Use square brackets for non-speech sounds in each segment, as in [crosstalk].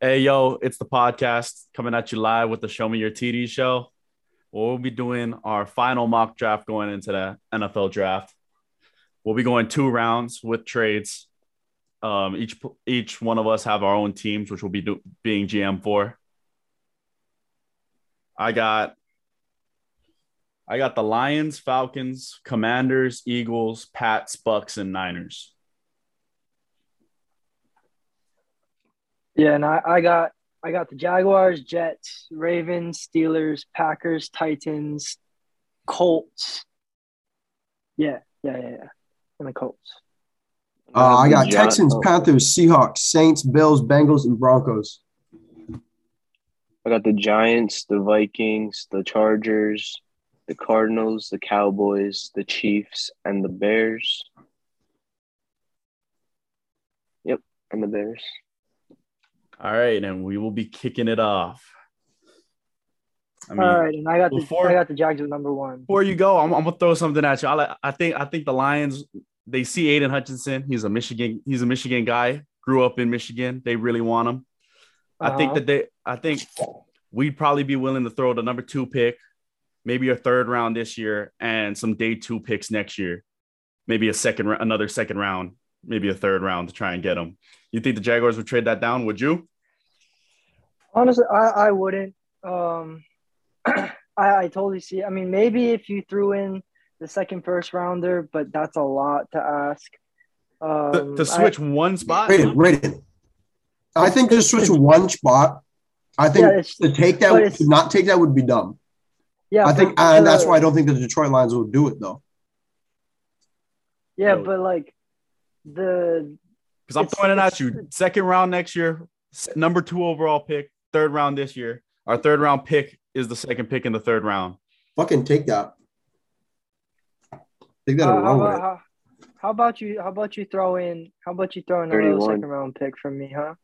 Hey, yo, it's the podcast coming at you live with the Show Me Your TD show. We'll be doing our final mock draft going into the NFL draft. We'll be going two rounds with trades. Um, each each one of us have our own teams, which we'll be do, being GM for. I got I got the Lions, Falcons, Commanders, Eagles, Pats, Bucks, and Niners. Yeah, and I, I got I got the Jaguars, Jets, Ravens, Steelers, Packers, Titans, Colts. Yeah, yeah, yeah, yeah. And the Colts. Uh, I got Texans, Panthers, Seahawks, Saints, Bills, Bengals, and Broncos. I got the Giants, the Vikings, the Chargers, the Cardinals, the Cowboys, the Chiefs, and the Bears. Yep, and the Bears. All right, and we will be kicking it off. I mean, All right, and I got the I got the Jags at number one. Before you go, I'm, I'm gonna throw something at you. I, I think I think the Lions they see Aidan Hutchinson. He's a Michigan. He's a Michigan guy. Grew up in Michigan. They really want him. Uh-huh. I think uh-huh. that they. I think we'd probably be willing to throw the number two pick, maybe a third round this year, and some day two picks next year. Maybe a second, another second round, maybe a third round to try and get him. You think the Jaguars would trade that down? Would you? Honestly, I, I wouldn't. Um, [clears throat] I, I totally see. I mean, maybe if you threw in the second first rounder, but that's a lot to ask. Um, to, to, switch I, one spot. Rated, rated. I think to switch one spot. I think yeah, to take that, to not take that would be dumb. Yeah, I think, and that's why I don't think the Detroit Lions would do it though. Yeah, but like the because I'm throwing it at you. Second round next year, number two overall pick, third round this year. Our third round pick is the second pick in the third round. Fucking take that. Take that uh, how, about, how, how, about you? How about you throw in? How about you throw in a little second round pick from me, huh?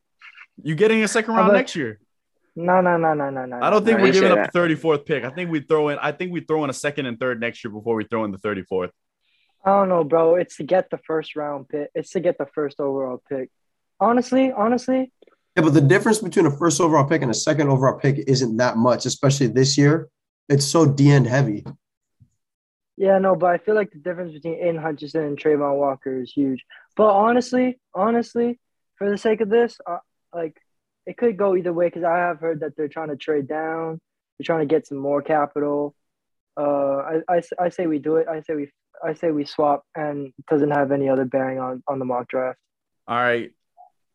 You getting a second round about, next year? No, no, no, no, no, no. I don't think no, we're giving up the 34th pick. I think we throw in. I think we throw in a second and third next year before we throw in the 34th. I don't know, bro. It's to get the first round pick. It's to get the first overall pick. Honestly, honestly. Yeah, but the difference between a first overall pick and a second overall pick isn't that much, especially this year. It's so D end heavy. Yeah, no, but I feel like the difference between Aidan Hutchinson and Travon Walker is huge. But honestly, honestly, for the sake of this, uh, like it could go either way because I have heard that they're trying to trade down. They're trying to get some more capital. Uh, I, I, I say we do it. I say we I say we swap, and it doesn't have any other bearing on on the mock draft. All right.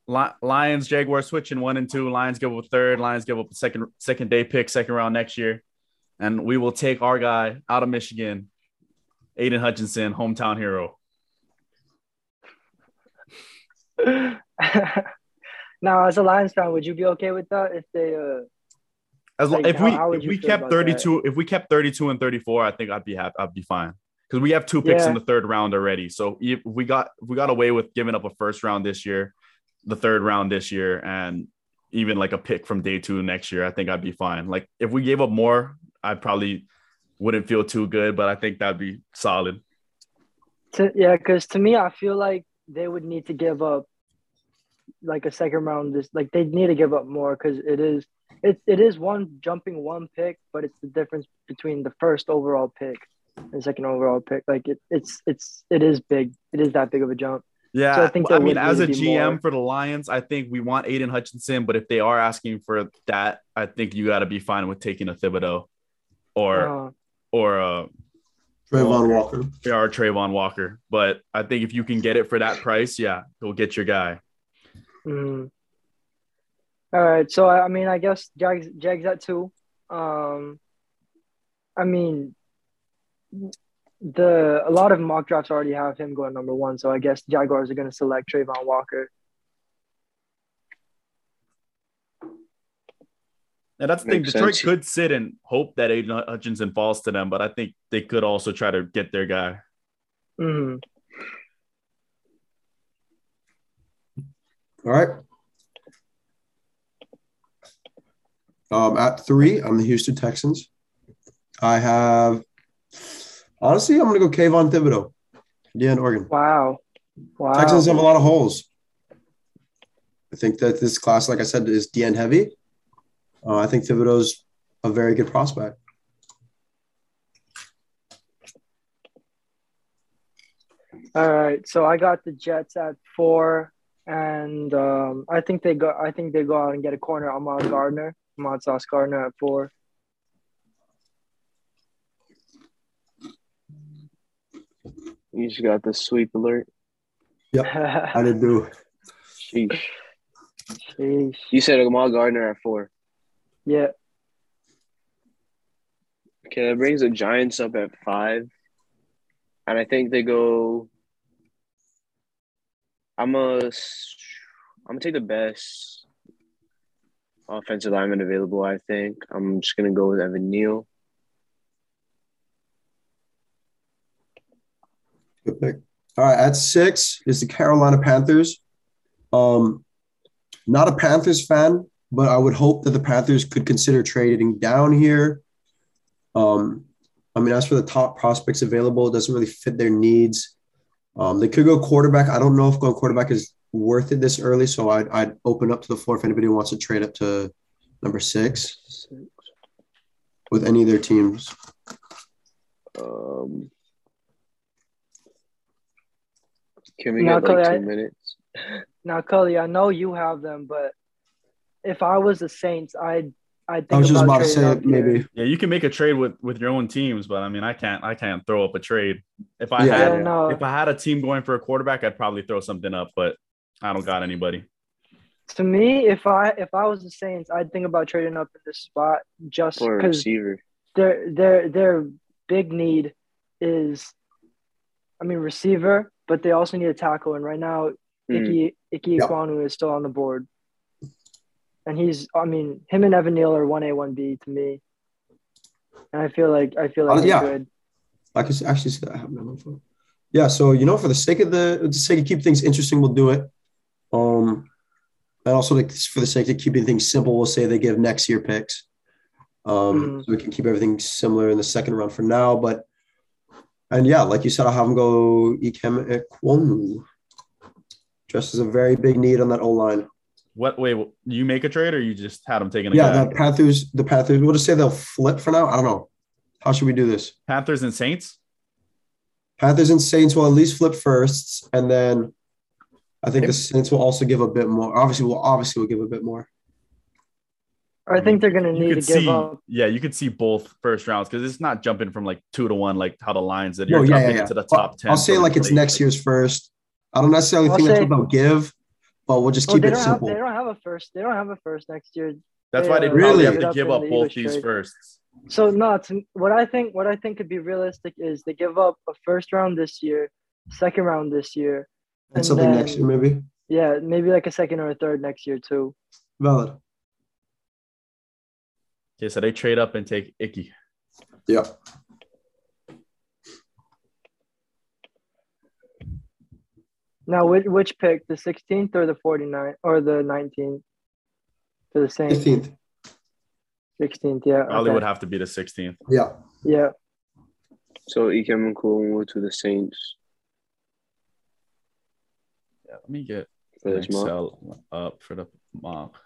Lions, Jaguars switching one and two. Lions give up a third. Lions give up a second second day pick, second round next year, and we will take our guy out of Michigan, Aidan Hutchinson, hometown hero. [laughs] now, as a Lions fan, would you be okay with that if they? Uh, as like, if we if we kept thirty two, if we kept thirty two and thirty four, I think I'd be happy. I'd be fine because we have two picks yeah. in the third round already. So if we got if we got away with giving up a first round this year, the third round this year, and even like a pick from day two next year, I think I'd be fine. Like if we gave up more, I probably wouldn't feel too good, but I think that'd be solid. To, yeah, because to me, I feel like they would need to give up like a second round. This like they need to give up more because it is it, it is one jumping one pick, but it's the difference between the first overall pick and second overall pick. Like it, it's it's it is big. It is that big of a jump. Yeah, so I think I mean, as a GM more. for the Lions, I think we want Aidan Hutchinson, but if they are asking for that, I think you got to be fine with taking a Thibodeaux or uh, or a uh, Travon Walker. Yeah, or Travon Walker. But I think if you can get it for that price, yeah, go get your guy. Mm. All right, so I mean, I guess Jags Jags at two. Um, I mean, the a lot of mock drafts already have him going number one, so I guess Jaguars are going to select Travon Walker. And that's the thing. Detroit sense. could sit and hope that Aidan Hutchinson falls to them, but I think they could also try to get their guy. Mm-hmm. All right. Um, at three, I'm the Houston Texans. I have Honestly, I'm going to go Kayvon Thibodeaux. Yeah, in Oregon. Wow. Wow. Texans have a lot of holes. I think that this class, like I said, is DN heavy. Uh, I think Thibodeaux's a very good prospect. All right, so I got the Jets at four, and um, I think they go. I think they go out and get a corner. Ahmad Gardner, Ahmad Sauce Gardner at four. You just got the sweep alert. Yep, [laughs] I did do. Sheesh. Sheesh. You said Ahmad Gardner at four. Yeah. Okay, that brings the Giants up at five. And I think they go I'm a I'm gonna take the best offensive lineman available, I think. I'm just gonna go with Evan Neal. Good pick. All right, at six is the Carolina Panthers. Um, not a Panthers fan, but I would hope that the Panthers could consider trading down here. Um, I mean, as for the top prospects available, it doesn't really fit their needs. Um, they could go quarterback. I don't know if going quarterback is worth it this early, so I'd, I'd open up to the floor if anybody wants to trade up to number six with any of their teams. Um, can we now, get like Cully, two minutes? Now, Cully, I know you have them, but if I was the Saints, I'd i think I was just about to say maybe. Yeah, you can make a trade with with your own teams, but I mean, I can't I can't throw up a trade. If I yeah, had no. if I had a team going for a quarterback, I'd probably throw something up, but I don't got anybody. To me, if I if I was the Saints, I'd think about trading up in this spot just because their their their big need is, I mean, receiver, but they also need a tackle, and right now, mm. Ickey Ickey Ekwonu is still on the board and he's I mean him and Evan Neal are one A one B to me, and I feel like I feel like uh, yeah. good. I can actually say I have no info. Yeah, so you know, for the sake of the, the sake of keep things interesting, we'll do it. Um, and also like for the sake of keeping things simple, we'll say they give next year picks. Um, mm-hmm. so we can keep everything similar in the second round for now. But and yeah, like you said, I'll have them go Ikem Ekwonu. Just as a very big need on that O line. What way you make a trade or you just had them taking a yeah, guy? the Panthers, the Panthers, we'll just say they'll flip for now. I don't know. How should we do this? Panthers and Saints? Panthers and Saints will at least flip first, and then I think the Saints will also give a bit more. Obviously, we'll obviously will give a bit more. I think they're going to need to see, give up. Yeah, you could see both first rounds because it's not jumping from like two to one like how the lines that you're no, yeah, jumping yeah, yeah. into the top ten. I'll say like it's next year's first. I don't necessarily I'll think say, that's what they'll give, but we'll just keep well, it simple. Have, they don't have a first. They don't have a first next year. That's they, why they uh, really have to give up both these trade. firsts. So no, what I think what I think could be realistic is they give up a first round this year, second round this year, and, and something then, next year maybe. Yeah, maybe like a second or a third next year too. Valid. Okay, so they trade up and take Ickey. Yeah. Now, which which pick, the 16th or the 49th or the 19th? For the same. 16th. 16th, yeah. Probably okay. would have to be the 16th. Yeah. Yeah. So Ikem Ekwonu to the Saints. Yeah, let me get Excel up for the mock.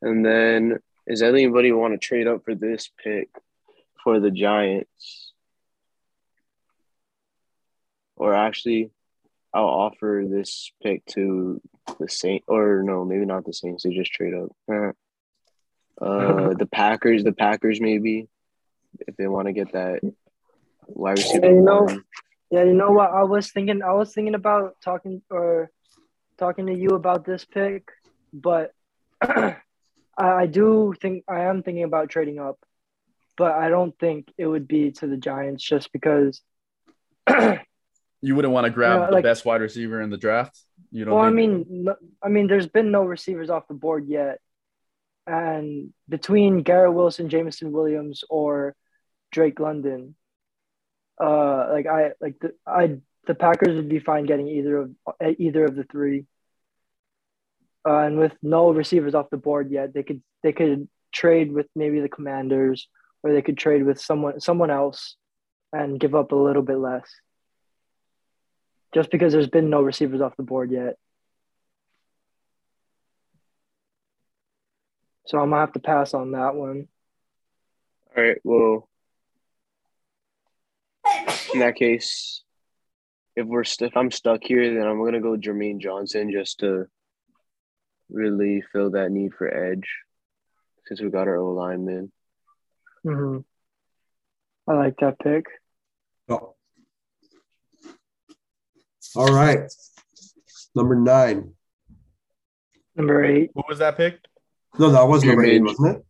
And then, is anybody want to trade up for this pick for the Giants? Or actually, I'll offer this pick to the Saint or no, maybe not the Saints. They just trade up. Uh, [laughs] the Packers, the Packers maybe if they want to get that wide receiver. Yeah, you know, yeah, you know what? I was thinking. I was thinking about talking or talking to you about this pick, but [clears throat] I, I do think I am thinking about trading up, but I don't think it would be to the Giants just because. [clears throat] You wouldn't want to grab the like, best wide receiver in the draft. You don't. Well, I mean, no, I mean, there's been no receivers off the board yet, and between Garrett Wilson, Jameson Williams, or Drake London, uh, like I like the I the Packers would be fine getting either of either of the three. Uh, and with no receivers off the board yet, they could they could trade with maybe the Commanders, or they could trade with someone someone else, and give up a little bit less just because there's been no receivers off the board yet. So I'm gonna have to pass on that one. All right. Well, in that case, if we're st- if I'm stuck here, then I'm gonna go Jermaine Johnson just to really fill that need for edge, since we got our O lineman. hmm I like that pick. Oh. All right. Number nine. Number eight. What was that pick? No, that was number eight, Jermaine. wasn't it?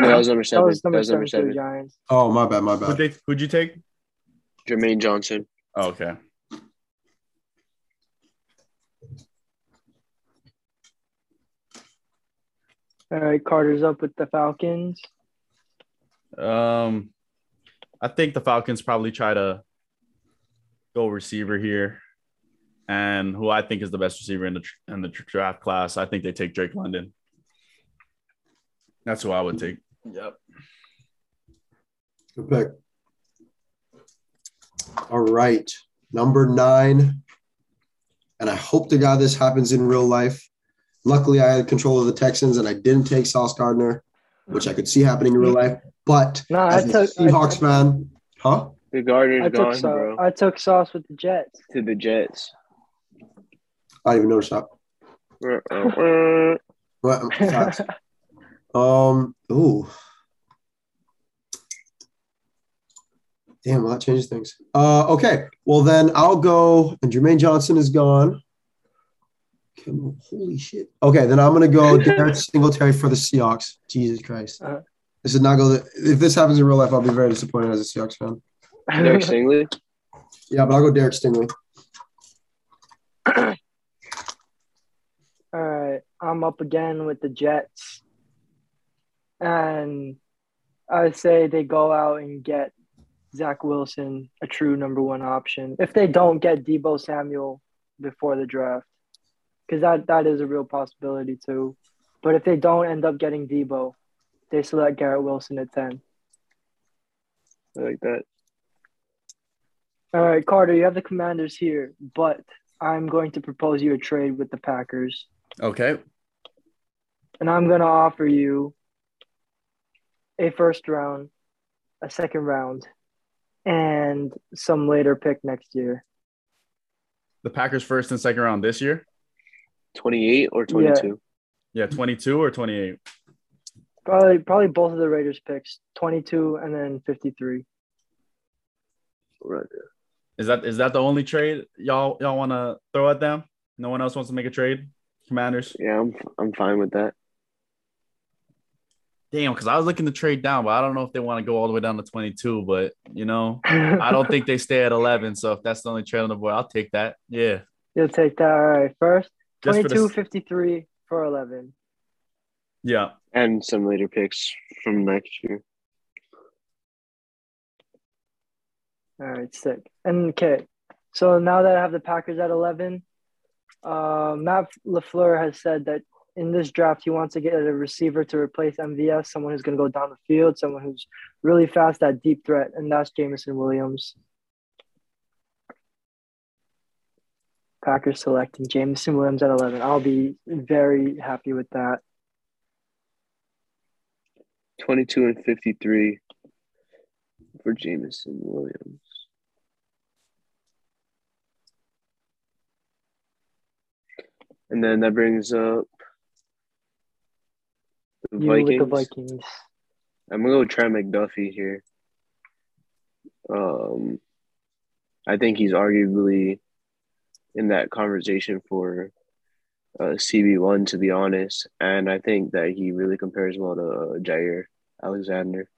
No, that was number That seven. was number that was number for the seven. Oh, my bad, my Who'd, bad. they, who'd you take? Jermaine Johnson. Oh, okay. All right, Carter's up with the Falcons. Um, I think the Falcons probably try to go receiver here, and who I think is the best receiver in the in the draft class. I think they take Drake London. That's who I would take. Yep. Good pick. All right. Number nine. And I hope to God this happens in real life. Luckily, I had control of the Texans and I didn't take Sauce Gardner, which I could see happening in real life. But No, I as a took Seahawks I, fan, huh? The Gardner's I took gone, Sauce. bro. I took Sauce with the Jets. To the Jets. I didn't even notice that. [laughs] But, facts. um, ooh. Damn, well, that changes things. Uh, okay. Well, then I'll go. And Jermaine Johnson is gone. Okay, holy shit. Okay, then I'm gonna go [laughs] Derek Singletary for the Seahawks. Jesus Christ. Uh-huh. This is not go. If this happens in real life, I'll be very disappointed as a Seahawks fan. Derek Stingley. Yeah, but I'll go Derek Stingley. [clears throat] All right, I'm up again with the Jets, and I say they go out and get Zach Wilson, a true number one option. If they don't get Deebo Samuel before the draft, because that that is a real possibility too. But if they don't end up getting Deebo, they select Garrett Wilson at ten. I like that. All right, Carter, you have the Commanders here, but I'm going to propose you a trade with the Packers. Okay. and I'm going to offer you a first round, a second round, and some later pick next year. The Packers first and second round this year. 28 or 22? Yeah, 22 or 28. Probably, probably both of the Raiders picks, 22 and then 53. Right. Is that is that the only trade y'all y'all want to throw at them? No one else wants to make a trade. Commanders. Yeah, I'm I'm fine with that. Damn, because I was looking to trade down, but I don't know if they want to go all the way down to 22. But you know, [laughs] I don't think they stay at 11. So if that's the only trade on the board, I'll take that. Yeah. You'll take that. All right. First, Just for 22, the 53 for 11. yeah. And some later picks from next year. All right, sick. And okay, so now that I have the Packers at 11, uh, Matt LaFleur has said that in this draft, he wants to get a receiver to replace MVS, someone who's going to go down the field, someone who's really fast that deep threat, and that's Jameson Williams. Packers selecting Jameson Williams at 11. I'll be very happy with that. 22 and 53 for Jameson Williams. And then that brings up the You Vikings. the Vikings. I'm gonna go Trent McDuffie here. Um, I think he's arguably in that conversation for uh, CB one, to be honest, and I think that he really compares well to uh, Jaire Alexander.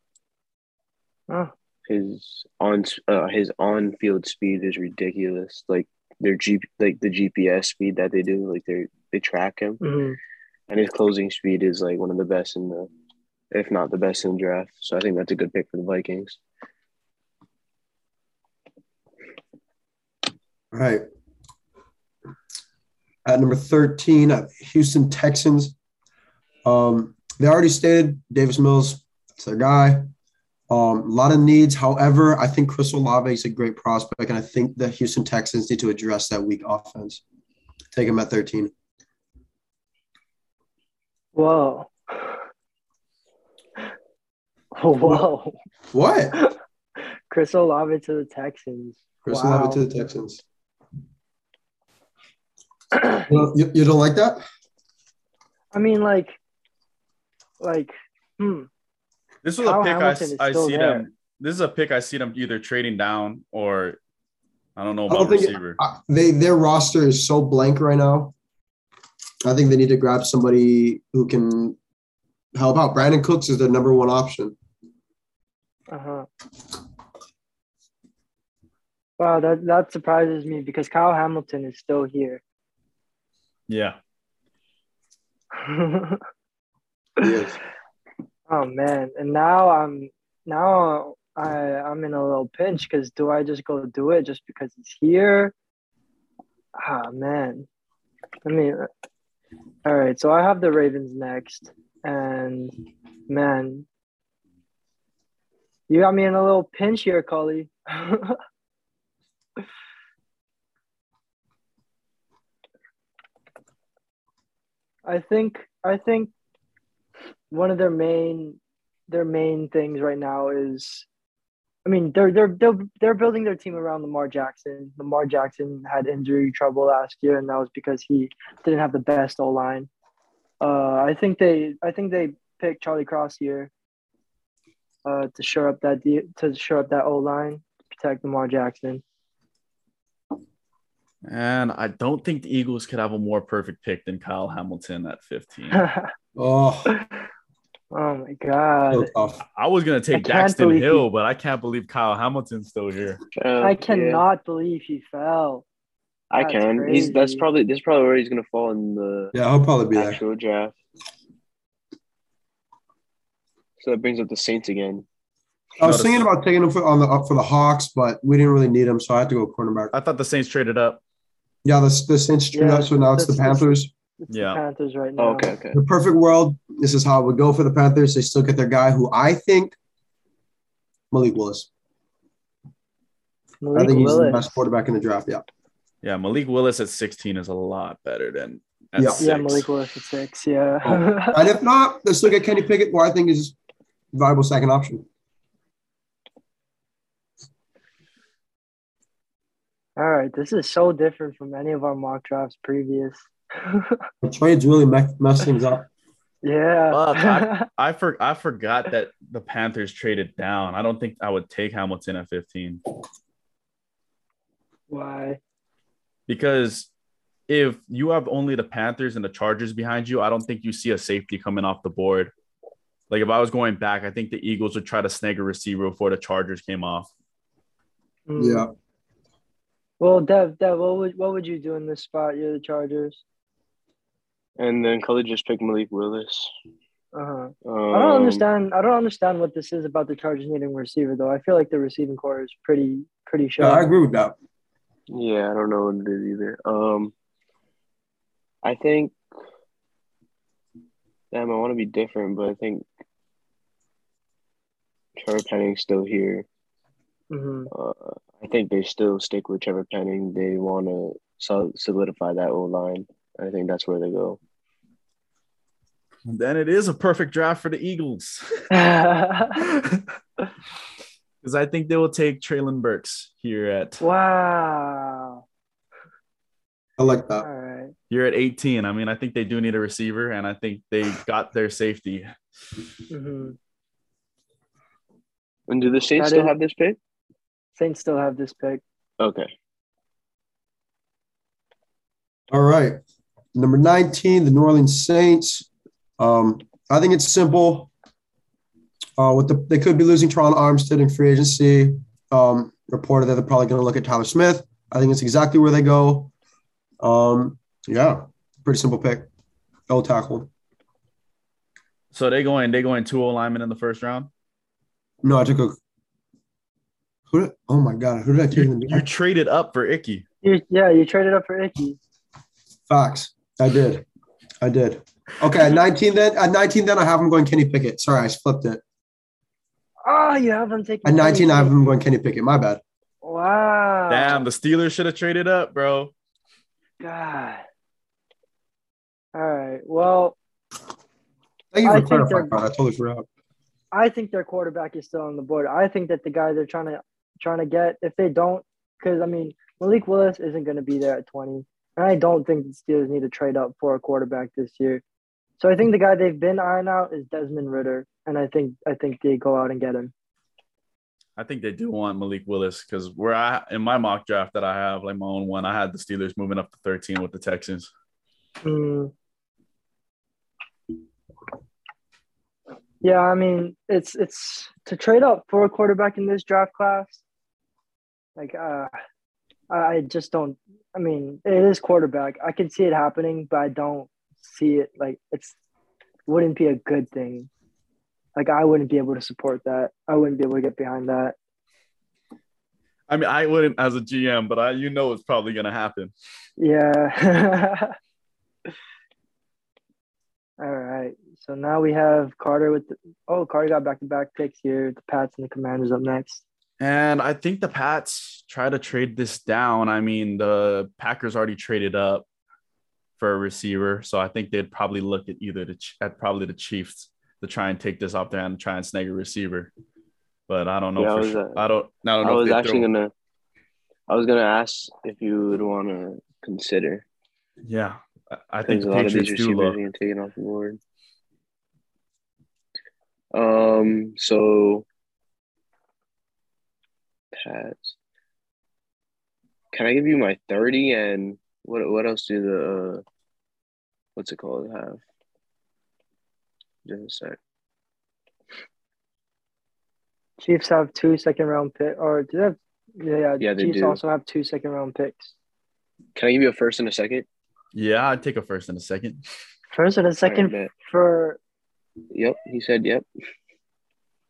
Oh, His on uh, his on field speed is ridiculous. Like their G like the GPS speed that they do, like they they track him, mhm. and his closing speed is like one of the best in the, if not the best in the draft. So I think that's a good pick for the Vikings. All right. At number 13, uh, Houston Texans. Um, they already stated Davis Mills, it's their guy. Um, a lot of needs. However, I think Chris Olave is a great prospect, and I think the Houston Texans need to address that weak offense. Take him at 13. Whoa. [laughs] Whoa. What? Chris Olave to the Texans. Chris Wow. Olave to the Texans. You, you, you don't like that? I mean, like, like, hmm. This was Kyle a pick Hamilton I, I see there. them. This is a pick I see them either trading down or I don't know I don't about think receiver. uh, they their roster is so blank right now. I think they need to grab somebody who can help out. Brandin Cooks is their number one option. Uh huh. Wow, that that surprises me because Kyle Hamilton is still here. Yeah. [laughs] Yes. Oh man, and now I'm now I I'm in a little pinch because do I just go do it just because he's here? Ah man, I mean, all right. So I have the Ravens next, and man, you got me in a little pinch here, Cully. [laughs] I think I think one of their main their main things right now is I mean they're they're they're, they're building their team around Lamar Jackson. Lamar Jackson had injury trouble last year and that was because he didn't have the best O line. Uh, I think they I think they picked Charlie Cross here uh, to shore up that de- to shore up that O line, to protect Lamar Jackson. And I don't think the Eagles could have a more perfect pick than Kyle Hamilton at 15. [laughs] Oh, oh my god. I was gonna take can't Daxton believe Hill, but I can't believe Kyle Hamilton's still here. Uh, I yeah, cannot believe he fell. I That's can. He's that's probably this probably where he's gonna fall in the Yeah, he'll probably be there. actual draft. So that brings up the Saints again. I was Notice- thinking about taking him for, on the up for the Hawks, but we didn't really need him, so I had to go cornerback. I thought the Saints traded up. Yeah, the the Saints stream Yeah, out, so now it's the that's- Panthers. It's Yeah. the Panthers right oh, now. Oh, okay, okay. The perfect world. This is how it would go for the Panthers. They still get their guy, who I think Malik Willis. I Malik think he's the best quarterback in the draft. Yeah, Yeah, Malik Willis at 16 is a lot better than at Yeah. six. Yeah, Malik Willis at six. Yeah. Oh. and if not, they still get Kenny Pickett, who I think is a viable second option. All right. This is so different from any of our mock drafts previous. [laughs] The trades really me- mess things up. yeah. Fuck, I, [laughs] I, for, I forgot that the Panthers traded down. I don't think I would take Hamilton at 15 Why? because if you have only the Panthers and the Chargers behind you, I don't think you see a safety coming off the board. Like if I was going back, I think the Eagles would try to snag a receiver before the Chargers came off. Hmm. Yeah, Well, Dev, Dev, what would what would you do in this spot? You're the Chargers. And then Cully just picked Malik Willis. Uh huh. Um, I don't understand. I don't understand what this is about the Chargers needing a receiver, though. I feel like the receiving core is pretty pretty sure. yeah, I agree with that. Yeah, I don't know what it is either. Um, I think. Damn, I want to be different, but I think Trevor Penning's still here. hmm Uh, I think they still stick with Trevor Penning. They want to sol- solidify that O line. I think that's where they go. Then it is a perfect draft for the Eagles. [laughs] Because I think they will take Treylon Burks here at wow. I like All that. right. here at 18. I mean, I think they do need a receiver, and I think they got their safety. hmm And do the Saints That still is- have this pick? Saints still have this pick. Okay. All right, number nineteen, the New Orleans Saints. Um, I think it's simple. Uh, with the they could be losing Terron Armstead in free agency. Um, reported that they're probably going to look at Tyler Smith. I think it's exactly where they go. Um, yeah, pretty simple pick. Go tackle. So they going they going two linemen in the first round. No, I took a. Who did, oh my god, who did I take in the You, you traded up for Ickey. You, yeah, you traded up for Ickey. Facts. I did. I did. Okay, at 19 then at 19 then I have him going Kenny Pickett. Sorry, I flipped it. Oh, you have them taking. At 19 I have Kenny him going Kenny Pickett. My bad. Wow. Damn, the Steelers should have traded up, bro. God. All right. Well, Thank you I for think clarifying they're- I totally forgot. I think their quarterback is still on the board. I think that the guy they're trying to trying to get, if they don't, because I mean Malik Willis isn't going to be there at 20, and I don't think the Steelers need to trade up for a quarterback this year. So I think the guy they've been eyeing out is Desmond Ridder, and I think I think they go out and get him. I think they do want Malik Willis because where I in my mock draft that I have, like my own one, I had the Steelers moving up to 13 with the Texans. Mm. Yeah, I mean, it's it's to trade up for a quarterback in this draft class. Like, uh, I just don't. I mean, it is quarterback. I can see it happening, but I don't see it. Like, it's wouldn't be a good thing. Like, I wouldn't be able to support that. I wouldn't be able to get behind that. I mean, I wouldn't as a GM, but I, you know, it's probably gonna happen. Yeah. [laughs] All right. So now we have Carter with the, oh Carter got back to back picks here. The Pats and the Commanders up next. And I think the Pats try to trade this down. I mean, the Packers already traded up for a receiver, so I think they'd probably look at either the at probably the Chiefs to try and take this off there and try and snag a receiver. But I don't know. Yeah, I was, sure. uh, I don't. I don't know. I was actually throw- gonna, I was gonna ask if you would want to consider Yeah, I- think a lot of these receivers getting taken off the board. Um. So, Pats. Can I give you my thirty and what? What else do the uh, what's it called have? Just a sec. Chiefs have two second round pick, or do they have? Yeah, yeah. Yeah, they Chiefs do. also have two second round picks. Can I give you a first and a second? Yeah, I'd take a first and a second. First and a second bet. for Yep. He said yep.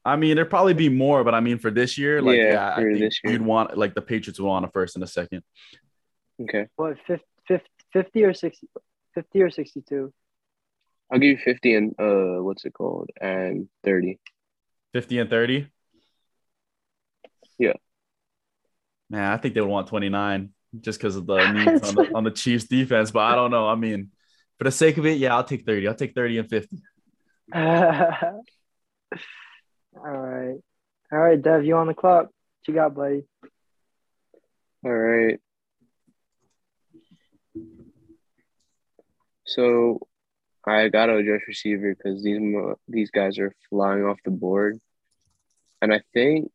I mean, there'd probably be more, but I mean, for this year, like, Yeah, yeah, I think year. you'd want like the Patriots would want a first and a second. Okay. what 50, 50 or 60, 50 or sixty two. I'll give you fifty and uh, what's it called? And thirty. 50 and 30? Yeah. Man, I think they would want 29 just because of the [laughs] needs on the, on the Chiefs defense. But I don't know. I mean, for the sake of it, yeah, I'll take 30. I'll take 30 and 50. [laughs] All right, all right, Dev, you on the clock? What you got, buddy? All right. So I got to address receiver because these these guys are flying off the board, and I think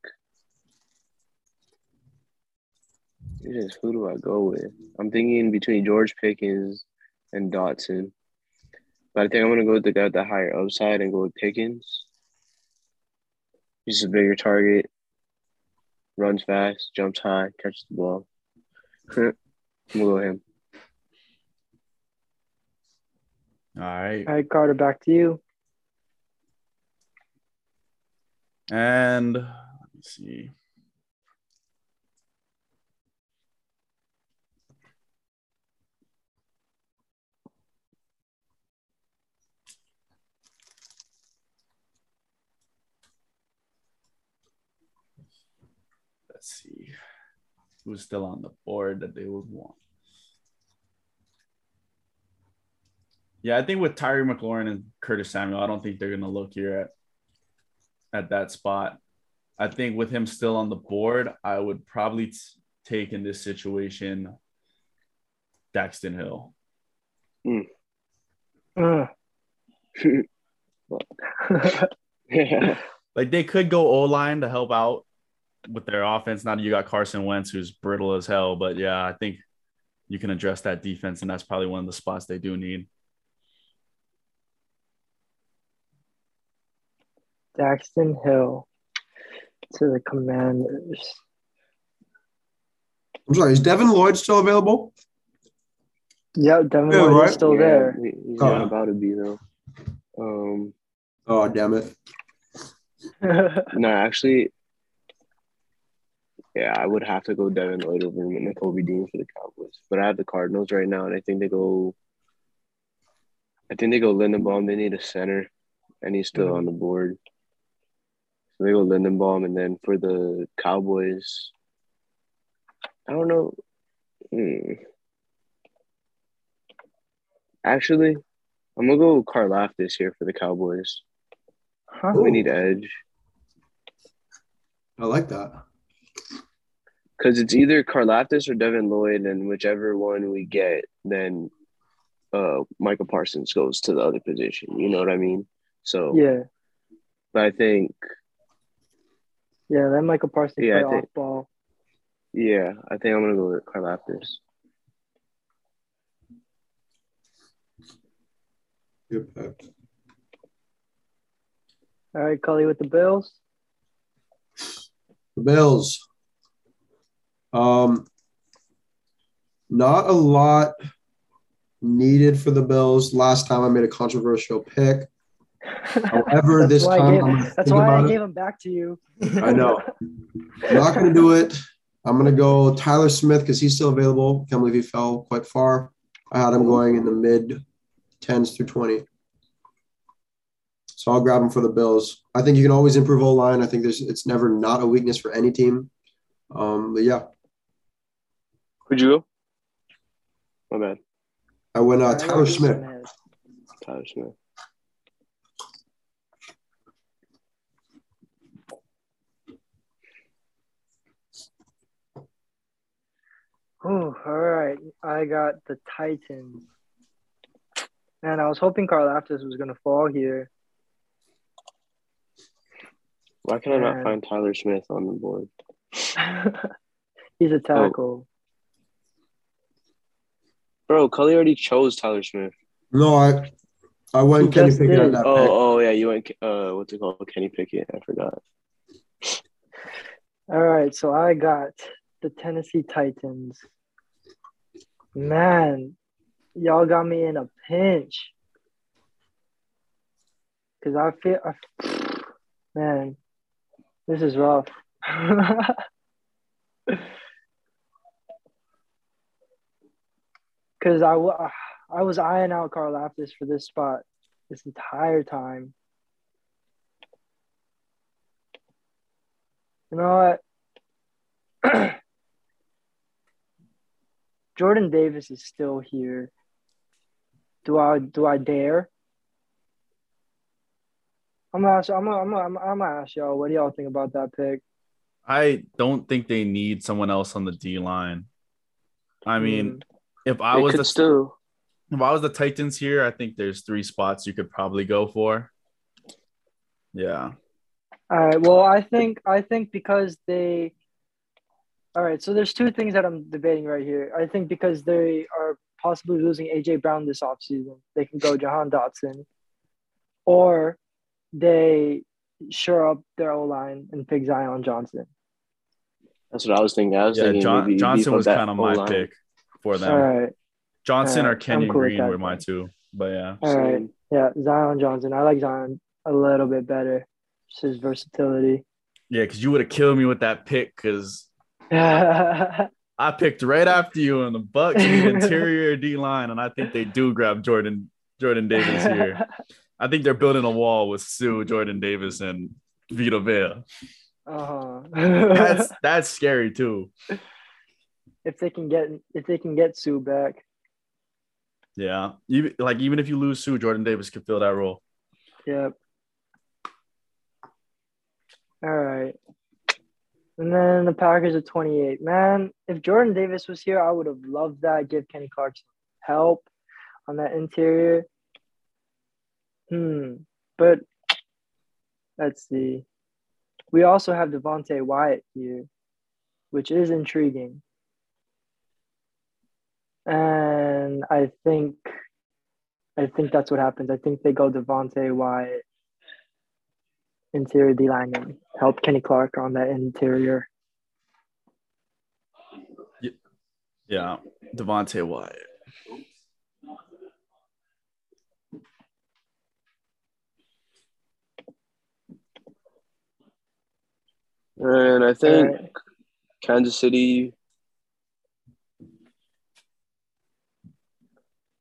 Jesus, who do I go with? I'm thinking between George Pickens and Dotson, but I think I'm gonna go with the guy with the higher upside and go with Pickens. He's a bigger target, runs fast, jumps high, catches the ball. [laughs] I'm gonna go with him. All right. All right, Carter, back to you. And let me see. Let's see who's still on the board that they would want. Yeah, I think with Tyree McLaurin and Curtis Samuel, I don't think they're gonna look here at at that spot. I think with him still on the board, I would probably t- take in this situation Daxton Hill. Hmm. Ugh. [laughs] [laughs] Like they could go O line to help out with their offense. Now that you got Carson Wentz, who's brittle as hell, but yeah, I think you can address that defense, and that's probably one of the spots they do need. Daxton Hill to the Commanders. I'm sorry, is Devin Lloyd still available? Yeah, Devin Yeah, Lloyd right? is still Yeah, there. he- He's Oh. not about to be though. Um, Oh, damn it. [laughs] no, actually, yeah, I would have to go Devin Lloyd over Nakobe Dean for the Cowboys, but I have the Cardinals right now, and I think they go. I think they go Linderbaum. They need a center, and he's still on the board. So they go Linderbaum, and then for the Cowboys, I don't know. Hmm. Actually, I'm gonna go Karlaftis year for the Cowboys. Huh? We need edge I like that. Because it's either Karlaftis or Devin Lloyd, and whichever one we get, then uh Micah Parsons goes to the other position. You know what I mean? So, Yeah, but I think, yeah. That Micah Parsons Yeah, I play think- off ball. yeah, I think I'm gonna go with Karlaftis. Good pick. All right, Cully with the Bills. The Bills. Um, not a lot needed for the Bills. Last time I made a controversial pick. [laughs] However, this why I time gave- I'm That's why I it. gave them back to you. I know. I'm not going to do it. I'm going to go Tyler Smith because he's still available. Can't believe he fell quite far. I had him going in the mid 10s through 20. So I'll grab him for the Bills. I think you can always improve O line. I think there's it's never not a weakness for any team. Um, but yeah, Who'd you go? My bad, I went uh, Tyler Smith. Smith. Tyler Smith. Ooh, all right. I got the Titans. Man, I was hoping Karlaftis was gonna fall here. Why can I not find Tyler Smith on the board? [laughs] He's a tackle. Bro, Cully already chose Tyler Smith. No, I I went Kenny Pickett did. at that pick. Oh, oh yeah, you went. Uh, what's it called? Kenny Pickett. I forgot. [laughs] All right, so I got the Tennessee Titans. Man, y'all got me in a pinch. Cause I feel, I, [sighs] man, this is rough. [laughs] Cause I, was eyeing out Karlaftis for this spot this entire time. You know what? [clears throat] Jordan Davis is still here. Do I do I dare? I'm gonna ask. I'm gonna, I'm gonna, I'm gonna ask y'all. What do y'all think about that pick? I don't think they need someone else on the D line. I mean, hmm. If I They was the still. if I was the Titans here, I think there's three spots you could probably go for. Yeah. All right. Well, I think I think because they. All right. So there's two things that I'm debating right here. I think because they are possibly losing AJ Brown this offseason, they can go Jahan Dotson, or they shore up their O line and pick Zion Johnson. That's what I was thinking. I was Yeah, thinking John, maybe Johnson was kind of my O-line. pick for them. All right. Johnson All or right, Kenyon cool Green were my two. But yeah. All right. Same. Yeah, Zion Johnson. I like Zion a little bit better. Just his versatility. Yeah, because you would have killed me with that pick because [laughs] I picked right after you and the Bucks need [laughs] interior D line, and I think they do grab Jordan Jordan Davis here. [laughs] I think they're building a wall with Suh, Jordan Davis, and Vita Vea. uh-huh. That's that's scary too. If they can get if they can get Suh back. Yeah, even like even if you lose Suh, Jordan Davis could fill that role. Yep. All right. And then the Packers at 28. Man, if Jordan Davis was here, I would have loved that. Give Kenny Clark help on that interior. Hmm. But let's see. We also have Devonte Wyatt here, which is intriguing. And I think I think that's what happens. I think they go Devonte Wyatt interior D line and help Kenny Clark on that interior. Yeah, Devonte Wyatt. And I think Alright. Kansas City.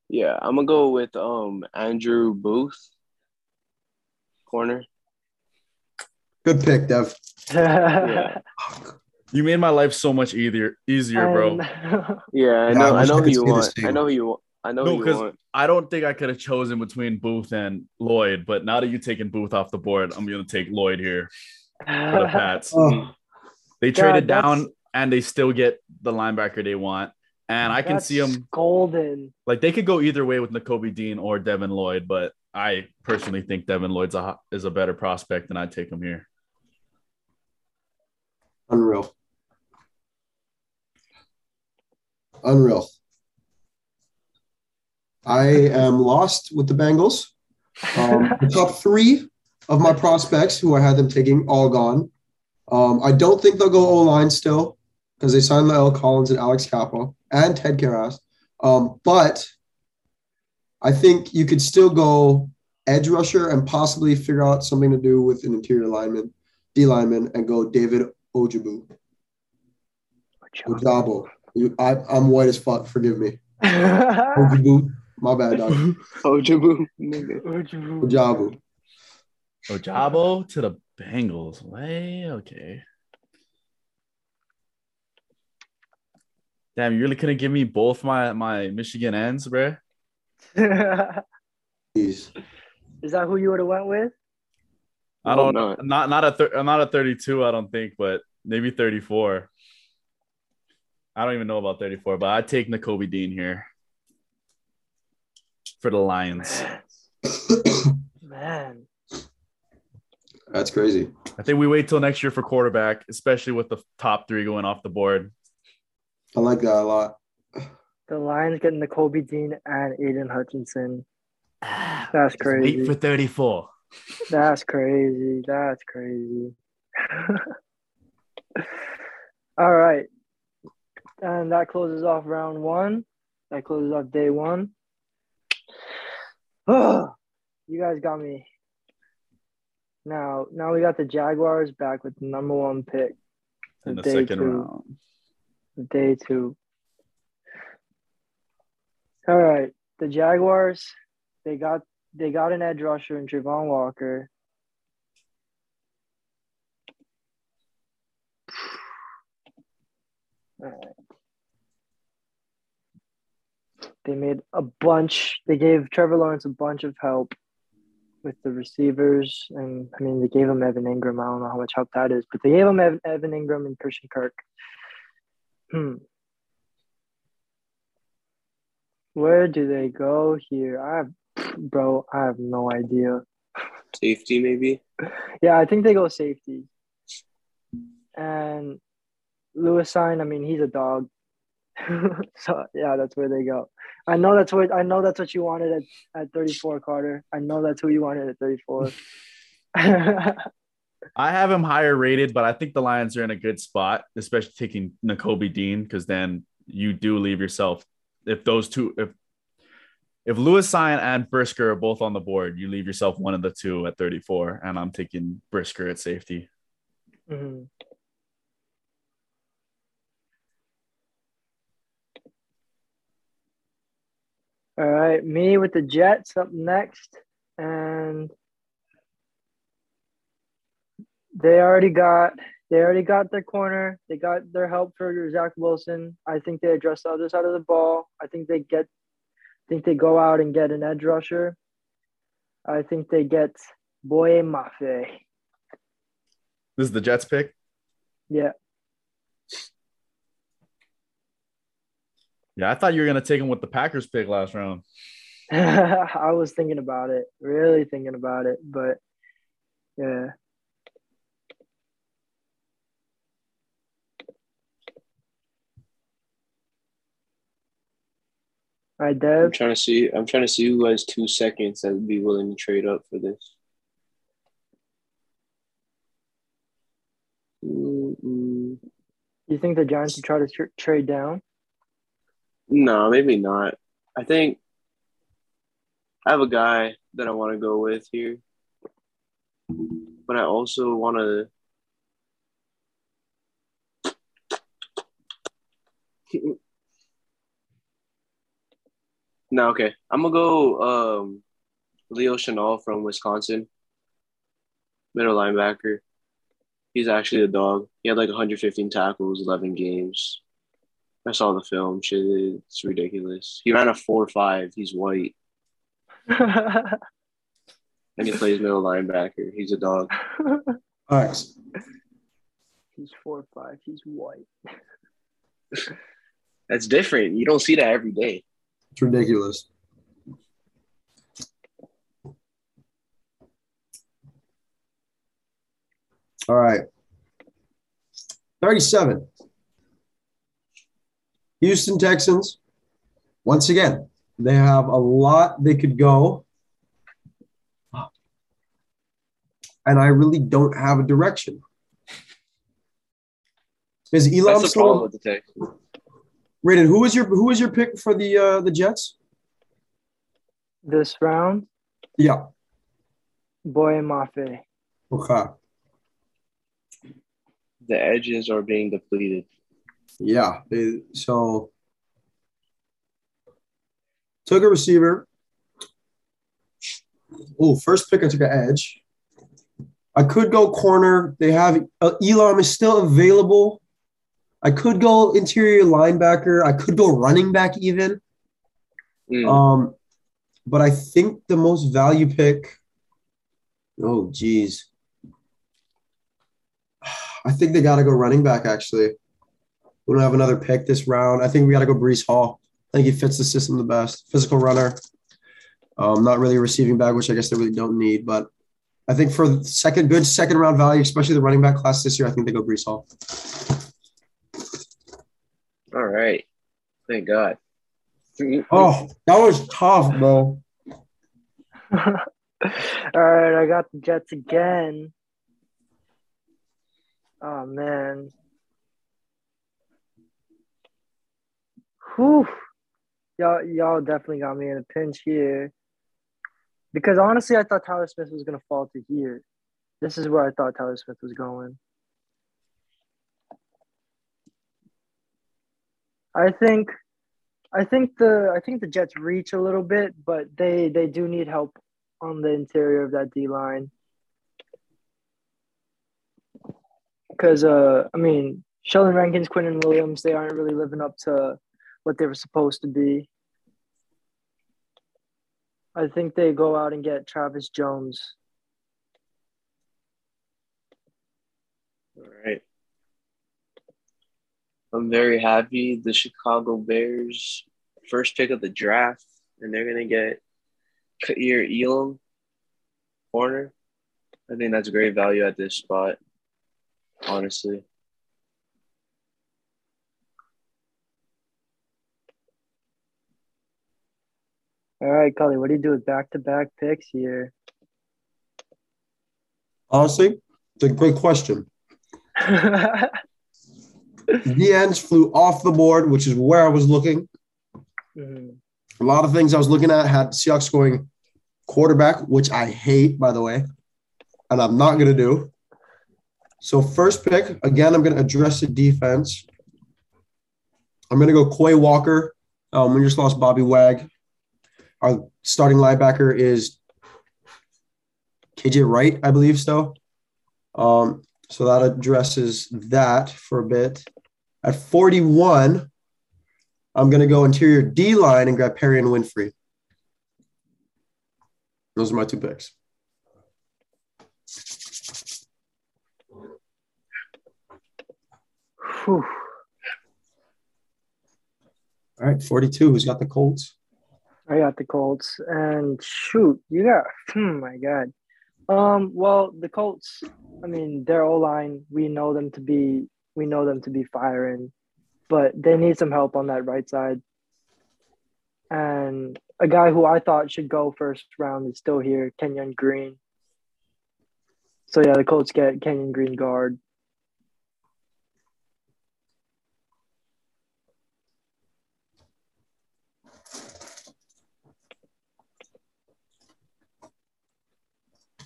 Yeah, I'm gonna go with um Andrew Booth, corner. Good pick, Dev. Yeah. [laughs] You made my life so much easier, easier, bro. And- Yeah, I Yeah, I know. I, wish I know who you want. I know who you want. I know No, you 'cause- want. I don't think I could have chosen between Booth and Lloyd, but now that you've taken Booth off the board, I'm gonna take Lloyd here for the [laughs] Pats. Oh, They God, traded that's- down and they still get the linebacker they want. And I can That's see them golden. like they could go either way with Nakobe Dean or Devin Lloyd, but I personally think Devin Lloyd's a is a better prospect, and I'd take him here. unreal. Unreal. I am lost with the Bengals. Um, the top three of my prospects, who I had them taking, all gone. Um, I don't think they'll go O line still because they signed La'el Collins and Alex Cappa and Ted Karras. Um, but I think you could still go edge rusher and possibly figure out something to do with an interior lineman, D lineman, and go David Ojabu. Ojabo. You, I, I'm white as fuck. Forgive me. [laughs] Ojabu. My bad, dog. Jabu. nigga. Ojabu. Ojabo to the Bengals. Way okay. Damn, you really couldn't give me both my my Michigan ends, bruh? Jeez. Is that who you would have went with? I don't not. not not a thir- not a 32, I don't think, but maybe 34. I don't even know about 34, but I'd take Nakobe Dean here for the Lions. Man. That's crazy. I think we wait till next year for quarterback, especially with the top three going off the board. I like that a lot. [sighs] The Lions getting the Kobe Dean and Aidan Hutchinson. [sighs] That's Wait crazy. for 34. That's crazy. That's crazy. [laughs] All right. And that closes off round one. That closes off day one. Oh, [sighs] you guys got me. Now, now we got the Jaguars back with the number one pick in the second two. round. Day two. All right, the Jaguars, they got they got an edge rusher in Travon Walker. All right. They made a bunch. They gave Trevor Lawrence a bunch of help with the receivers, and I mean they gave him Evan Engram. I don't know how much help that is, but they gave him Evan Engram and Christian Kirk. Hmm. Where do they go here? I have, bro, I have no idea. Safety, maybe. Yeah, I think they go safety. And Lewis Cine, I mean, he's a dog. [laughs] so yeah, that's where they go. I know that's what I know that's what you wanted at, at 34, Carter. I know that's who you wanted at 34. [laughs] [laughs] I have him higher rated, but I think the Lions are in a good spot, especially taking Nakobe Dean, because then you do leave yourself if those two if if Lewis Cine and Brisker are both on the board, you leave yourself one of the two at 34, and I'm taking Brisker at safety. Mhm. All right, me with the Jets up next, and they already got they already got their corner. They got their help for Zach Wilson. I think they address the other side of the ball. I think they get, I think they go out and get an edge rusher. I think they get Boye Mafe. This is the Jets pick. Yeah, Yeah, I thought you were gonna take him with the Packers pick last round. [laughs] I was thinking about it, really thinking about it, but yeah. All right, I'm trying to see. I'm trying to see who has two seconds that would be willing to trade up for this. Mm-mm. You think the Giants would try to tr- trade down? No, maybe not. I think I have a guy that I want to go with here, but I also want to. No, okay. I'm gonna go um, Leo Chenal from Wisconsin, middle linebacker. He's actually a dog. He had like 115 tackles, 11 games. I saw the film. Shit, it's ridiculous. He ran a four five. He's white, [laughs] and he plays middle linebacker. He's a dog. [laughs] All right. He's four five. He's white. [laughs] That's different. You don't see that every day. It's ridiculous. All right. 37. Houston Texans. Once again, they have a lot they could go. And I really don't have a direction. Is Elam That's the problem with the Texans. Raiden, who was your who was your pick for the uh the Jets? This round, Yeah. Boye Mafe. Okay. The edges are being depleted. Yeah. They, so took a receiver. Oh, first pick I took an edge. I could go corner. They have uh, Elam is still available. I could go interior linebacker. I could go running back even. Mm. Um, but I think the most value pick. Oh, geez. I think they got to go running back. Actually, we don't have another pick this round. I think we got to go Breece Hall. I think he fits the system the best. Physical runner. Um, not really a receiving back, which I guess they really don't need. But I think for second good second round value, especially the running back class this year, I think they go Breece Hall. All right. Thank God. Oh, that was tough, bro. [laughs] All right, I got the Jets again. Oh man. Whew. Y'all, y'all definitely got me in a pinch here. Because honestly, I thought Tyler Smith was gonna fall to here. This is where I thought Tyler Smith was going. I think I think the I think the Jets reach a little bit, but they they do need help on the interior of that D line. Because uh, I mean, Sheldon Rankins, Quinn, and Williams, they aren't really living up to what they were supposed to be. I think they go out and get Travis Jones. All right. I'm very happy. The Chicago Bears, first pick of the draft, and they're gonna get Kaiir Elam, corner. I think that's great value at this spot. Honestly, All right, Cully, what do you do with back to back picks here? Honestly, it's a great question. [laughs] The ends flew off the board, which is where I was looking. Mhm. A lot of things I was looking at had Seahawks going quarterback, which I hate, by the way, and I'm not going to do. So, first pick, again, I'm going to address the defense. I'm going to go Quay Walker. Um, we just lost Bobby Wag. Our starting linebacker is KJ Wright, I believe so. Um, so that addresses that for a bit. At 41, I'm going to go interior D line and grab Perrion Winfrey. Those are my two picks. Whew. All right, 42. Who's got the Colts? I got the Colts, and shoot, you got. Hmm, my God. Um. Well, the Colts. I mean, their O line. We know them to be. We know them to be firing, but they need some help on that right side. And a guy who I thought should go first round is still here, Kenyon Green. So yeah, the Colts get Kenyon Green guard.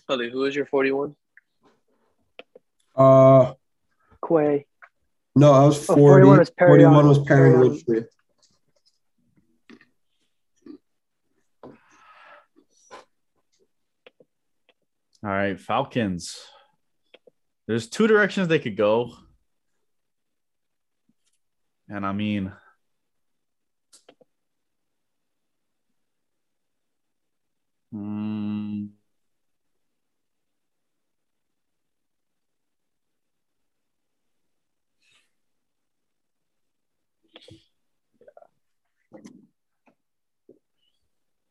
Holly, who is your 41? Uh, Quay. No, I was 40. Oh, 41 was Perry, 41. All right, Falcons. There's two directions they could go. And I mean, hmm.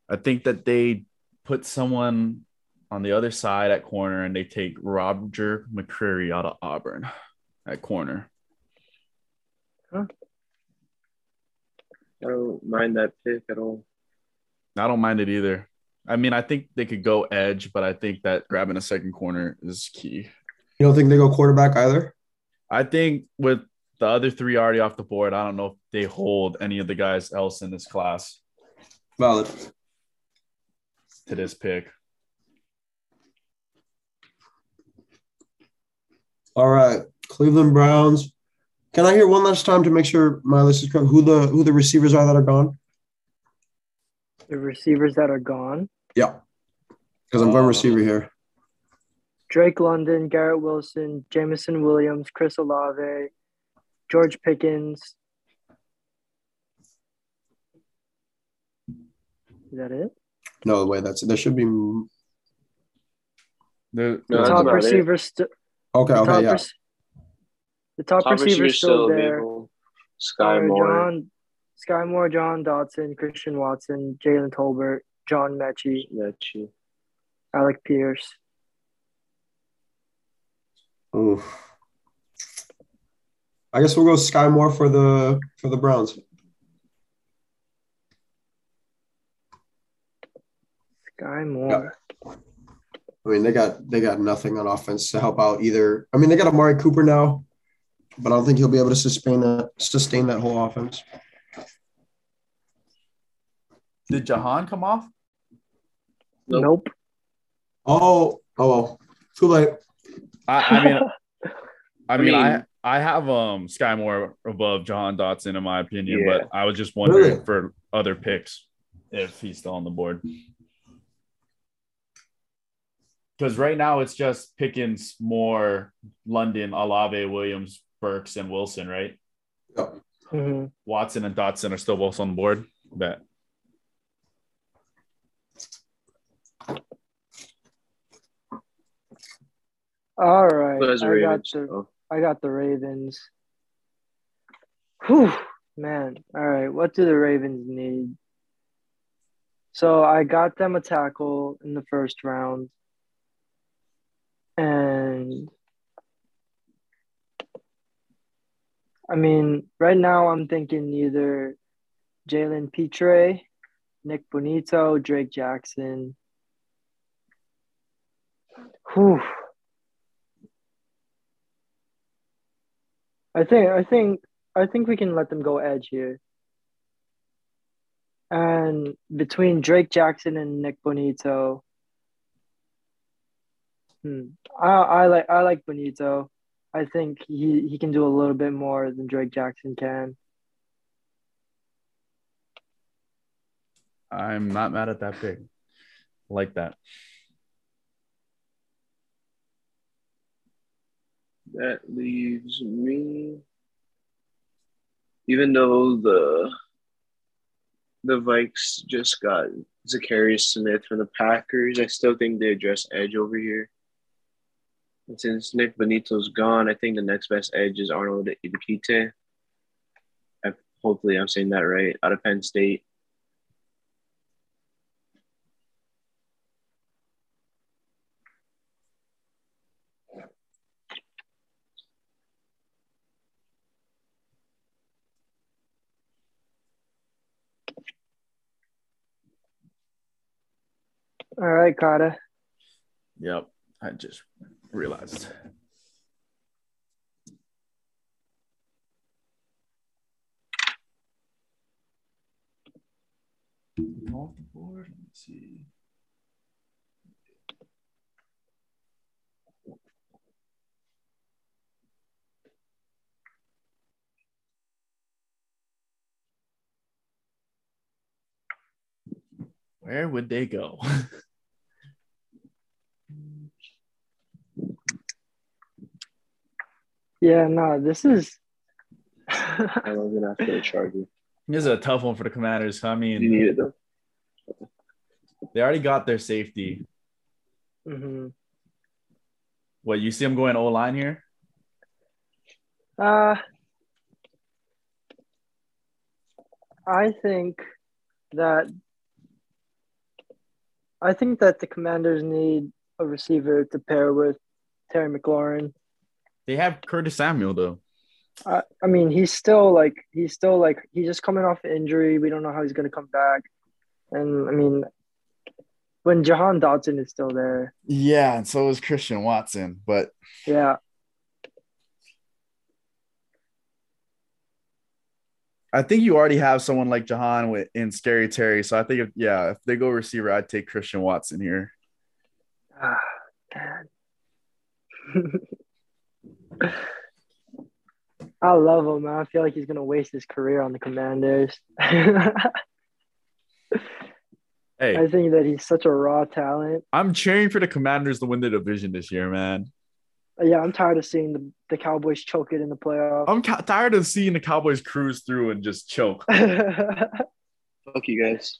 I think that they put someone on the other side at corner and they take Roger McCreary out of Auburn at corner. Huh. I don't mind that pick at all. I don't mind it either. I mean, I think they could go edge, but I think that grabbing a second corner is key. You don't think they go quarterback either? I think with the other three already off the board, I don't know if they hold any of the guys else in this class Valid. To this pick. All right. Cleveland Browns. Can I hear one last time to make sure my list is correct? Who the who the receivers are that are gone? The receivers that are gone: Yeah. Because I'm going Uh, receiver here. Drake London, Garrett Wilson, Jameson Williams, Chris Olave, George Pickens. Is that it? No way. That's there should be. The, No, The that's top about it. receiver, st- Okay. the Okay. top, Yeah. rec- the top, Top receiver receiver's still there. Skyy Moore. John, Skyy Moore, John Dotson, Christian Watson, Jalen Tolbert, John Metchie, That's you. Alec Pierce. Oof. I guess we'll go Skyy Moore for the for the Browns. Skyy Moore. I mean, they got they got nothing on offense to help out either. I mean, they got Amari Cooper now, but I don't think he'll be able to sustain that sustain that whole offense. did Jahan come off? Nope. Nope. Oh, oh well. Too late. I, I mean, [laughs] I mean, I I have um Skyy Moore above John Dotson in my opinion, Yeah. but I was just wondering Really? for other picks if he's still on the board. Because right now it's just Pickens, Moore, London, Olave, Williams, Burks, and Wilson, right? Yep. hmm Watson and Dotson are still both on the board. Bet. All right. Who has I got the Oh, I got the Ravens. Whew, man. All right. What do the Ravens need? So I got them a tackle in the first round. And I mean, right now I'm thinking either Jalen Pitre, Nik Bonitto, Drake Jackson. Whew. I think I think I think we can let them go edge here. And between Drake Jackson and Nik Bonitto, hmm, I I like I like Bonitto. I think he, he can do a little bit more than Drake Jackson can. I'm not mad at that pick. Like that. that leaves me. Even though the the Vikes just got Za'Darius Smith from the Packers, I still think they address edge over here. And since Nik Bonitto's gone, I think the next best edge is Arnold Idikite. Hopefully, I'm saying that right. Out of Penn State. All right, Kata. Yep. I just realized. Off the board. Let me see. Where would they go? [laughs] Yeah, no, this is. [laughs] I was gonna have to the Chargers. This is a tough one for the Commanders. I You mean, needed them. they already got their safety. Mhm. What you see them going O line here? Uh, I think that I think that the Commanders need a receiver to pair with Terry McLaurin. They have Curtis Samuel though. I, I mean, he's still like he's still like he's just coming off injury. We don't know how he's gonna come back. And I mean, when Jahan Dotson is still there, Yeah, and so is Christian Watson. But yeah, I think you already have someone like Jahan with in Scary Terry. So I think if yeah, if they go receiver, I'd take Christian Watson here. ah, man. [laughs] I love him, man. I feel like he's gonna waste his career on the Commanders. [laughs] Hey, I think that he's such a raw talent. I'm cheering for the Commanders to win the division this year, man. Yeah, I'm tired of seeing the, the Cowboys choke it in the playoffs. I'm ca- tired of seeing the Cowboys cruise through and just choke. [laughs] Fuck you guys.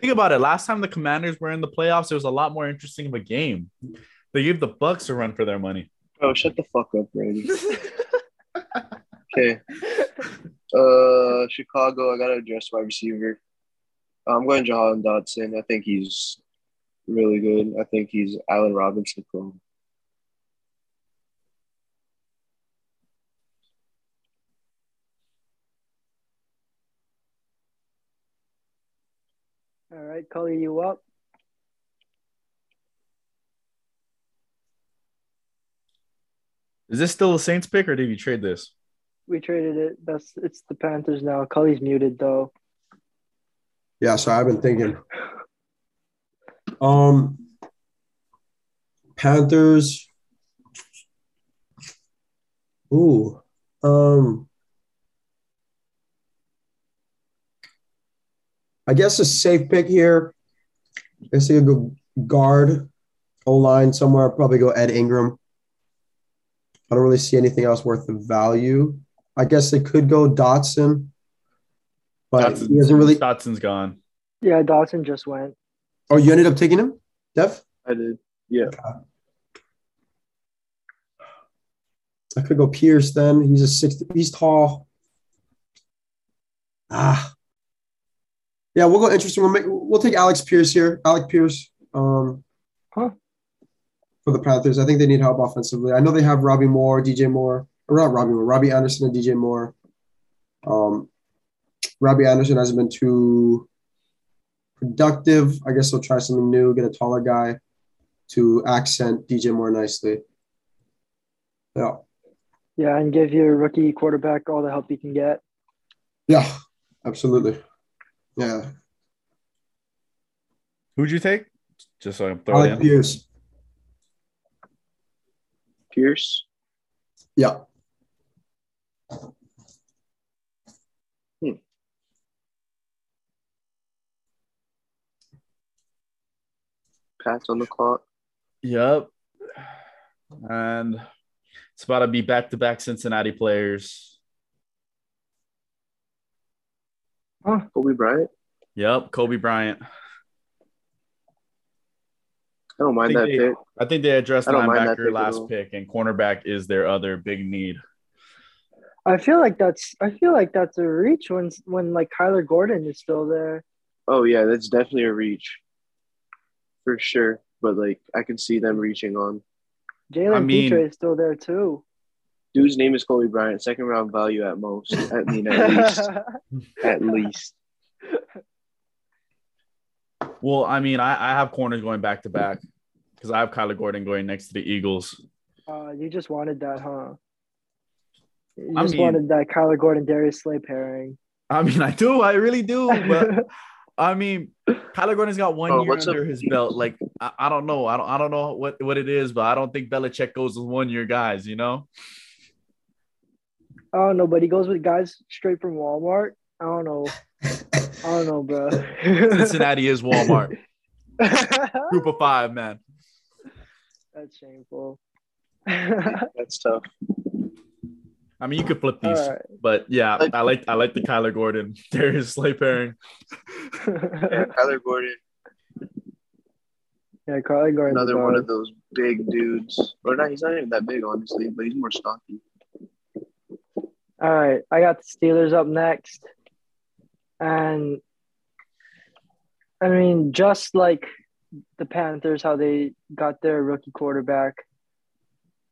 Think about it. Last time the Commanders were in the playoffs, it was a lot more interesting of a game. They gave the Bucks a run for their money. Oh, shut the fuck up, Brady. [laughs] Okay. Uh, Chicago. I gotta address wide receiver. I'm going Jahan Dotson. I think he's really good. I think he's Allen Robinson clone. All right, Cully, you up? Is this still the Saints pick or did you trade this? We traded it. That's it's the Panthers now. Cully's muted though. Yeah, so I've been thinking. Um, Panthers. Ooh, um, I guess a safe pick here. I guess you could go guard, O line somewhere. Probably go Ed Ingram. I don't really see anything else worth the value. I guess they could go Dotson, but he doesn't really. Dotson's gone. Yeah, Dawson just went. Oh, you ended up taking him, Def? I did. Yeah. I could go Pierce then. He's a six. He's tall. Ah. Yeah, we'll go interesting. We'll make. We'll take Alec Pierce here. Alec Pierce. Um. Huh. For the Panthers, I think they need help offensively. I know they have Robbie Moore, DJ Moore, or not Robbie Moore, Robbie Anderson and DJ Moore. Um, Robbie Anderson hasn't been too productive. I guess they'll try something new, get a taller guy to accent DJ Moore nicely. Yeah. Yeah, and give your rookie quarterback all the help he can get. Yeah, absolutely. Yeah. Who'd you take? Just so I can I throw it like. Pierce. Pierce. Yeah. Hmm. Pats on the clock. Yep. And it's about to be back to back Cincinnati players. Ah, Coby Bryant. Yep. Coby Bryant. I don't mind I that think they- pick. I think they addressed I don't mind that linebacker last pick, and cornerback is their other big need. I feel like that's I feel like that's a reach when when like Kyler Gordon is still there. Oh yeah, that's definitely a reach. For sure. But like I can see them reaching on. Jalen I mean- Pitre is still there too. Dude's name is Coby Bryant, second round value at most. I mean at least. [laughs] at least. Well, I mean, I, I have corners going back to back because I have Kyler Gordon going next to the Eagles. uh, you just wanted that, huh? You I just mean- wanted that Kyler Gordon Darius Slay pairing. I mean, I do, I really do, but [laughs] I mean, Kyler Gordon's got one Oh, year under up? his belt. Like, I, I don't know, I don't, I don't know what what it is, but I don't think Belichick goes with one year guys. You know? I don't know, but he goes with guys straight from Walmart. I don't know. I don't know, bro. [laughs] Cincinnati is Walmart. [laughs] Group of five, man. That's shameful. [laughs] That's tough. I mean, you could flip these, All right. but yeah, I like I like the Kyler Gordon [laughs] Darius Slay pairing. [laughs] Yeah, Kyler Gordon, yeah, Kyler Gordon. another one of those big dudes. Or not, he's not even that big, honestly, but he's more stocky. All right, I got the Steelers up next, and I mean, just like the Panthers, how they got their rookie quarterback,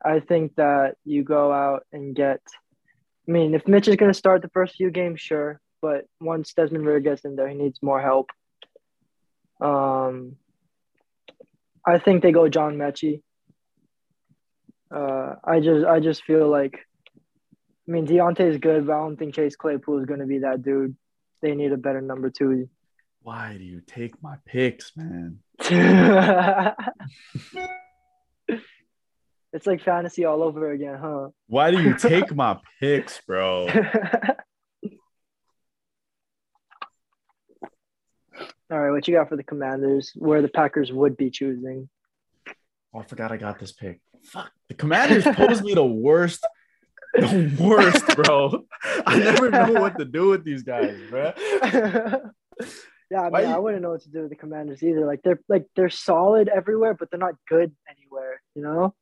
I think that you go out and get. I mean, if Mitch is going to start the first few games, sure, but once Desmond Ridder gets in there, he needs more help. Um, I think they go John Metchie. Uh, I just, I just feel like, I mean, Diontae is good, but I don't think Chase Claypool is going to be that dude. They need a better number two. Why do you take my picks, man? [laughs] it's like fantasy all over again, huh? Why do you take [laughs] my picks, bro? [laughs] All right, what you got for the Commanders? Where the Packers would be choosing? Oh, I forgot I got this pick. Fuck, the Commanders posed me the worst, the worst, bro. I never know what to do with these guys, bro. Yeah, I Why mean, I wouldn't know what to do with the Commanders either. Like they're like they're solid everywhere, but they're not good anywhere. You know?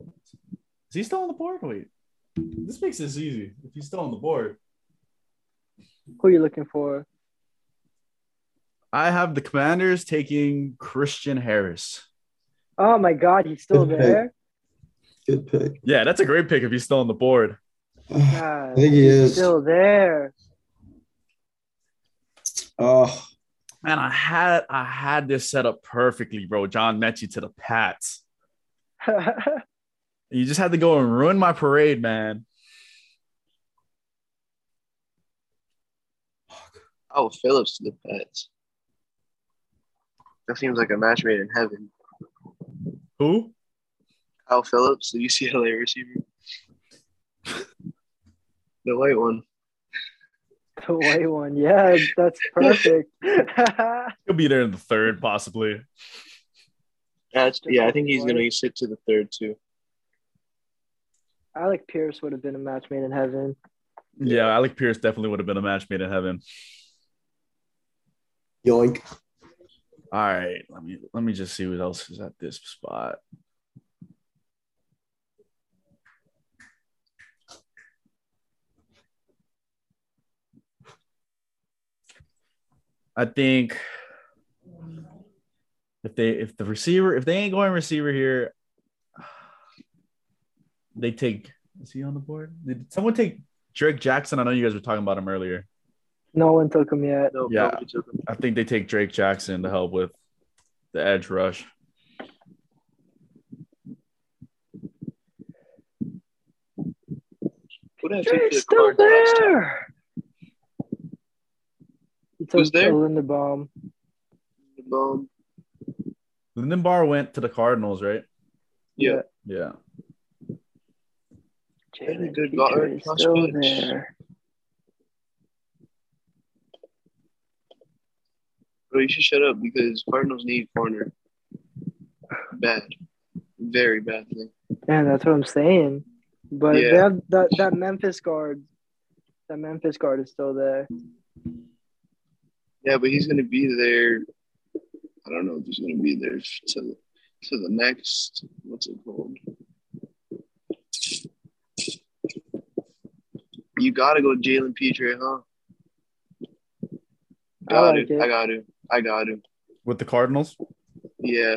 Is he still on the board? Wait, this makes this easy. If he's still on the board, Who are you looking for? I have the Commanders taking Christian Harris. Oh my God, he's still Good pick. there. Good pick. Yeah, that's a great pick if he's still on the board. I think he he's is. still there. Oh, Man, I had I had this set up perfectly, bro. John Metchie to the Pats. [laughs] You just had to go and ruin my parade, man. Oh, Phillips to the Pets. That seems like a match made in heaven. Who? Al Phillips, the UCLA receiver. The white one. the white one, yeah, that's perfect. [laughs] He'll be there in the third, possibly. That's, yeah, I think he's going to sit to the third, too. Alec Pierce would have been a match made in heaven. Yeah, Alec Pierce definitely would have been a match made in heaven. yoink. All right, let me let me just see what else is at this spot. I think if they if the receiver if they ain't going receiver here, they take is he on the board? Did someone take Drake Jackson? I know you guys were talking about him earlier. No one took him yet. No, Yeah. took him. I think they take Drake Jackson to help with the edge rush. Who did I take Drake's still Cards last time? there. He took Who's there? Linderbaum. Um, Linderbaum went to the Cardinals, right? yeah. Yeah. Very Jalen good Pitre guard is still prospects. there. Bro, you should shut up because Cardinals need corner. Bad. Very badly. Yeah, that's what I'm saying. But they Yeah. have that, that Memphis guard. That Memphis guard is still there. Yeah, but he's gonna be there. I don't know if he's gonna be there to the to the next what's it called? You gotta go Jalen Pitre, huh? Oh, I Got like it. I got to. I got to. With the Cardinals? Yeah.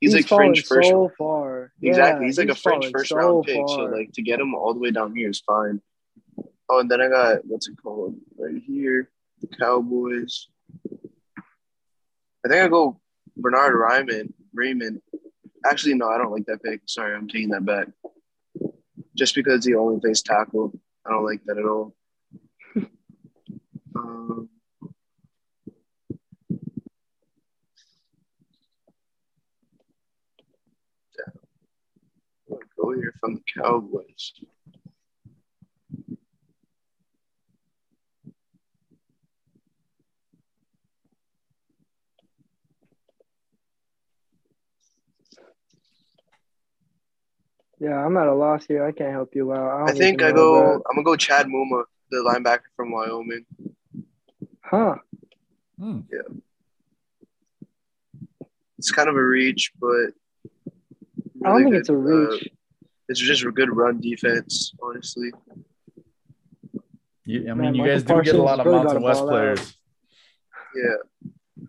He's, He's, like fallen fringe first. so far. Exactly. Yeah, he's like a fringe fallen first so round pick. So like to get him all the way down here is fine. Oh, and then I got what's it called right here, the Cowboys. I think I go Bernhard Raimann. Raymond. Actually, no, I don't like that pick. Sorry, I'm taking that back. Just because he only plays tackle, I don't like that at all. um, I'll go here from the Cowboys. Yeah, I'm at a loss here. I can't help you out. I, I think I go. that. I'm gonna go Chad Muma, the linebacker from Wyoming. Huh? Hmm. It's kind of a reach, but I don't really think it's a good, uh, reach. it's just a good run defense, honestly. You, I Man, mean, you Michael guys do get a lot of really Mountain West ball out. players. Yeah.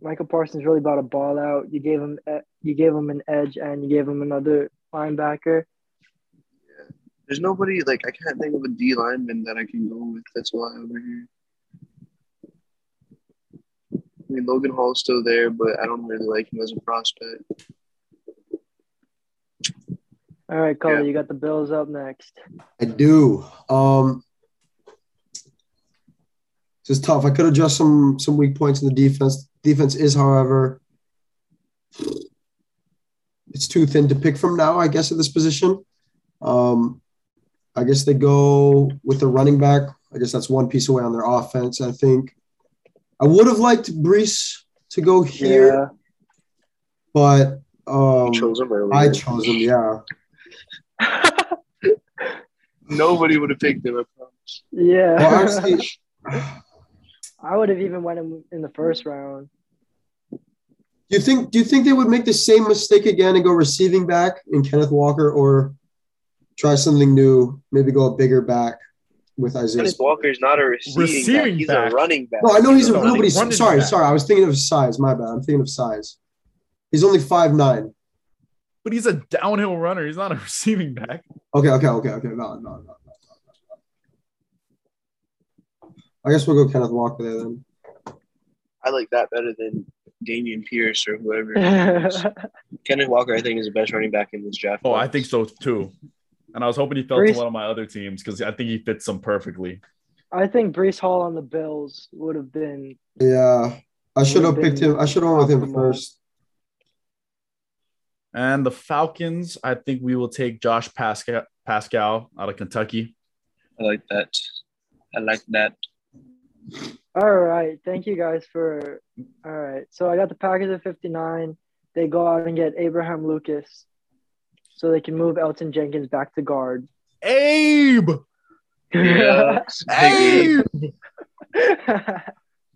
Micah Parsons really bought a ball out. You gave him e- you gave him an edge and you gave him another linebacker. Yeah. There's nobody like I can't think of a D lineman that I can go with. That's why over here. I mean, Logan Hall's still there, but I don't really like him as a prospect. All right, Cully, Yeah. you got the Bills up next. I do. Um, this is tough. I could adjust some some weak points in the defense. Defense is, however, it's too thin to pick from now. I guess at this position. Um, I guess they go with the running back. I guess that's one piece away on their offense. I think I would have liked Breece to go here, Yeah. but um, chose him earlier. I chose him. Yeah. [laughs] Nobody would have picked him. I promise. Yeah. Well, actually, [laughs] I would have even went in, in the first round. Do you think do you think they would make the same mistake again and go receiving back in Kenneth Walker or try something new, maybe go a bigger back with Isaiah? Dennis Walker's not a receiving, Receiving back. He's back. a running back. No, I know he's a No, nobody. running Sorry, back. sorry. I was thinking of size. My bad. I'm thinking of size. He's only five nine. But he's a downhill runner. He's not a receiving back. Okay, okay, okay, okay. No, no, no, no, no, no. I guess we'll go Kenneth Walker there then. I like that better than Dameon Pierce or whoever. [laughs] Kenneth Walker, I think, is the best running back in this draft. Oh, I think so too. And I was hoping he fell Breece- to one of my other teams because I think he fits them perfectly. I think Breece Hall on the Bills would have been. Yeah, I should have picked him. I should have went with him first. And the Falcons, I think we will take Josh Paschal, Paschal out of Kentucky. I like that. I like that. All right. Thank you guys for. All right. So I got the Packers at 59. They go out and get Abraham Lucas so they can move Elgton Jenkins back to guard. Abe! Yeah. [laughs] Abe!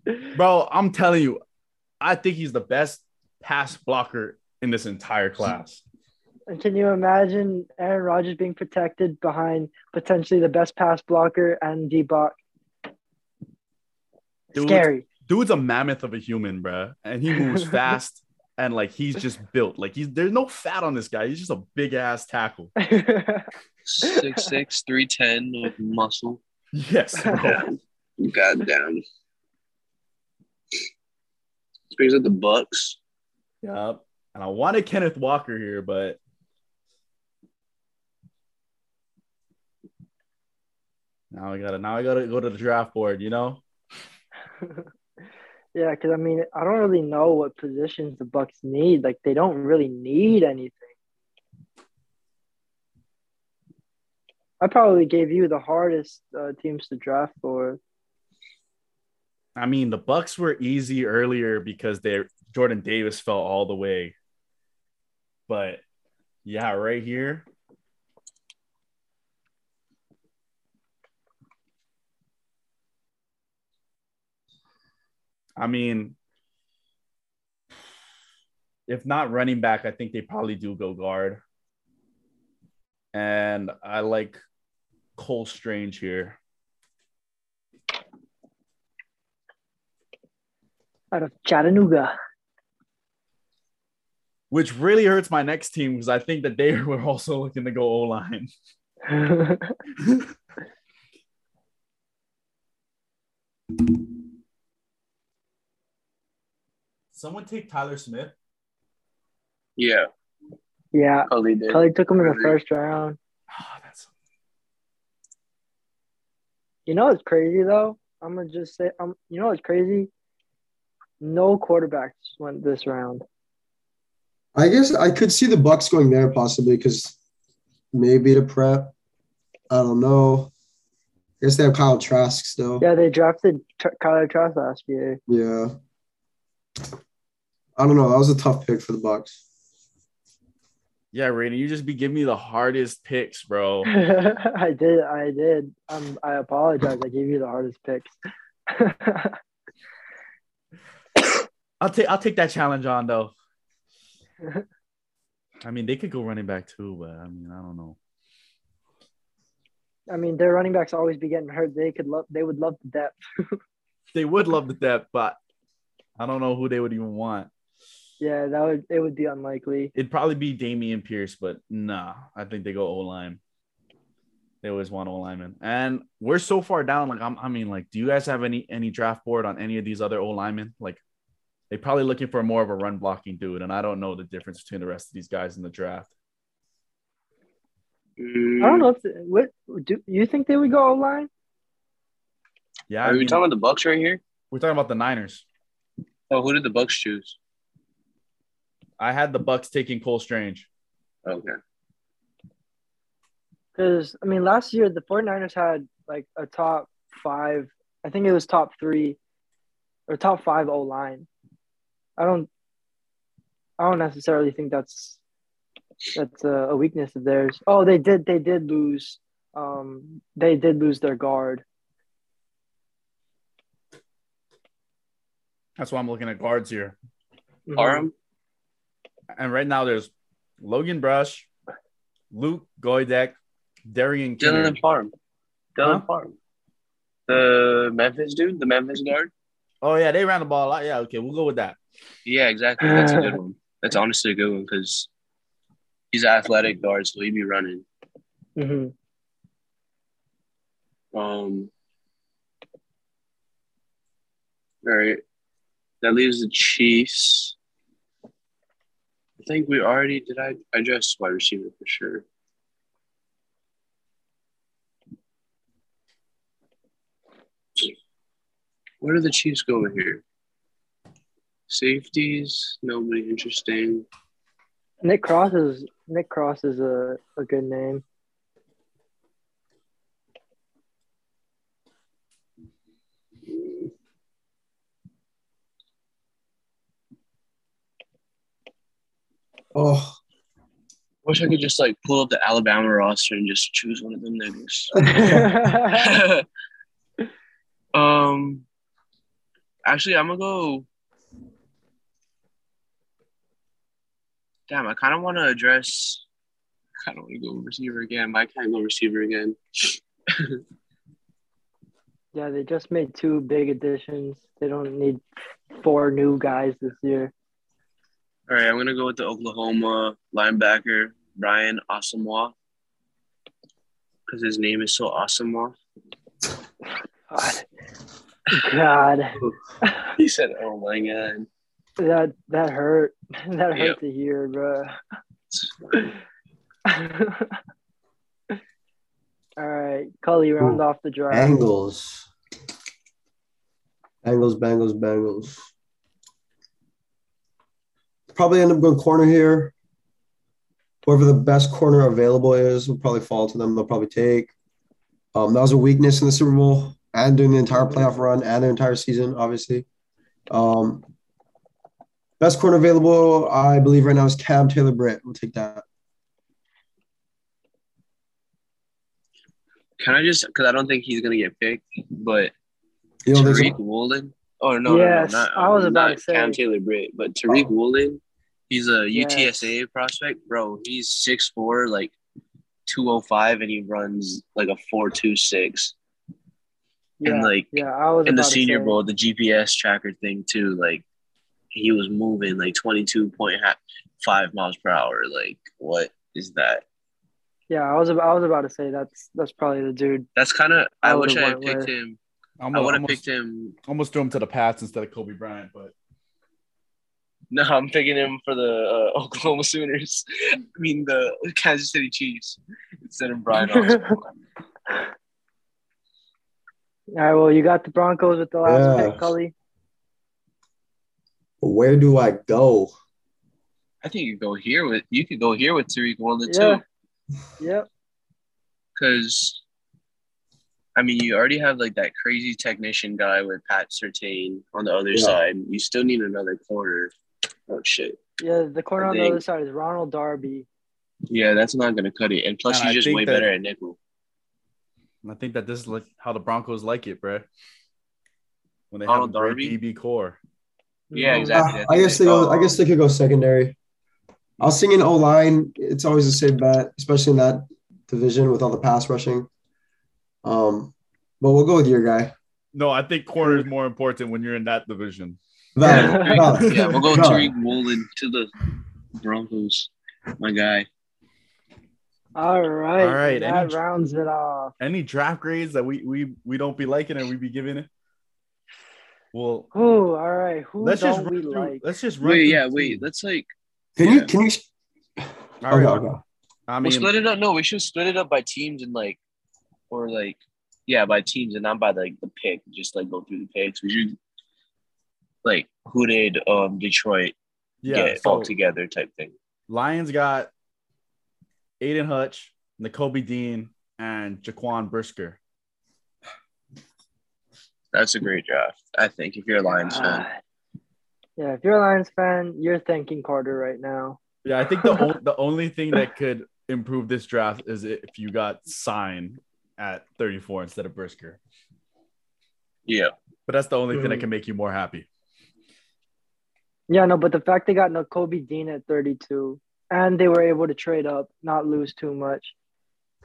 [laughs] Bro, I'm telling you, I think he's the best pass blocker in this entire class. and can you imagine Aaron Rodgers being protected behind potentially the best pass blocker and D Buck? Dude. Scary. Dude's a mammoth of a human, bro. And he moves [laughs] fast and like he's just built. Like he's there's no fat on this guy. He's just a big ass tackle. Six six three ten with muscle. Yes, bro. [laughs] God damn. Brings of the Bucks. Yep. And I wanted Kenneth Walker here, but now I gotta now I gotta go to the draft board, you know? [laughs] yeah, because I mean, I don't really know what positions the Bucks need. Like, they don't really need anything. I probably gave you the hardest uh, teams to draft for. I mean, the Bucks were easy earlier because they Jordan Davis fell all the way. But yeah, right here. I mean, if not running back, I think they probably do go guard. And I like Cole Strange here. Out of Chattanooga. which really hurts my next team because I think that they [laughs] were also looking to go O line. [laughs] Someone take Tyler Smith. Yeah, yeah. Cully did. Kelly took him in the first round. Ah, that's You know what's crazy though? I'm gonna just say, um, you know what's crazy? No quarterbacks went this round. I guess I could see the Bucks going there possibly because maybe to prep. I don't know. I guess they have Kyle Trask still. Yeah, they drafted Tr- Kyler Trask last year. Yeah. I don't know. That was a tough pick for the Bucks. yeah, Raiden. You just be giving me the hardest picks, bro. [laughs] I did, I did. Um, I apologize. I gave you the hardest picks. [laughs] I'll take I'll take that challenge on though. I mean, they could go running back too, but I mean, I don't know. I mean, their running backs always be getting hurt. They could love. They would love the depth. [laughs] They would love the depth, but I don't know who they would even want. Yeah, that would. It would be unlikely. It'd probably be Dameon Pierce, but nah, I think they go O line. They always want O linemen, and we're so far down. Like I'm, I mean, like, do you guys have any any draft board on any of these other O linemen? Like, they probably looking for more of a run blocking dude, and I don't know the difference between the rest of these guys in the draft. Mm. I don't know if the, what do you think they would go O line? Yeah, Are I we mean, talking about the Bucks right here? we're talking about the Niners. Oh, who did the Bucks choose? I had the Bucks taking Cole Strange. Okay. Because I mean, last year the 49ers had like a top five. I think it was top three or top five O line. I don't. I don't necessarily think that's that's a, a weakness of theirs. Oh, they did. They did lose. Um, they did lose their guard. That's why I'm looking at guards here. Mhm. Parham? And right now there's Logan Bruss, Luke Goedeke, Darian Kinnard. Dylan Parham. Dylan Huh? Parham. The Memphis dude, the Memphis guard. Oh yeah, they ran the ball a lot. Yeah, okay, we'll go with that. Yeah, exactly. That's a good [sighs] one. That's honestly a good one because he's an athletic guard, so he'd be running. Mhm. Um. All right, that leaves the Chiefs. I think we already did. I address wide receiver for sure. Where do the Chiefs go here? Safeties, nobody interesting. Nick Cross is Nick Cross is a, a good name. Oh, Wish I could just like pull up the Alabama roster and just choose one of them niggas. [laughs] um, actually, I'm gonna go. Damn, I kind of want to address. I kind of want to go receiver again, but I can't go receiver again. yeah, they just made two big additions. They don't need four new guys this year. All right, I'm gonna go with the Oklahoma linebacker Brian Asamoah because his name is so Asamoah. God. God. [laughs] He said, "Oh my god." That that hurt. [laughs] That hurt Yep. to hear, bro. [laughs] All right, Cully, round off the draft. Bengals. Bengals, Bengals, Bengals. Probably end up going corner here. Whoever the best corner available is will probably fall to them. They'll probably take. Um, that was a weakness in the Super Bowl and during the entire playoff run and the entire season, obviously. Um, best corner available, I believe, right now is Cam Taylor Britt. We'll take that. Can I just because I don't think he's gonna get picked, but You know, Tariq Woolen. Oh no, Yes, no, no, not, I was um, about not to say. Cam Taylor Britt, but Tariq Oh. Woolen. He's a Yes. UTSA prospect, bro. He's 6'4", like two oh five, and he runs like a four two six. yeah, And like yeah, I was in the Senior. Bowl, the GPS tracker thing too, like he was moving like twenty two point five miles per hour. Like what is that? Yeah, I was about, I was about to say that's that's probably the dude. That's kind of. I, I wish I had picked with- him. I'm I would have almost, picked him. almost threw him to the Pats instead of Coby Bryant, but No, I'm picking him for the uh, [laughs] Oklahoma Sooners. I mean the Kansas City Chiefs instead of Bryant. [laughs] All right, well, you got the Broncos with the last Yeah. pick, Cully. where do I go? I think you go here with you could go here with Tariq Woolen Yeah. too, Yep. because I mean you already have like that crazy technician guy with Pat Surtain on the other Yeah. side. You still need another corner. Oh shit! Yeah, the corner I on the other side is Ronald Darby. Yeah, that's not gonna cut it. And plus, And I he's just think way that- better at nickel. I think that this is like how the Broncos like it, bro. When they Donald have a great Darby? DB core. Yeah, Mhm. exactly. Uh, I guess they go. I guess they could go secondary. I was thinking O line. It's always a safe bet, especially in that division with all the pass rushing. Um, but we'll go with your guy. No, I think corner is more important when you're in that division. Valid, valid. yeah, we'll go Valid. Tariq Woolen to the Broncos. My guy. All right. All right, That any- rounds it off. Any draft grades that we we we don't be liking and we be giving it? Well, oh, all right. Who let's just don't run we through, like? let's just run. Wait, yeah, the wait. Let's like Can Yeah. you can you? All right. Okay, okay. I we'll mean, split it up. No, we should split it up by teams and like, or like, yeah, by teams and not by like the pick. Just like go through the picks. We should like who did um Detroit yeah. get So all together type thing. Lions got Aidan Hutch, Nakobe Dean, and Jaquan Brisker. That's a great draft. I think if you're a Lions fan. Ah. yeah, if you're a Lions fan, you're thanking Carter right now. Yeah, I think the [laughs] o- the only thing that could improve this draft is if you got signed at 34 instead of Brisker. Yeah. But that's the only thing that can mm-hmm. make you more happy. Yeah, no, but the fact they got Nakobe Dean at 32 and they were able to trade up, not lose too much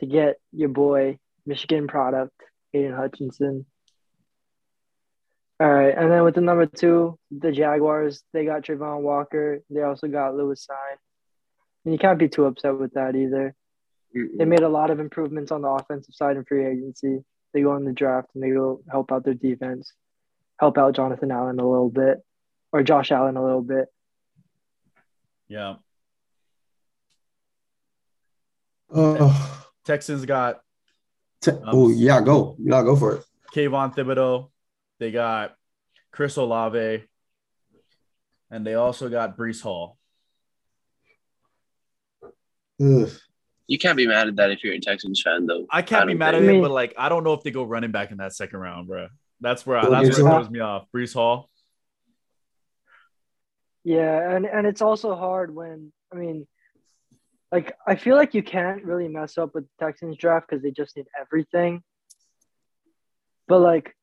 to get your boy, Michigan product, Aidan Hutchinson. All right, and then with the number two, the Jaguars, they got Travon Walker. They also got Lewis Cine. And you can't be too upset with that either. They made a lot of improvements on the offensive side in free agency. They go in the draft and they go help out their defense, help out Jonathan Allen a little bit, or Josh Allen a little bit. Yeah. Oh, Texans got t- um, oh yeah, go. Yeah, go for it. Kayvon Thibodeaux. They got Chris Olave. And they also got Breece Hall. Ugh. You can't be mad at that if you're a Texans fan, though. I can't be don't mad at think- it, but like I don't know if they go running back in that second round, bro. That's where I, that's Breece what Hall? throws me off. Breece Hall. Yeah, and and it's also hard when I mean, like I feel like you can't really mess up with the Texans draft because they just need everything. But like,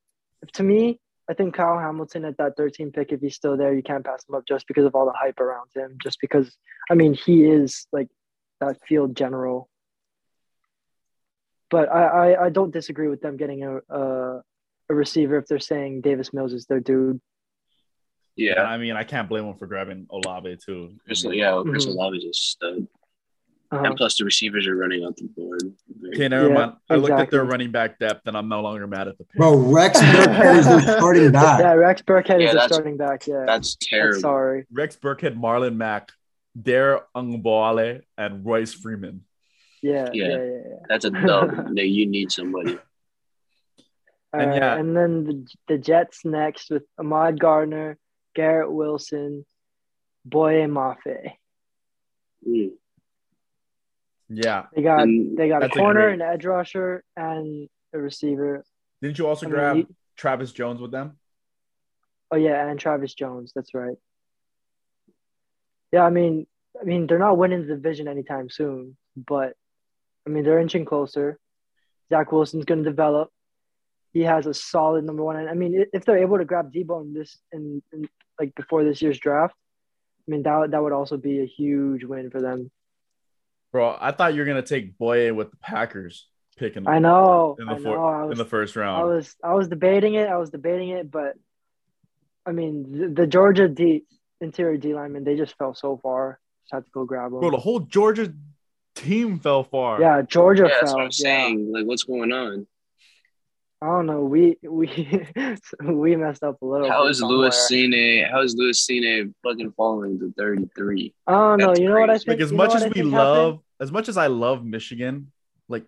to me, I think Kyle Hamilton at that 13 pick, if he's still there, you can't pass him up just because of all the hype around him. Just because, I mean, he is like that field general. But I I, I don't disagree with them getting a, a a receiver if they're saying Davis Mills is their dude. Yeah, Yeah. I mean I can't blame them for grabbing Olave too. Chris, yeah, Chris Mhm. Olave is a stud. Uh, And plus, the receivers are running out the board. Okay, never Yeah, mind. I looked at their running back depth, and I'm no longer mad at the pick. Bro, Rex Burkhead is their starting [laughs] back. yeah, Rex Burkhead Yeah, is the that's- starting back. Yeah, That's I'm terrible. sorry. Rex Burkhead, Marlon Mack, Dare Ogunbowale, and Royce Freeman. Yeah, yeah, Yeah. yeah. yeah, yeah. That's a dub. [laughs] that you need somebody. All And right, yeah. and then the the Jets next with Ahmad Gardner, Garrett Wilson, Boye Mafe. Mm. Yeah. They got And they got a corner, great- an edge rusher, and a receiver. Didn't you also I mean, grab you- Travis Jones with them? Oh yeah, and Travis Jones. That's right. Yeah, I mean, I mean, they're not winning the division anytime soon, but I mean, they're inching closer. Zach Wilson's going to develop. He has a solid number one. And I mean, if they're able to grab Deebo in this in, in like before this year's draft, I mean that would- that would also be a huge win for them. Bro, I thought you were gonna take Boye with the Packers picking I know, in the I four, know. I was, in the first I round. was, I was debating it. I was debating it, but I mean, the, the Georgia D interior D lineman, they just fell so far. Just had to go grab them. Bro, the whole Georgia team fell far. Yeah, Georgia Yeah, that's fell. what I'm yeah. saying. Like, what's going on? I don't know. We we [laughs] we messed up a little. How is bit Lewis somewhere. Cine? How is Lewis Cine fucking falling to 33? I don't know. That's You know what I crazy. think? Like as you much as we love, happened? as much as I love Michigan, like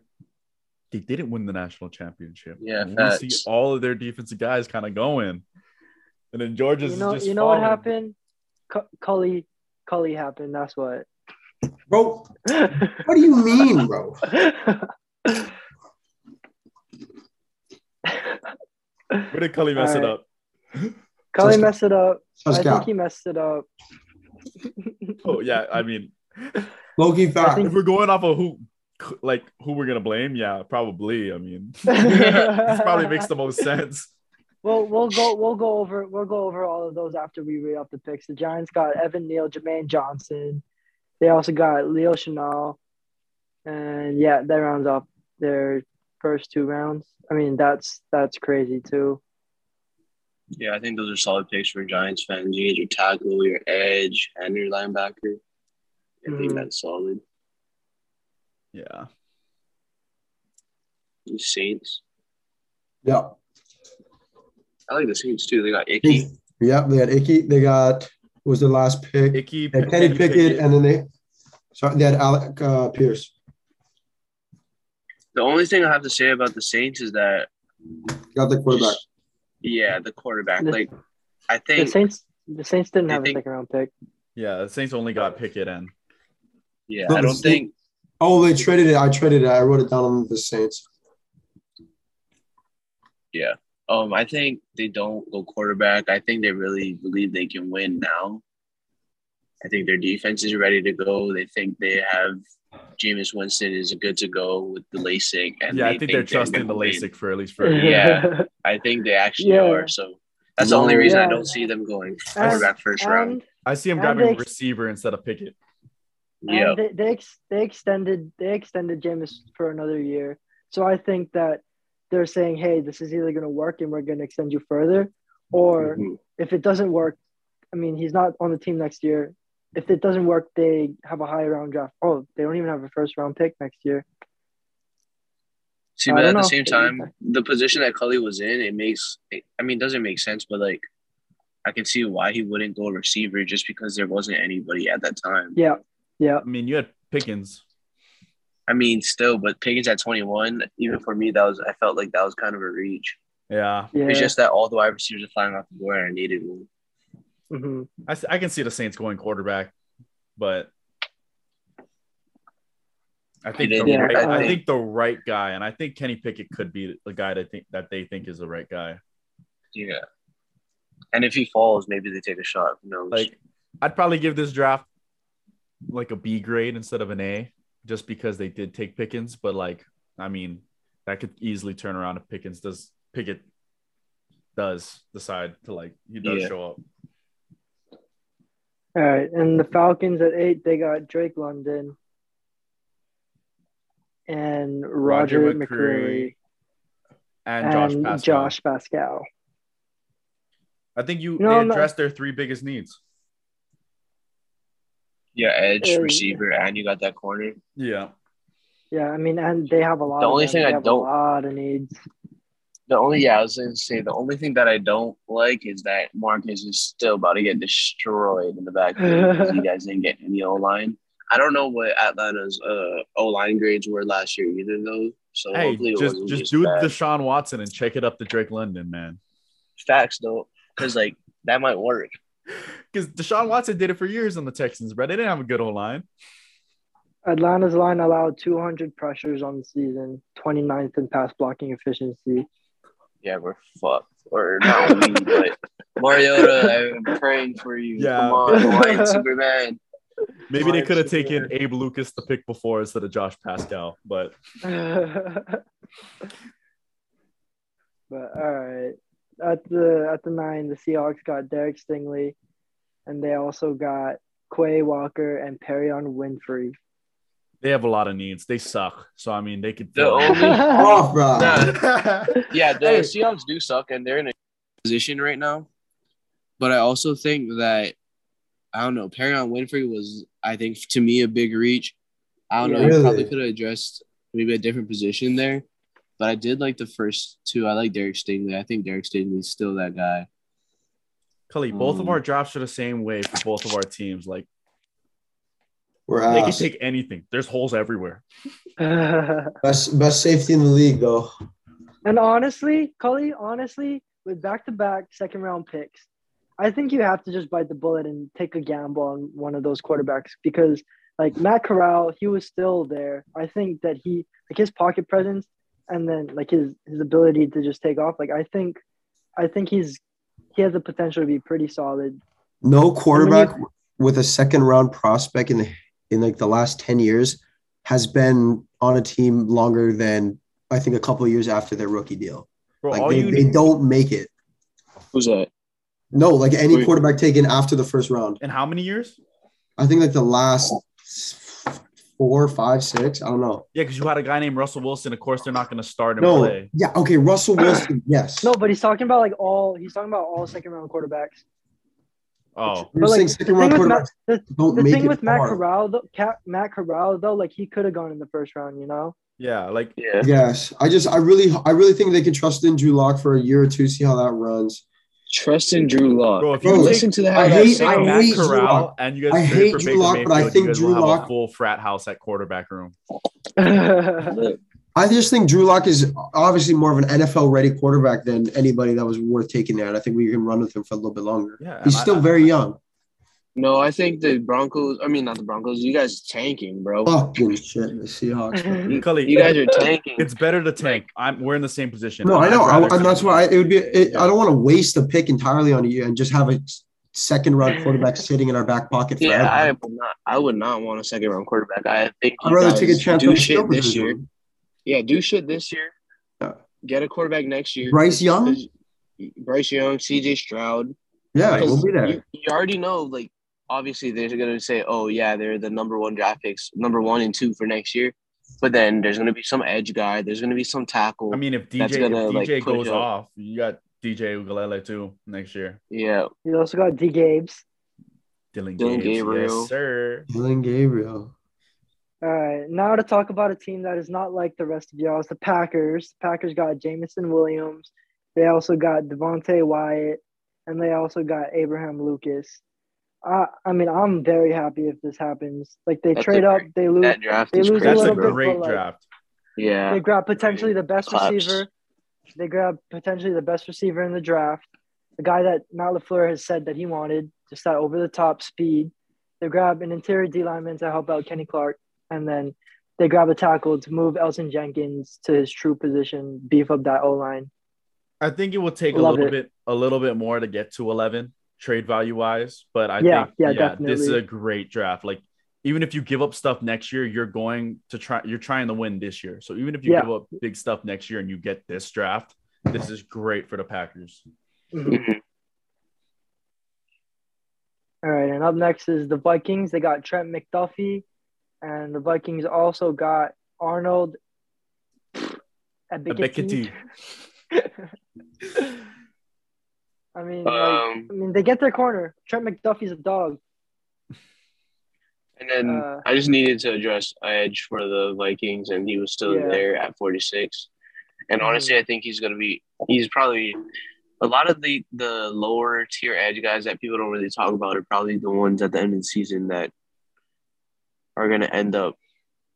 they didn't win the national championship. Yeah, And we see all of their defensive guys kind of going, and then Georgia's You know, just you know what happened? Cu- Cully, Cully happened. That's what. Bro, what do you mean, bro? [laughs] Where did Cully mess it Alright. up? Cully Just- messed it up. I Just think he messed it up. Oh yeah, I mean, Loki fact. if we're going off of who, like who we're gonna blame, yeah, probably. I mean, [laughs] [laughs] this probably makes the most sense. We'll we'll go we'll go over we'll go over all of those after we read off the picks. The Giants got Evan Neal, Jermaine Johnson. They also got Leo Chenal, and yeah, that rounds off their first two rounds. I mean, that's that's crazy too. Yeah, I think those are solid picks for Giants fans. You get your tackle, your edge, and your linebacker. I think Mhm. that's solid. Yeah. The Saints. Yeah. I like the Saints too. They got Ickey. Yeah, they had Ickey. They got was the last pick? Ickey, They had Kenny Pickett, and then they sorry, they had Alec uh, Pierce. The only thing I have to say about the Saints is that Got the quarterback. yeah, the quarterback. The- Like I think The think Saints, the Saints didn't I have a think- second round pick. Yeah, the Saints only got Pickett and yeah, No, I don't think Oh, they traded it. I traded it. I wrote it down on the Saints. yeah. Um, I think they don't go quarterback. I think they really believe they can win now. I think their defense is ready to go. They think they have Jameis Winston is good to go with the LASIK, and yeah, they I think they're trusting gonna the win. LASIK for at least for a year. Yeah. [laughs] I think they actually Yeah. are. So that's the only No. reason I don't see them going quarterback first round. I see him And grabbing they- receiver instead of Pickett. Yeah, they they, ex- they extended they extended Jameis for another year. So I think that they're saying, hey, this is either going to work and we're going to extend you further, or Mhm. if it doesn't work, I mean, he's not on the team next year. If it doesn't work, they have a high round draft. Oh, they don't even have a first round pick next year. See, but don't at the same time, the position that Cully was in, it makes. I mean, it doesn't make sense, but like, I can see why he wouldn't go receiver just because there wasn't anybody at that time. Yeah, yeah, I mean, you had Pickens. I mean, still, but Pickens at 21, even for me, that was I felt like that was kind of a reach. Yeah, yeah. It's just that all the wide receivers are flying off the board, and I needed one. hmm I, s- I can see the Saints going quarterback, but I think the yeah, right, I I think- think the right guy, and I think Kenny Pickett could be the guy that think that they think is the right guy. Yeah. And if he falls, maybe they take a shot. Who knows? Like, I'd probably give this draft like a B grade instead of an A, just because they did take Pickens. But like, I mean, that could easily turn around if Pickens does Pickett does decide to like he does Yeah. show up. All right, and the Falcons at eight, they got Drake London and Roger, Roger McCreary McCreary And Josh and Paschal. Josh Paschal. I think you No, they I'm not- addressed their three biggest needs. Yeah, edge, Uh, receiver, and you got that corner. Yeah. Yeah, I mean, and they have a lot. The of only thing They I have don't- a lot of needs. The only yeah, I was gonna say the only thing that I don't like is that Marcus is still about to get destroyed in the backfield because you [laughs] guys didn't get any O line. I don't know what Atlanta's uh, O line grades were last year either though. So Hey, hopefully just wasn't just just do bad. Deshaun Watson and check it up to Drake London, man. facts though, because like that might work. [laughs] Because Deshaun Watson did it for years on the Texans, bro. They didn't have a good old line. Atlanta's line allowed 200 pressures on the season, 29th in pass blocking efficiency. Yeah, we're fucked. Or not we, but [laughs] Mariota, I'm praying for you. Yeah. Come on, white Superman. [laughs] Maybe they could have taken Abe Lucas the pick before instead of Josh Paschal, but [laughs] but all right, at the at the nine, the Seahawks got Derek Stingley, and they also got Quay Walker and Perrion Winfrey. they have a lot of needs. They suck. So I mean, they could. The only- [laughs] Off, bro. Nah. [laughs] Yeah, the Hey. Seahawks do suck, and they're in a position right now. But I also think that I don't know. Perrion Winfrey was, I think, to me, a big reach. I don't know. Really? You probably could have addressed maybe a different position there. But I did like the first two. I like Derek Stingley. I think Derek Stingley is still that guy. Cully, both of Um, our drafts are the same way for both of our teams. Like We're they can take anything. There's holes everywhere. [laughs] Best best safety in the league, though. and honestly, Cully, honestly, with back to back second round picks, I think you have to just bite the bullet and take a gamble on one of those quarterbacks because, like Matt Corral, he was still there. I think that he, like his pocket presence, and then like his his ability to just take off. Like I think, I think he's he has the potential to be pretty solid. No quarterback with a second round prospect in the in like the last 10 years has been on a team longer than I think a couple of years after their rookie deal. Bro, Like they, you they don't make it. Who's that? No, like any Wait. quarterback taken after the first round. And how many years? I think like the last four, five, six. I don't know. Yeah, because you had a guy named Russell Wilson. Of course, they're not going to start him. No, play. yeah, okay, Russell [clears throat] Wilson, yes. No, but he's talking about like all. He's talking about all second round quarterbacks. Oh, You're But, like, saying the second thing round with quarterbacks Matt, the, don't the make thing it with Matt. Corral, though, Ca- Matt Corral though, like he could have gone in the first round. You know. yeah, like Yeah. Yes, I just, I really, I really think they can trust in Drew Lock for a year or two, see how that runs. Trust in Drew Lock. Bro, if you Bro, listen to the how I that hate- sounds. I Matt hate Drew Corral Lock. and you guys I hate for Drew Baker Lock, but I think Drew will have Lock- a full frat house at quarterback room. [laughs] I just think Drew Lock is obviously more of an NFL ready quarterback than anybody that was worth taking there. And I think we can run with him for a little bit longer. Yeah, He's and I- still I- very young. No, I think the Broncos. I mean, not the Broncos. You guys tanking, bro. Fucking shit, the Seahawks. man. Mm-hmm. You, Cully, you guys are tanking. It's better to tank. I'm. We're in the same position. No, I know, I'd I, rather- and that's why I, it would be. It, I don't want to waste a pick entirely on you and just have a second round mm. quarterback sitting in our back pocket forever. Yeah, I would not. I would not want a second round quarterback. I think I'd rather take a chance do on shit this year. position. Yeah, do shit this year. Yeah. Get a quarterback next year. Bryce Young, Bryce Young, C.J. Stroud. yeah, we'll be there. You, you already know, like, obviously they're going to say, oh, yeah, they're the number one draft picks, number one and two for next year. But then there's going to be some edge guy. There's going to be some tackle. I mean, if DJ, That's gonna, if DJ push goes up. off, you got DJ Uiagalelei too next year. yeah. you also got D Gabes. Dillon, Dillon Gabriel, Gabriel. yes, sir. Dillon Gabriel. All right, now to talk about a team that is not like the rest of y'all. It's the Packers. The Packers got Jameson Williams. They also got Devonte Wyatt, and they also got Abraham Lucas. I, I mean, I'm very happy if this happens. Like they That's trade up, great- they lose, That draft they is lose a That's crazy, a little bit, bro. great but, like. Yeah. They grab potentially the best Claps. receiver. They grab potentially the best receiver in the draft. The guy that Matt LaFleur has said that he wanted, just that over the top speed. They grab an interior D lineman to help out Kenny Clark. And then they grab a tackle to move Elgton Jenkins to his true position, beef up that O line. I think it will take a little it. bit, a little bit more to get to 11 trade value wise, but I Yeah, think yeah, yeah, this is a great draft. Like even if you give up stuff next year, you're going to try. You're trying to win this year. So even if you Yeah. give up big stuff next year and you get this draft, this is great for the Packers. Mhm. Mhm. All right. And up next is the Vikings. They got Trent McDuffie. And the Vikings also got Arnold Ebiketie. [laughs] I mean, like, Um, I mean, they get their corner. Trent McDuffie's a dog. and then uh, I just needed to address Edge for the Vikings, and he was still Yeah. there at 46. And Mhm. honestly, I think he's going to be, he's probably, a lot of the, the lower tier edge guys that people don't really talk about are probably the ones at the end of the season that are going to end up,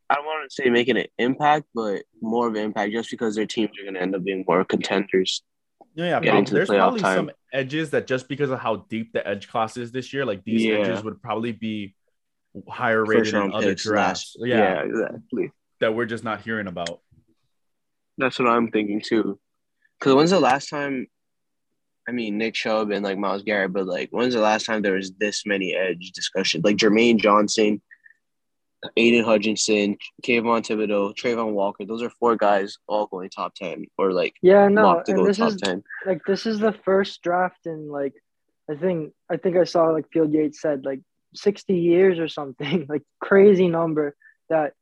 I don't want to say making an impact, but more of an impact just because their teams are going to end up being more contenders. Yeah, yeah. Getting prob- to the there's playoff probably time. some edges that just because of how deep the edge class is this year, like these Yeah. edges would probably be higher rated round other drafts. Yeah, yeah, exactly. that we're just not hearing about. That's what I'm thinking too. Because when's the last time? I mean, Nick Chubb and like Myles Garrett, but like, when's the last time there was this many edge discussion? Like Jermaine Johnson, Aidan Hutchinson, Kayvon Thibodeaux, Travon Walker. Those are four guys all going top ten or like Yeah, no, and this top is ten. like this is the first draft in like I think I think I saw like Field Yates said like sixty years or something [laughs] like crazy number that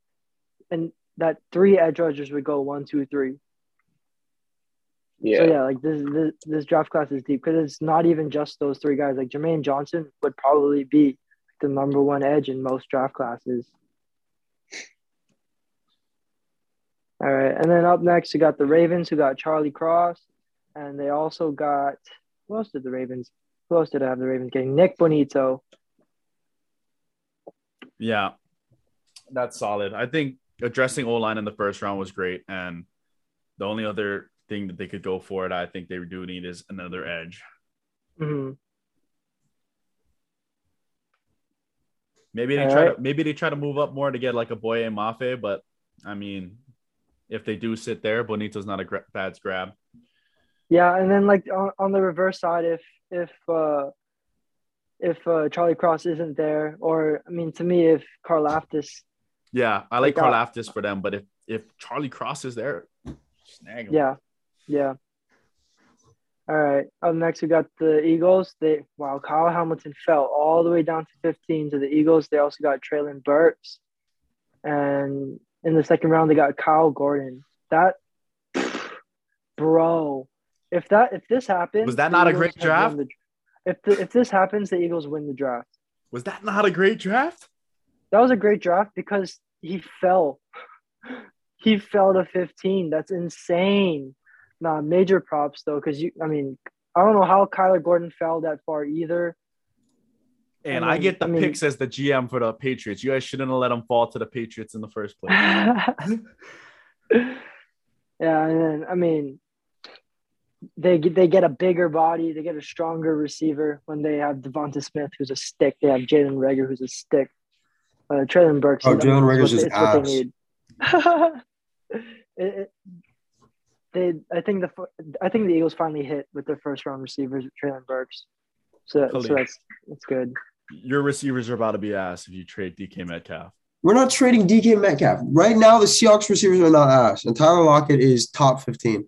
and that three edge rushers would go one two three. Yeah. So yeah, like this this, this draft class is deep because it's not even just those three guys. Like Jermaine Johnson would probably be the number one edge in most draft classes. All right, and then up next we got the Ravens, who got Charlie Cross, and they also got who else did the Ravens? Who else did I have the Ravens getting? Nik Bonitto. Yeah, that's solid. I think addressing O line in the first round was great, and the only other thing that they could go for it, I think they do need is another edge. Mhm. Maybe they All try right. to maybe they try to move up more to get like a Boye Mafe, but I mean, if they do sit there, Bonitto's not a gra- bad grab. Yeah, and then like on, on the reverse side, if if uh, if uh, Charlie Cross isn't there, or I mean, to me, if Karlaftis, Yeah, I like Like, uh, Karlaftis for them, but if if Charlie Cross is there, snag him. yeah, yeah. All right. Up next, we got the Eagles. They wow, Kyle Hamilton fell all the way down to 15 to the Eagles. They also got Treylon Burks. and in the second round they got Kyler Gordon. That, bro, if that if this happens, Was that not a Eagles great draft? the- if the, if this happens, the Eagles win the draft. Was that not a great draft? That was a great draft because he fell. [laughs] He fell to 15. That's insane. Nah, major props though, because you I mean, I don't know how Kyler Gordon fell that far either. And I I get the I mean- picks as the GM for the Patriots. You guys shouldn't have let them fall to the Patriots in the first place. [laughs] yeah, and then I mean, they get they get a bigger body, they get a stronger receiver when they have Devonta Smith, who's a stick. They have Jalen Reagor, who's a stick. Uh, Treylon Burks. Oh, I mean, Jalen it's Reagor's what just they- ass. they need. [laughs] it, it, they, I think the I think the Eagles finally hit with their first round receivers, Treylon Burks. So, so that's that's good. Your receivers are about to be asked if you trade DK Metcalf. We're not trading DK Metcalf. Right now, the Seahawks receivers are not asked, And Tyler Lockett is top 15.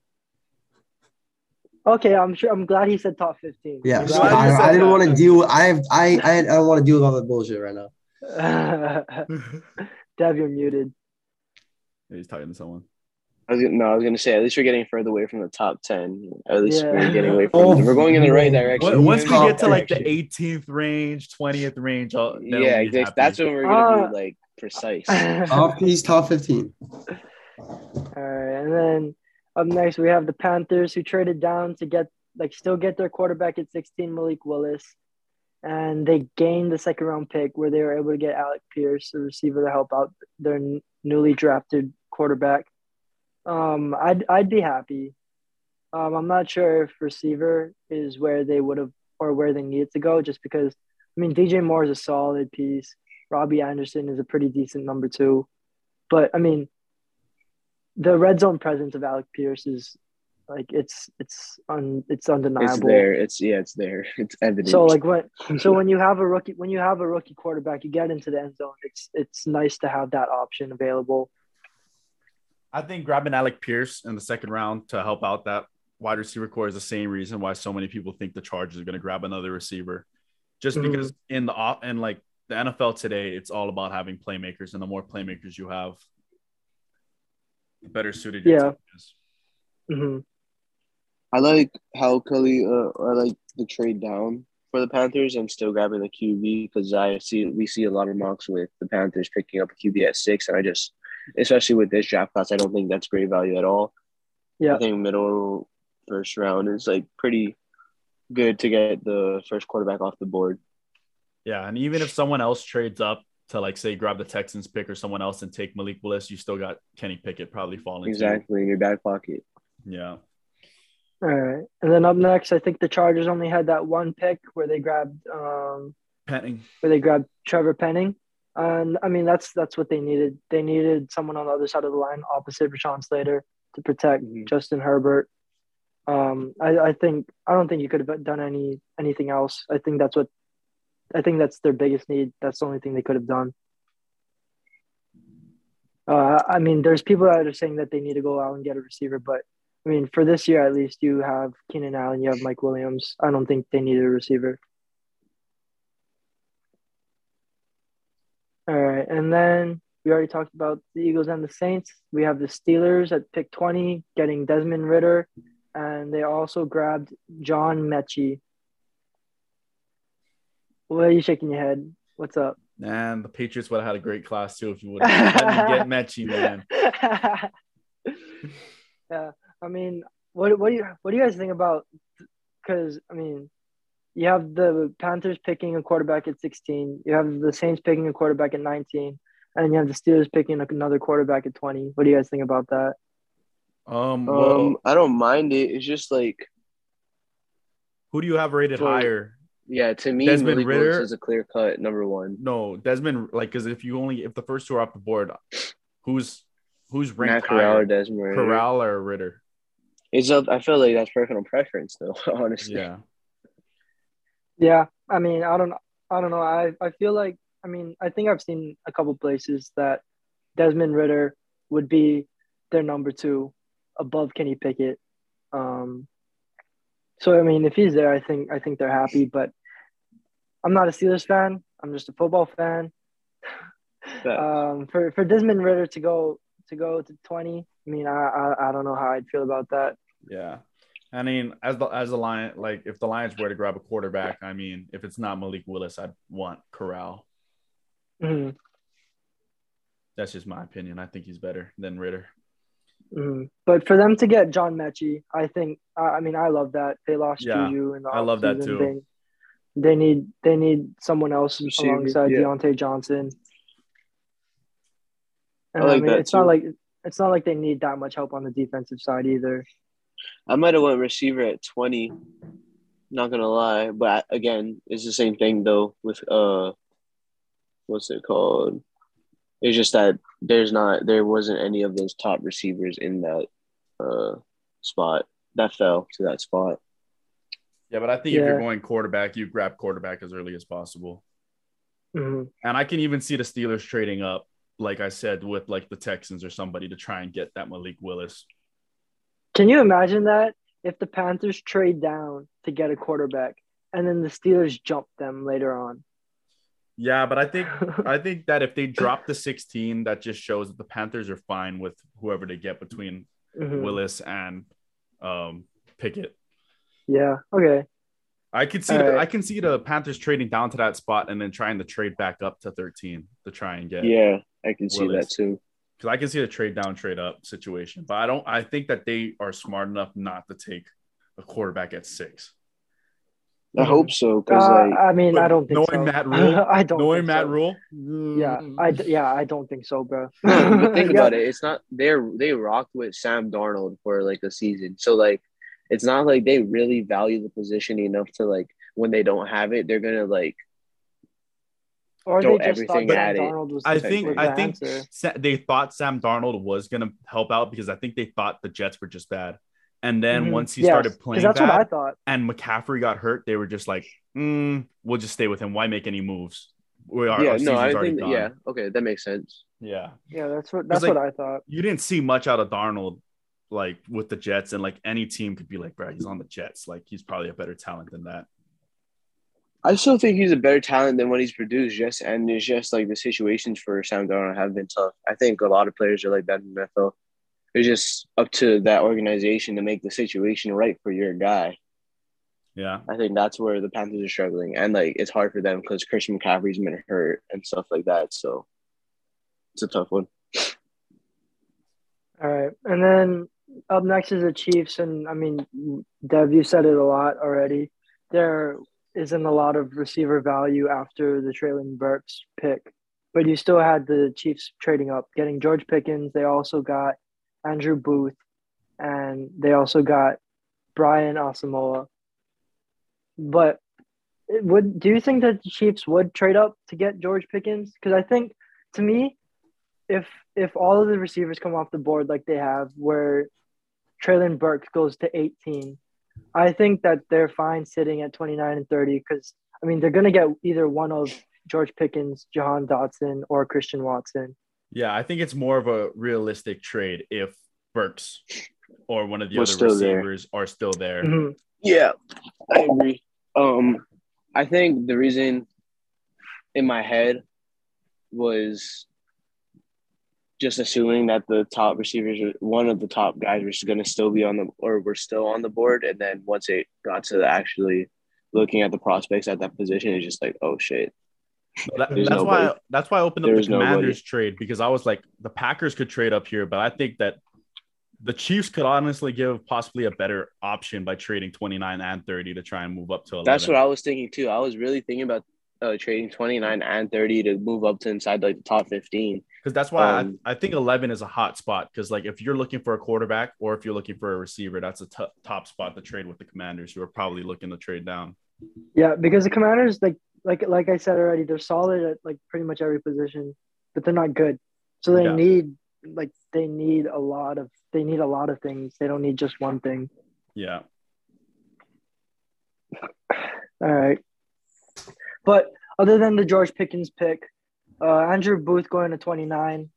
Okay, I'm sure. I'm glad he said top 15. Yeah. I'm so glad I, I didn't want to deal with I have I [laughs] I, I don't want to deal with all that bullshit right now. glad. [laughs] Dev, you're muted. He's talking to someone. I was, gonna- no, I was gonna say at least we're getting further away from the top ten. At least Yeah. we're getting away from. Oh, we're going in the right direction. Once- Once we get to like the 18th range, 20th range, I'll, yeah, be exactly. that's when we're gonna Uh, be like precise. [laughs] Top he's top 15. All right, and then up next we have the Panthers who traded down to get like still get their quarterback at 16, Malik Willis, and they gained the second round pick where they were able to get Alec Pierce, the receiver, to help out their n- newly drafted quarterback. Um, I'd I'd be happy. Um, I'm not sure if receiver is where they would have or where they needed to go, just because I mean DJ Moore is a solid piece. Robbie Anderson is a pretty decent number two, but I mean the red zone presence of Alec Pierce is like it's it's un, it's undeniable. it's there. It's yeah, it's there. [laughs] It's evident. So like when so when you have a rookie when you have a rookie quarterback, you get into the end zone. It's it's nice to have that option available. I think grabbing Alec Pierce in the second round to help out that wide receiver core is the same reason why so many people think the Chargers are going to grab another receiver. Just Mhm. because in the off and like the NFL today, it's all about having playmakers, and the more playmakers you have, the better suited your Yeah. team is. hmm I like how Kelly. Uh, I like the trade down for the Panthers I'm still grabbing the QB because I see we see a lot of mocks with the Panthers picking up a QB at six, and I just, especially with this draft class, I don't think that's great value at all. Yeah. I think middle first round is like pretty good to get the first quarterback off the board. Yeah, and even if someone else trades up to like say grab the Texans pick or someone else and take Malik Willis, you still got Kenny Pickett probably falling. to you. Exactly in your back pocket. Yeah. All right, and then up next, I think the Chargers only had that one pick where they grabbed um Penning. where they grabbed Trevor Penning, and I mean that's that's what they needed. They needed someone on the other side of the line, opposite Rashawn Slater, to protect Mhm. Justin Herbert. Um, I, I think I don't think you could have done any anything else. I think that's what I think that's their biggest need. That's the only thing they could have done. Uh, I mean, there's people that are saying that they need to go out and get a receiver, but I mean, for this year at least, you have Keenan Allen, you have Mike Williams. I don't think they needed a receiver. All right, and then we already talked about the Eagles and the Saints. We have the Steelers at pick 20, getting Desmond Ridder, and they also grabbed John Metchie. What are you shaking your head? What's up? Man, the Patriots would have had a great class too if you would have [laughs] let me get Metchie, man. [laughs] yeah, I mean, what what do you what do you guys think about? Because I mean, you have the Panthers picking a quarterback at 16, you have the Saints picking a quarterback at 19, and you have the Steelers picking another quarterback at 20. What do you guys think about that? Um, well, Um, I don't mind it. It's just like who do you have rated for- higher? yeah, to me, Desmond Malik Willis Ridder? is a clear cut number one. No, Desmond. Like, because if you only if the first two are off the board, who's who's Matt ranked Corral or? Desmond Ridder. Corral or Ridder? It's up. I feel like that's personal preference, though. [laughs] Honestly, Yeah. Yeah, I mean, I don't, I don't know. I, I feel like, I mean, I think I've seen a couple places that Desmond Ridder would be their number two, above Kenny Pickett. Um, so I mean, if he's there, I think I think they're happy. But I'm not a Steelers fan. I'm just a football fan. um, for for Desmond Ridder to go to go to twenty. I mean, I, I I don't know how I'd feel about that. Yeah. I mean, as the as the lion, like if the Lions were to grab a quarterback, I mean, if it's not Malik Willis, I'd want Corral. Mhm, That's just my opinion. I think he's better than Ridder. mhm. But for them to get John Metchie, I think I I mean I love that they lost Yeah, Juju in the I love that too. They, they need they need someone else Receiver, alongside yeah. Diontae Johnson. And I I, like mean, that it's not like it's not like they need that much help on the defensive side either. I might have went receiver at twenty. Not gonna lie, but again, it's the same thing though with uh, what's it called? It's just that there's not there wasn't any of those top receivers in that uh spot that fell to that spot. Yeah, but I think if you're going quarterback, you grab quarterback as early as possible. Mhm. And I can even see the Steelers trading up, like I said, with like the Texans or somebody to try and get that Malik Willis. Can you imagine that if the Panthers trade down to get a quarterback and then the Steelers jump them later on? Yeah, but I think [laughs] I think that if they drop the 16, that just shows that the Panthers are fine with whoever they get between Mhm. Willis and um, Pickett. Yeah. Okay. I could see All the, right. I can see the Panthers trading down to that spot and then trying to trade back up to 13 to try and get Yeah, I can see that too. Because I can see a trade down, trade up situation. But I don't. I think that they are smart enough not to take a quarterback at six. I hope so because Uh, like I mean, I don't think knowing so. Matt Rhule- [laughs] I don't. Knowing Matt so. Rhule, Yeah, I d- yeah, I don't think so, bro. [laughs] No, but think [laughs] Yeah. about it. It's not they're they rocked with Sam Darnold for like a season. So like it's not like they really value the position enough to like when they don't have it, they're gonna like Or throw they just thought everything Sam at it. Darnold was. I think I the think. Sa- they thought Sam Darnold was gonna help out because I think they thought the Jets were just bad. And then Mhm. once he Yes, started 'cause playing that's bad what I thought. and McCaffrey got hurt, they were just like, mm, "We'll just stay with him. Why make any moves? We are, yeah, our no, season's I already think gone." yeah, okay, that makes sense. yeah. Yeah, that's what that's like- what I thought. You didn't see much out of Darnold, like with the Jets, and like any team could be like, "Bro, he's on the Jets. Like he's probably a better talent than that." I still think he's a better talent than what he's produced. Just and it's just like the situations for Sam Darnold have been tough. I think a lot of players are like that in the NFL. It's just up to that organization to make the situation right for your guy. Yeah. I think that's where the Panthers are struggling, and like it's hard for them because Christian McCaffrey's been hurt and stuff like that. So it's a tough one. All right, and then up next is the Chiefs, and I mean, Dev, you said it a lot already. There isn't a lot of receiver value after the Treylon Burks pick, but you still had the Chiefs trading up, getting George Pickens. They also got Andrew Booth, and they also got Brian Asamoah. But would do you think that the Chiefs would trade up to get George Pickens? Because I think, to me, if if all of the receivers come off the board like they have, where Treylon Burks goes to 18, I think that they're fine sitting at 29 and 30 because I mean they're gonna get either one of George Pickens, Jahan Dotson, or Christian Watson. Yeah, I think it's more of a realistic trade if Burks or one of the Was other still there. receivers are still there. Mhm. Yeah, I agree. Um, I think the reason in my head was just assuming that the top receivers, one of the top guys, was going to still be on the or were still on the board, and then once it got to actually looking at the prospects at that position, it's just like, oh shit. That- that's why nobody. that's why I opened up There's the nobody. Trade because I was like the Packers could trade up here, but I think that the Chiefs could honestly give possibly a better option by trading 29 and 30 to try and move up to 11. That's what I was thinking too. I was really thinking about uh, trading twenty nine and thirty to move up to inside like the top fifteen. because that's why um, I, I think 11 is a hot spot because like if you're looking for a quarterback or if you're looking for a receiver, that's a t- top spot to trade with the Commanders who are probably looking to trade down. Yeah, because the Commanders, like like like I said already, they're solid at like pretty much every position, but they're not good. So they Yeah. need like they need a lot of they need a lot of things. They don't need just one thing. Yeah. [sighs] All right. But other than the George Pickens pick, uh, Andrew Booth going to 29.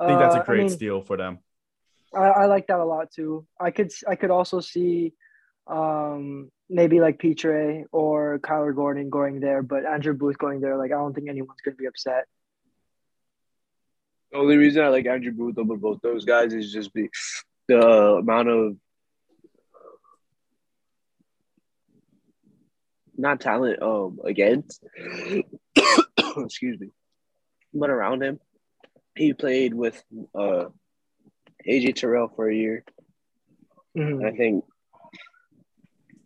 I think that's uh, a great I mean, steal for them. I, I like that a lot too. I could I could also see um, maybe like Pitre or Kyler Gordon going there, but Andrew Booth going there, like I don't think anyone's gonna be upset. The only reason I like Andrew Booth over both those guys is just be the amount of not talent um against [coughs] excuse me but around him he played with uh AJ Terrell for a year Mhm. I think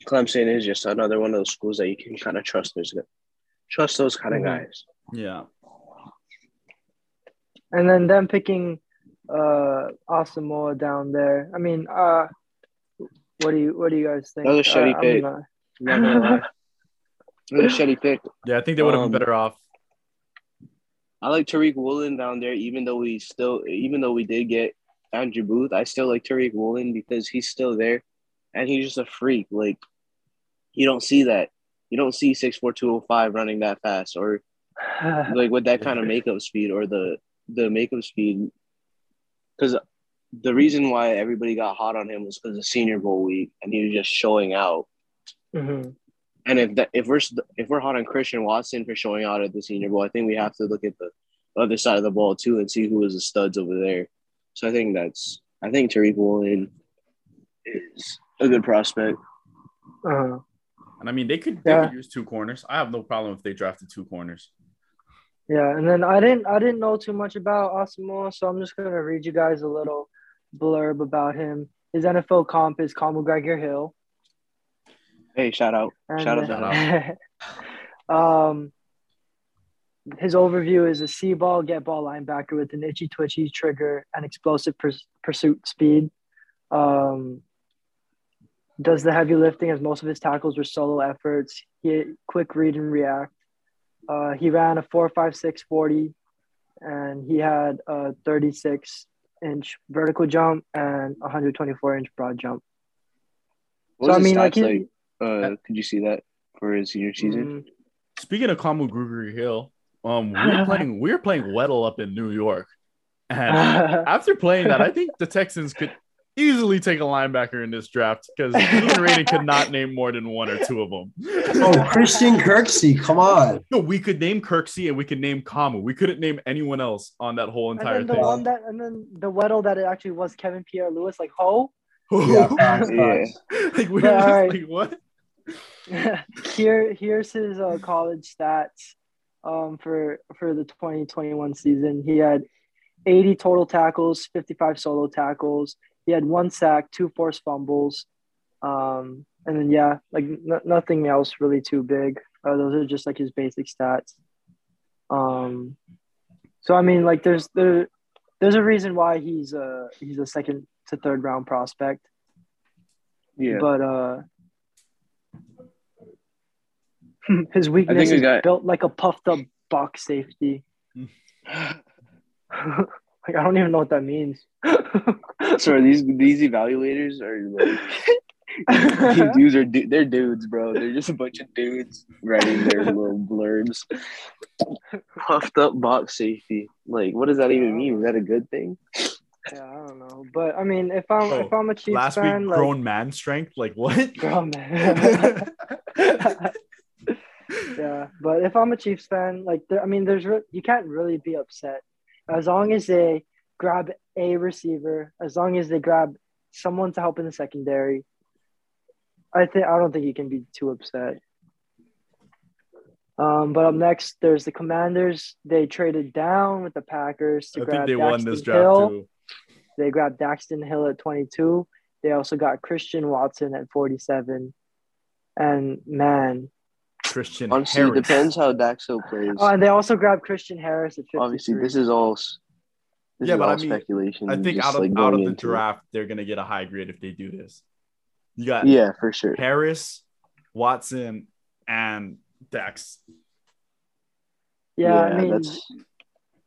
Clemson is just another one of those schools that you can kind of trust those trust those kind of Mhm. guys Yeah. And then them picking uh Asamoah down there. I mean, uh what do you what do you guys think? That was shitty Uh, I'm pick. not- not gonna lie It was a shitty pick Yeah, I think they would have Um, been better off. I like Tariq Woolen down there, even though we still, even though we did get Andrew Booth, I still like Tariq Woolen because he's still there, and he's just a freak. Like you don't see that, you don't see six four two zero five running that fast, or [sighs] like with that kind of makeup speed, or the the makeup speed. Because the reason why everybody got hot on him was because of Senior Bowl week, and he was just showing out. Mhm. And if that if we're if we're hot on Christian Watson for showing out at the Senior Bowl, I think we have to look at the other side of the ball too and see who is the studs over there. So I think that's I think Tariq Woolen is a good prospect. Uh-huh. And I mean, they could they Yeah. could use two corners. I have no problem if they drafted two corners. Yeah, and then I didn't I didn't know too much about Asamoah, so I'm just gonna read you guys a little blurb about him. His NFL comp is Conor McGregor Hill. Hey, shout out, And shout out to him. [laughs] um, his overview is a C ball, get ball linebacker with an itchy, twitchy trigger and explosive purs- pursuit speed. Um, does the heavy lifting as most of his tackles were solo efforts. He quick read and react. Uh, he ran a 4.56 40 and he had a 36 inch vertical jump and 124 inch broad jump. What so I mean, like, he, like? Uh, could you see that for his senior season? mm, Speaking of Kamu Grugier Hill, um, we're [laughs] playing we're playing Weddle up in New York, and [laughs] after playing that, I think the Texans could easily take a linebacker in this draft because Ian Rainey could not name more than one or two of them. Oh, Christian Kirksey, come on. No, we could name Kirksey and we could name Kamu. We couldn't name anyone else on that whole and entire then the thing. one that, and then the Weddle that it actually was Kevin Pierre Louis, like ho. [laughs] Yeah, Yeah. like we were But, just alright. like what? [laughs] Here, here's his uh, college stats um, for for the 2021 season. He had 80 total tackles, 55 solo tackles. He had one sack, two forced fumbles, um, and then yeah, like n- nothing else really too big. Uh, those are just like his basic stats. Um, so I mean, like there's there, there's a reason why he's a he's a second to third round prospect. Yeah, But uh [laughs] his weakness is got- built like a puffed up box safety. [laughs] [laughs] like I don't even know what that means. so these these evaluators are like these dudes are du- they're dudes, bro. They're just a bunch of dudes writing their little blurbs. Puffed up box safety. Like, what does that even mean? Is that a good thing? yeah, I don't know. But I mean if I'm if I'm a Chiefs Last fan, week, like grown man strength. Like what? Bro, man. Yeah, but if I'm a Chiefs fan, like there, I mean, there's re- you can't really be upset as long as they grab a receiver, as long as they grab someone to help in the secondary. I think I don't think you can be too upset. Um, but up next, there's the Commanders. They traded down with the Packers to I grab think they won this Daxton draft Hill. too. They grabbed Daxton Hill at 22. They also got Christian Watson at 47. And man, Christian Honestly, Harris. it depends how Daxo plays. oh, and they also grabbed Christian Harris at 53. Obviously, this is all this Yeah, is but I mean, speculation. I think just, out of like, out of the into it. draft, they're gonna get a high grade if they do this. You got Yeah, for sure. Harris, Watson, and Dax. yeah, I mean, that's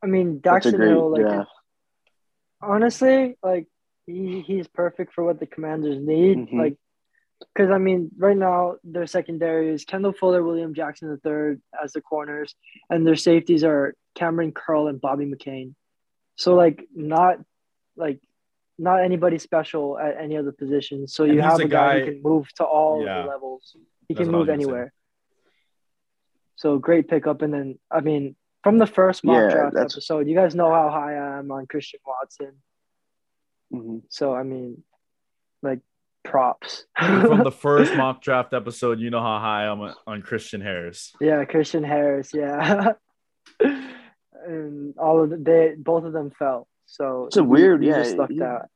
I mean, that's a great. Hill, like, yeah, honestly, like, he, he's perfect for what the Commanders need. Mhm. Like, because, I mean, right now, their secondary is Kendall Fuller, William Jackson III as the corners, and their safeties are Kamren Curl and Bobby McCain. So, like, not like not anybody special at any of the positions. So you have a a guy, guy- who can move to all Yeah. the levels. He can move was gonna anywhere. So great pickup, and then I mean, from the first mock Yeah, draft that's- episode, you guys know how high I am on Christian Watson. Mhm. So I mean, like props. From the [laughs] first mock draft episode, you know how high I'm on- on Christian Harris. yeah, Christian Harris. Yeah, [laughs] and all of the, they both of them fell. So It's a he- weird- he yeah, just lucked he- out.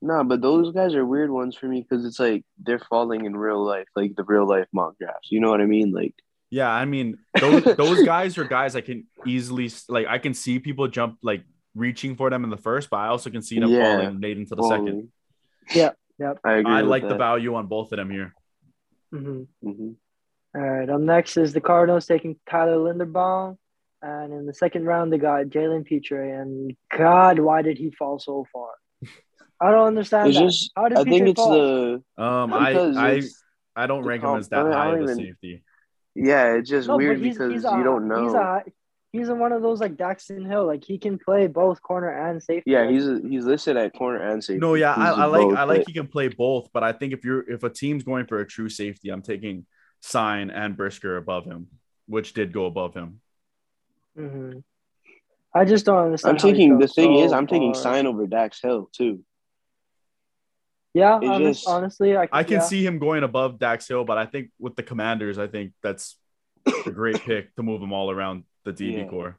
No, but those guys are weird ones for me because it's like they're falling in real life, like the real life mock drafts. You know what I mean? Like, Yeah, I mean those those [laughs] guys are guys I can easily like. I can see people jump like reaching for them in the first, but I also can see them Yeah. falling late into the second. Yeah, yep. I agree. I with like the value on both of them here. hmm Mhm. All right. Up next is the Cardinals taking Tyler Linderbaum, and in the second round they got Jalen Pitre. And God, why did he fall so far? I don't understand It's that. just, How did I think it's fall? the Um, I I I don't the rank him as that I mean, high of a even- safety. yeah. It's just No, but weird he's, because he's you a, don't know. He's a he's one of those like Daxton Hill. Like he can play both corner and safety. yeah, he's he's listed at corner and safety. No, yeah, I, I like both, I like but- he can play both, but I think if you're if a team's going for a true safety, I'm taking Cine and Brisker above him, which did go above him. mhm. I just don't understand. I'm how taking the thing so is I'm taking far. Cine over Dax Hill too. Yeah, It honest, just- honestly, I, I can yeah. see him going above Dax Hill, but I think with the Commanders, I think that's a great [coughs] pick to move him all around the DB Yeah. core.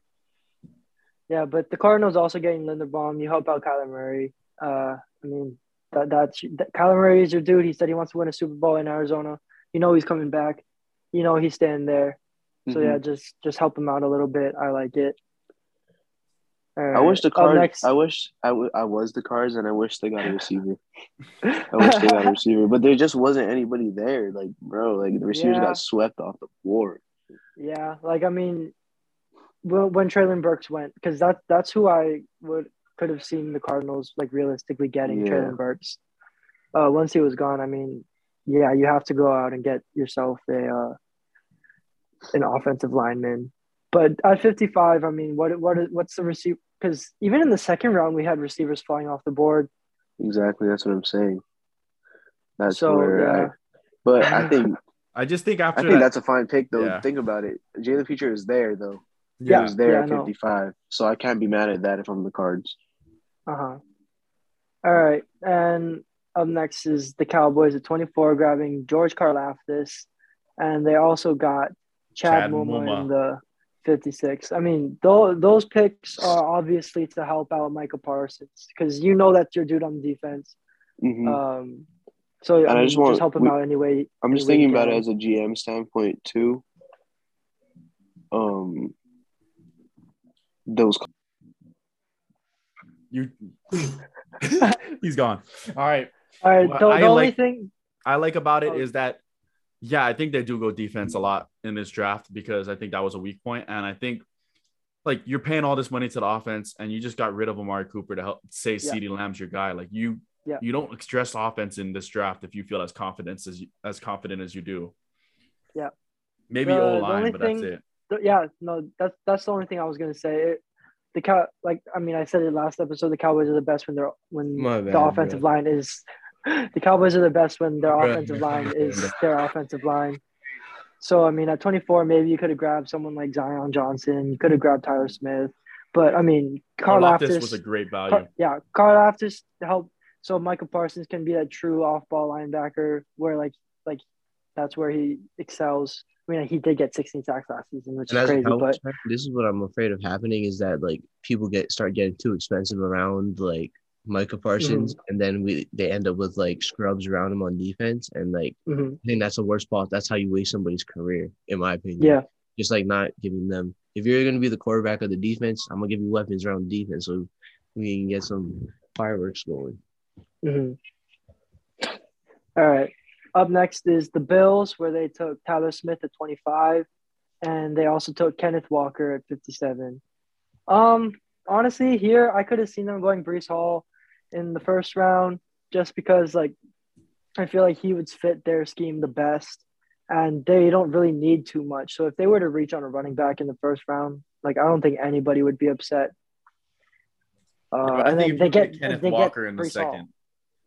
Yeah, but the Cardinals also getting Linderbaum. You help out Kyler Murray. Uh, I mean, that that's that, Kyler Murray is your dude. He said he wants to win a Super Bowl in Arizona. You know he's coming back. You know he's staying there. So Mhm. yeah, just just help him out a little bit. I like it. All I wish the right, cards. next. I wish I, w- I was the cards, and I wish they got a receiver. [laughs] I wish they got a receiver, but there just wasn't anybody there. Like, bro, like the receivers Yeah. got swept off the board. Yeah, like I mean, when, when Treylon Burks went, because that that's who I would could have seen the Cardinals like realistically getting Yeah. Treylon Burks. Uh, once he was gone, I mean, yeah, you have to go out and get yourself a uh, an offensive lineman. But at 55, I mean, what what is what's the receiver? Because even in the second round, we had receivers falling off the board. Exactly, that's what I'm saying. That's So, where. yeah. I, but I think [laughs] I just think after I think that, that's a fine pick though. Yeah. Think about it. Jalen Future is there though. He yeah, was there yeah, at know. 55, so I can't be mad at that if I'm the cards. Uh huh. All right, and up next is the Cowboys at 24, grabbing George Karlaftis, and they also got Chad, Chad Muma, Muma. in the 56. I mean, those those picks are obviously to help out Michael Parsons because you know that's your dude on defense. Mhm. Um, so I, And I mean, just just, want- help him we- out anyway. I'm just thinking about it as a GM standpoint too. Um, those you [laughs] he's gone. All right. All right, Well, the, the I only like- thing. I like about it Oh. is that, yeah, I think they do go defense a lot in this draft because I think that was a weak point, and I think like you're paying all this money to the offense, and you just got rid of Amari Cooper to help say Yeah. CeeDee Lamb's your guy. Like you, Yeah. you don't stress offense in this draft if you feel as confident as you, as confident as you do. Yeah. maybe The- O line, but thing- that's it. Th- yeah, no, that's that's the only thing I was gonna say. It, the cow, like I mean, I said it last episode. The Cowboys are the best when they're when My the offensive bro. line is. [laughs] The Cowboys are the best when their Bro. offensive line [laughs] is their offensive line. So I mean, at 24, maybe you could have grabbed someone like Zion Johnson. You could have grabbed Tyler Smith, but I mean, Carl Karlaftis Aftis was a great value. Car- yeah, Carl Aftis help so Michael Parsons can be that true off-ball linebacker where like like that's where he excels. I mean, he did get 16 sacks last season, which And is crazy, but this is what I'm afraid of happening is that like people get start getting too expensive around like Micah Parsons, Mm-hmm. and then we they end up with like scrubs around him on defense, and like mhm. I think that's the worst part. That's how you waste somebody's career, in my opinion. yeah, just like not giving them. If you're gonna be the quarterback of the defense, I'm gonna give you weapons around the defense so we can get some fireworks going. hmm All right. Up next is the Bills, where they took Tyler Smith at 25, and they also took Kenneth Walker at 57. Um, honestly, here I could have seen them going Breece Hall in the first round, just because like I feel like he would fit their scheme the best, and they don't really need too much. So if they were to reach on a running back in the first round, like I don't think anybody would be upset. Uh, I and think then if they get get Kenneth they get Walker in the Breece Hall. second,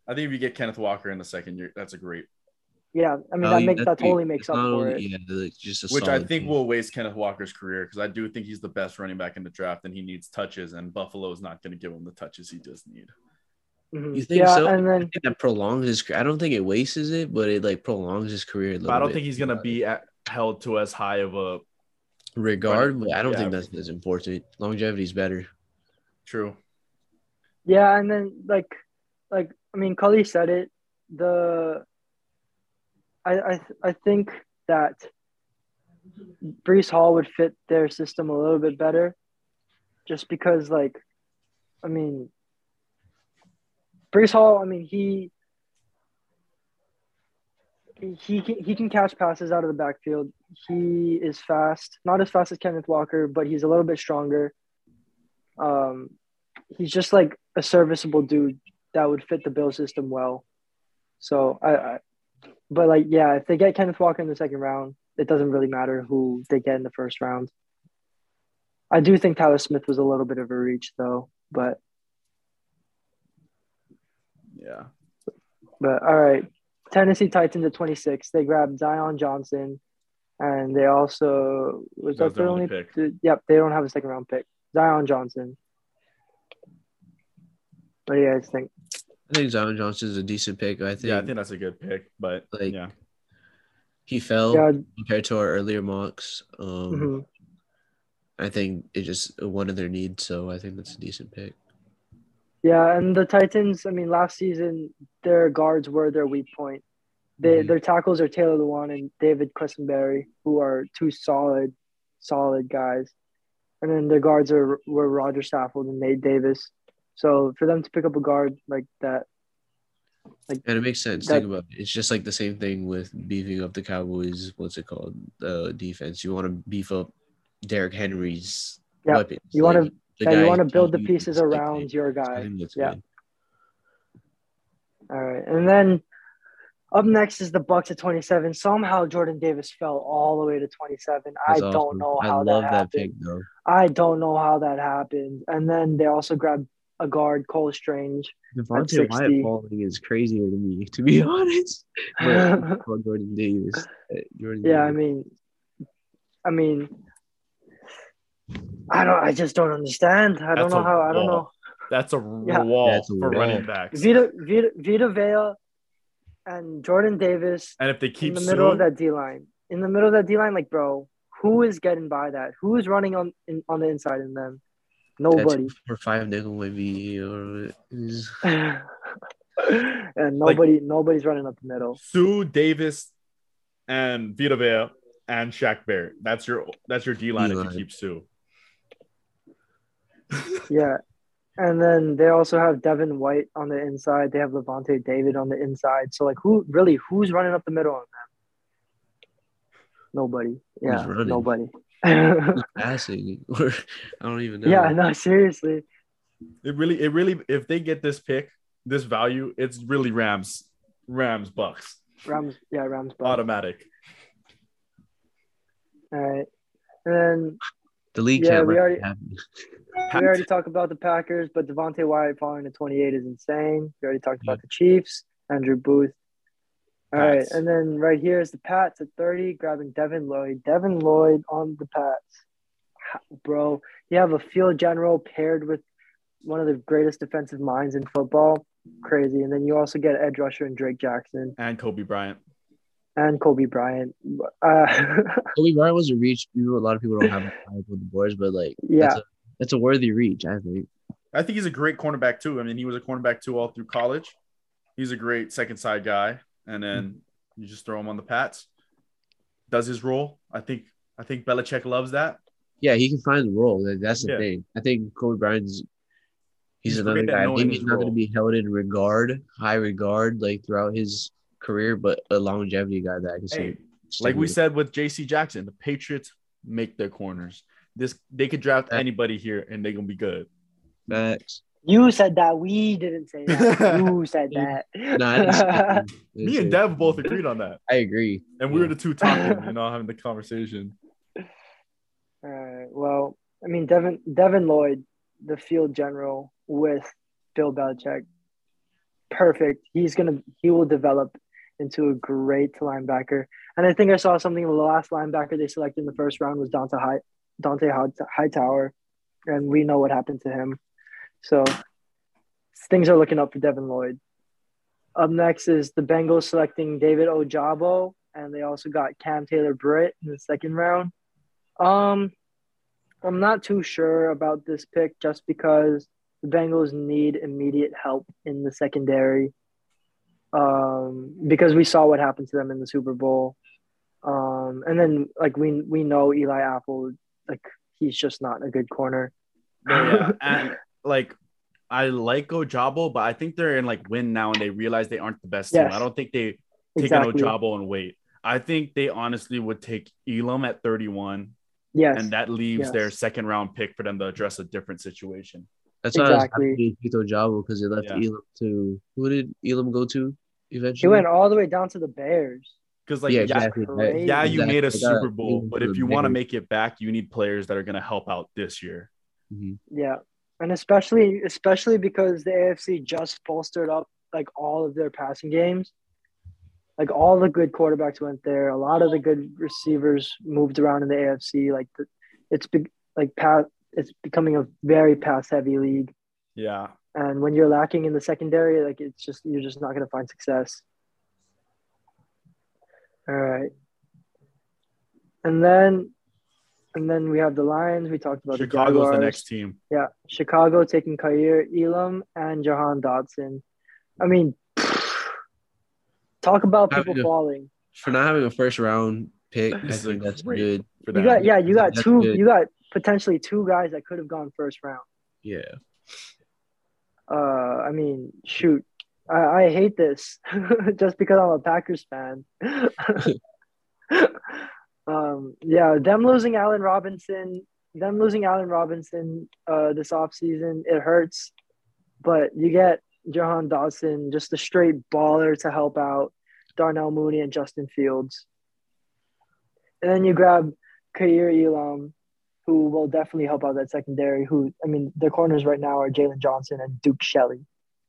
I think if you get Kenneth Walker in the second, that's a great, Yeah, I mean that you- makes that totally makes it's up for only- it. Yeah, like, just a which I think team. will waste Kenneth Walker's career because I do think he's the best running back in the draft and he needs touches, and Buffalo is not going to give him the touches he does need. Mhm. You think yeah, so? and I then think that prolongs his. I don't think it wastes it, but it like prolongs his career. A But little I don't bit. think he's going to be at, held to as high of a regard, but I don't Yeah. think that's as important. Longevity is better. true. yeah, and then like like I mean, Cully said it. The I I I think that Breece Hall would fit their system a little bit better, just because like, I mean, Breece Hall. I mean he. He can, he can catch passes out of the backfield. He is fast, not as fast as Kenneth Walker, but he's a little bit stronger. Um, he's just like a serviceable dude that would fit the Bill system well. So I, I, but like yeah, if they get Kenneth Walker in the second round, it doesn't really matter who they get in the first round. I do think Tyler Smith was a little bit of a reach though, but Yeah. but all right, Tennessee Titans at twenty six. They grabbed Zion Johnson, and they also was That that their only only pick. Yep, they don't have a second round pick. Zion Johnson. What do you guys think? I think Zion Johnson is a decent pick. I think, Yeah, I think that's a good pick, but Like- yeah. he fell Yeah. compared to our earlier mocks. Um, mhm. I think it just one of their needs, so I think that's a decent pick. Yeah, and the Titans, I mean, last season their guards were their weak point. They Mhm. their tackles are Taylor Lewan and David Quessenberry, who are two solid, solid guys. And then their guards are were Rodger Saffold and Nate Davis. So for them to pick up a guard like that, like And it makes sense. That- Think about it. It's just like the same thing with beefing up the Cowboys. What's it called? The defense. You want to beef up Derrick Henry's Yeah, weapons. you Like, the yeah, you want to build the pieces like, around your guy. that's Yeah. good. All right, and then up next is the Bucks at twenty seven. Somehow Jordan Davis fell all the way to twenty seven. I That's don't awesome. know I how love that that, happened. pick though. I don't know how that happened. And then they also grabbed a guard, Cole Strange. Devonte 60. Wyatt falling is crazier to me, to be [laughs] honest. But [laughs] Jordan Davis. uh, Jordan yeah, I mean, I mean, I don't. I just don't understand. I don't know a how. I don't know. That's a Yeah. wall That's a for wall. running backs. Vita, Vita, Vita Vea and Jordan Davis And if they keep in the middle of that D line. In the middle of that D line, like bro, who is getting by that? Who is running on in, on the inside in them? Nobody. That's for five nickel maybe or is [laughs] and nobody, nobody's running up the middle. Suh Davis and Vita Vea and Shaq Barrett. That's your that's your D line if you keep Suh. [laughs] Yeah. And then they also have Devin White on the inside. They have Lavonte David on the inside. So like who really who's running up the middle on them? Nobody. Yeah. running? Nobody. [laughs] passing or [laughs] I don't even know. yeah, no, seriously. It really, it really, if they get this pick, this value, it's really Rams, Rams Bucks, Rams yeah, Rams Bucks. automatic. All right. And then The league Yeah, we already- it we already talked about the Packers, but Devonte Wyatt falling to 28 is insane. We already talked about the Chiefs, Andrew Booth. All right, Pats. and then right here is the Pats at 30, grabbing Devin Lloyd. Devin Lloyd on the Pats. Bro, you have a field general paired with one of the greatest defensive minds in football. Crazy. And then you also get edge rusher and Drake Jackson And Coby Bryant. and Coby Bryant. Uh, [laughs] Coby Bryant was a reach. People, a lot of people don't have [laughs] it with the boards, but like Yeah. that's a, that's a worthy reach, I think. I think he's a great cornerback too. I mean, he was a cornerback too all through college. He's a great second side guy, and hmm. then you just throw him on the Pats. Does his role? I think. I think Belichick loves that. Yeah, he can find the role. That's the Yeah. thing. I think Coby Bryant's he's, He's another guy. Maybe he's not going to be held in regard, high regard, like throughout his career, but a longevity guy that I can see. Hey, stick like we with. said with J.C. Jackson, the Patriots make their corners. This they could draft anybody here, and they're gonna be good. Facts. You said that. We didn't say that. You [laughs] said that. No, I didn't say. [laughs] Me and Dev both agreed on that, I agree. and we were the two talking, you [laughs] know, having the conversation. All right. Well, I mean, Devin Devin Lloyd, the field general with Bill Belichick, perfect. He's gonna he will develop into a great linebacker. And I think I saw something. The last linebacker they selected in the first round was Dante High, Dont'a Hightower, and we know what happened to him. So things are looking up for Devin Lloyd. Up next is the Bengals selecting David Ojabo, and they also got Cam Taylor Britt in the second round. Um, I'm not too sure about this pick just because the Bengals need immediate help in the secondary. Um, because we saw what happened to them in the Super Bowl. Um, and then like we we know Eli Apple, like he's just not a good corner. [laughs] yeah, and like I like Ojabo, but I think they're in like win now, and they realize they aren't the best Yes. team. I don't think they take Exactly. an Ojabo and wait. I think they honestly would take Elam at 31, Yes. and that leaves their second round pick for them to address a different situation. That's why I was Exactly. happy with Ojabo because they left Yeah. Elam to who did Elam go to eventually? he went all the way down to the Bears. Because like yeah, yeah, exactly. yeah, you Exactly. made a Super Bowl, but if you want to make it back, you need players that are going to help out this year. Mhm. Yeah. And especially especially because the AFC just bolstered up like all of their passing games. Like all the good quarterbacks went there. A lot of the good receivers moved around in the AFC. Like the, it's be, like pass it's becoming a very pass heavy league. Yeah, And when you're lacking in the secondary, like it's just you're just not gonna find success. All right. And then and then we have the Lions. We talked about Chicago's the Jaguars. next team. Yeah, Chicago taking Kaiir Elam and Jahan Dotson. I mean, talk about people Having a- falling. For not having a first round pick, I This is a think that's good. For You them. got yeah, you got That's two. good. You got potentially two guys that could have gone first round. Yeah. Uh, I mean, shoot, I, I hate this [laughs] just because I'm a Packers fan. [laughs] [laughs] um, yeah, them losing Allen Robinson, them losing Allen Robinson uh, this offseason, it hurts. But you get Jahan Dotson, just a straight baller to help out Darnell Mooney and Justin Fields. And then you grab Kaiir Elam, who will definitely help out that secondary. Who, I mean, their corners right now are Jaylon Johnson and Duke Shelley.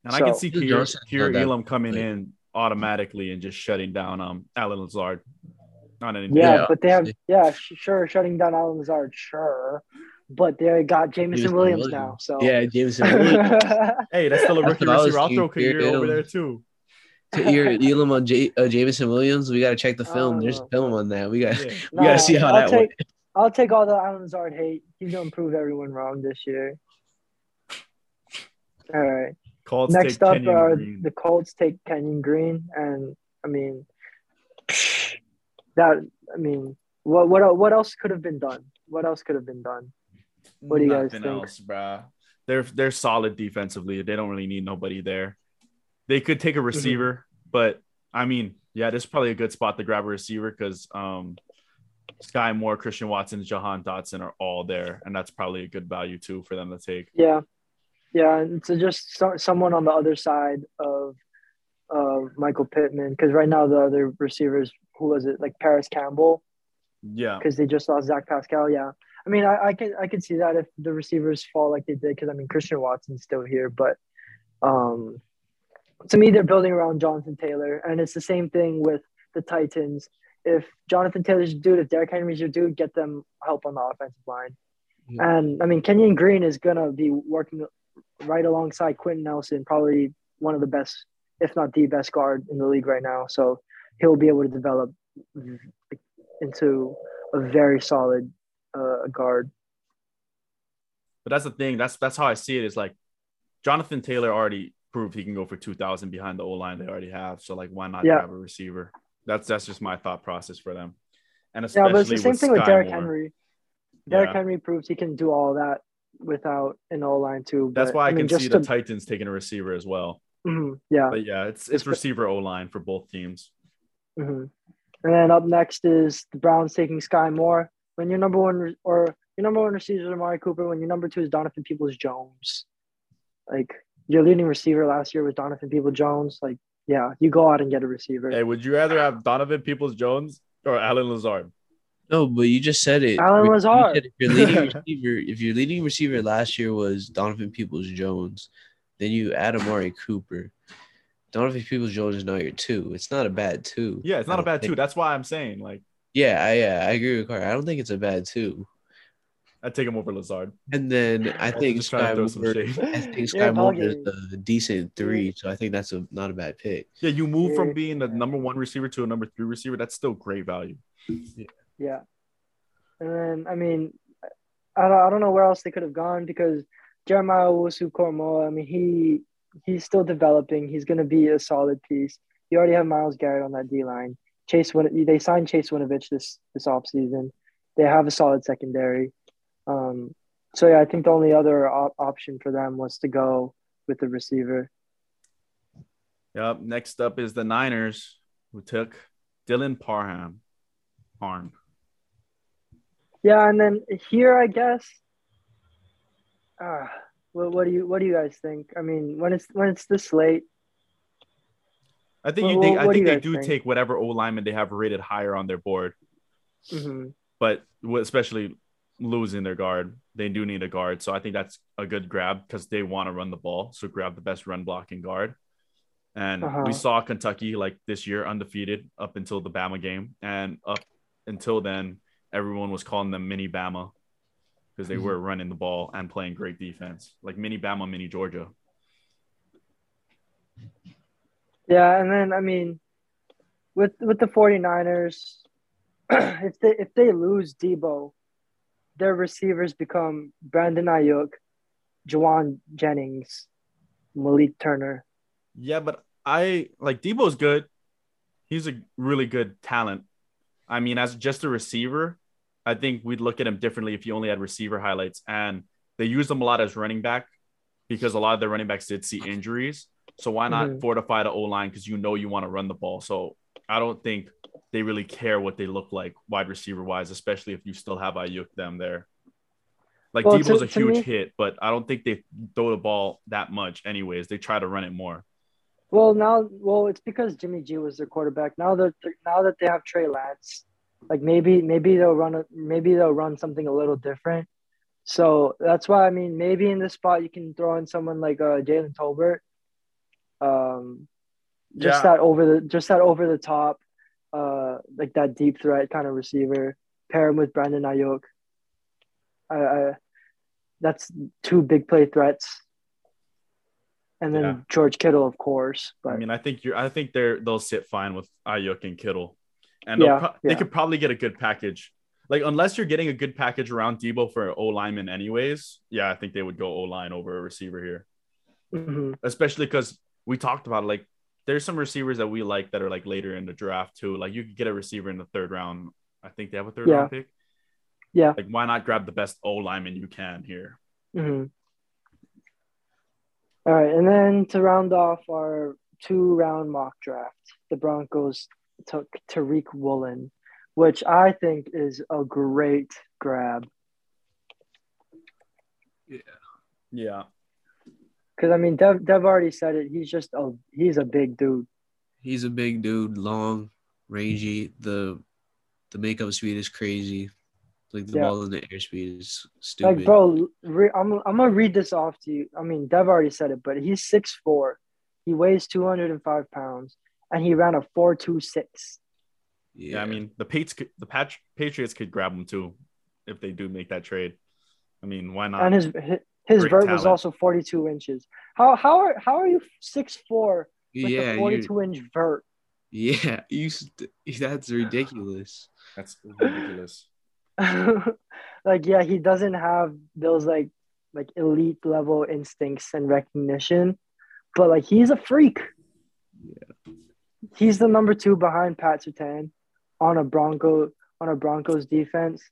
And I can see Dude, Kier, Kier Elam coming good. in automatically and just shutting down um Allen Lazard. Not any Yeah, Yeah, but they have yeah, sh- sure, shutting down Allen Lazard, sure, but they got Jamison Jameson Williams, Williams. now. So Yeah, Jameson Williams. [laughs] Hey, that's still a That's rookie what I was receiver. I'll throw thinking, over there too. to ear Elam on J- uh, Jameson Williams, we got to check the film. There's Oh. film on that. We got Yeah. we got to see how I'll that take, went. I'll take all the Allen Lazard hate. He's gonna prove everyone wrong this year. All right. Colts Next take up Kenyon are Green. the Colts take Kenyon Green, and I mean, that I mean, what what what else could have been done? What else could have been done? what do you guys think? else, bruh. They're they're solid defensively. They don't really need nobody there. They could take a Mm-hmm. receiver, but I mean, yeah, this is probably a good spot to grab a receiver because um, Skyy Moore, Christian Watson, Jahan Dotson are all there, and that's probably a good value too for them to take. Yeah, yeah, and so just so, someone on the other side of of Michael Pittman because right now the other receivers, who was it? Like Parris Campbell, Yeah, because they just lost Zach Pascal. Yeah, I mean, I, I can I can see that if the receivers fall like they did because I mean Christian Watson's still here, but um, to me they're building around Jonathan Taylor, and it's the same thing with the Titans. If Jonathan Taylor's your dude, if Derrick Henry's your dude, get them help on the offensive line. Yeah. And I mean, Kenyon Green is gonna be working right alongside Quenton Nelson, probably one of the best, if not the best guard in the league right now. So he'll be able to develop into a very solid uh, guard. but that's the thing. That's that's how I see it. Is like Jonathan Taylor already proved he can go for two thousand behind the O line they already have. So like, why not Yeah. grab a receiver? That's that's just my thought process for them. And Yeah, especially but it's the same with thing with Skyy Derrick Moore. Henry. Derrick Yeah. Henry proves he can do all that without an O line too. That's why I, mean, can see to- the Titans taking a receiver as well. Mhm, yeah. But yeah, it's it's receiver O line for both teams. hmm And then up next is the Browns taking Skyy Moore. When your number one re- or your number one receiver is Amari Cooper, when your number two is Donovan Peoples Jones, like your leading receiver last year was Donovan Peoples Jones. Like, yeah, you go out and get a receiver. Hey, would you rather have Donovan Peoples Jones or Allen Lazard? No, but you just said it. Allen You Lazard. said If your leading [laughs] receiver, if your leading receiver last year was Donovan Peoples Jones, then you add Amari Cooper. Donovan Peoples Jones is now your two. It's not a bad two. Yeah, it's not a don't bad two. That's why I'm saying like Yeah, I yeah, I agree with Carter. I don't think it's a bad two. I'd take him over Lazard. And then I think just to Skyy throw some Moore, shade. I think You're Skyy Moore is a decent three, so I think that's a not a bad pick. Yeah, you move from being the number one receiver to a number three receiver. That's still great value. Yeah. And then I mean, I don't, I don't know where else they could have gone because Jeremiah Owusu Koramoah, I mean he he's still developing. He's gonna be a solid piece. You already have Myles Garrett on that D line. Chase they signed Chase Winovich this this offseason. They have a solid secondary. Um, so yeah, I think the only other op- option for them was to go with the receiver. Yep. Next up is the Niners, who took Dylan Parham. Parham. Yeah, and then here I guess. Uh, what, what do you what do you guys think? I mean, when it's when it's this late, I think Well, you think well, I do think you they do think? take whatever O lineman they have rated higher on their board, mhm. but especially losing their guard, they do need a guard. So I think that's a good grab because they want to run the ball. So grab the best run blocking guard. And Uh-huh. we saw Kentucky like this year undefeated up until the Bama game, and up until then, everyone was calling them mini Bama because they Mhm. were running the ball and playing great defense, like mini Bama, mini Georgia. yeah, and then I mean, with with the 49ers, [clears throat] if they if they lose Deebo, their receivers become Brandon Aiyuk, Jauan Jennings, Malik Turner. Yeah, but I like Deebo's good. He's a really good talent. I mean, as just a receiver, I think we'd look at him differently if you only had receiver highlights. And they used him a lot as running back because a lot of their running backs did see injuries. So why not Mhm. fortify the O line because you know you want to run the ball. So I don't think they really care what they look like wide receiver wise, especially if you still have Aiyuk them there. Like Well, Deebo's to- a huge me- hit, but I don't think they throw the ball that much anyways. They try to run it more. Well, now, well, it's because Jimmy G was their quarterback. Now that now that they have Trey Lance, like maybe maybe they'll run a, maybe they'll run something a little different. So that's why I mean maybe in this spot you can throw in someone like uh, Jalen Tolbert, um, just Yeah. that over the just that over the top, uh, like that deep threat kind of receiver. Pair him with Brandon Aiyuk. I, I that's two big play threats. And then Yeah. George Kittle, of course. But I mean, I think you're. I think they're they'll sit fine with Aiyuk and Kittle, and they'll Yeah, they could probably get a good package. Like unless you're getting a good package around Deebo for O lineman, anyways. Yeah, I think they would go O line over a receiver here, Mhm. especially because we talked about like there's some receivers that we like that are like later in the draft too. Like you could get a receiver in the third round. I think they have a third Yeah. round pick. Yeah. Like why not grab the best O lineman you can here? Mhm. All right, and then to round off our two-round mock draft, the Broncos took Tariq Woolen, which I think is a great grab. Yeah. Yeah. Because I mean, Dev, Dev already said it. He's just a he's a big dude. He's a big dude, long, rangy. The the makeup speed is crazy. Like the Yeah. ball in the airspeed is stupid. Like, bro, re, I'm I'm gonna read this off to you. I mean, Dev already said it, but he's six four. He weighs two hundred and five pounds, and he ran a four two six. Yeah, I mean the Patriots, could, the Pat- Patriots could grab him too, if they do make that trade. I mean, why not? and his his, his Great vert was also 42 inches. How how are how are you six four with yeah, a 42 inch vert? yeah, [laughs] you st- that's ridiculous. That's ridiculous. [laughs] [laughs] like yeah, he doesn't have those like like elite level instincts and recognition, but like he's a freak. He's the number two behind Pat Surtain on a Bronco on a Broncos defense.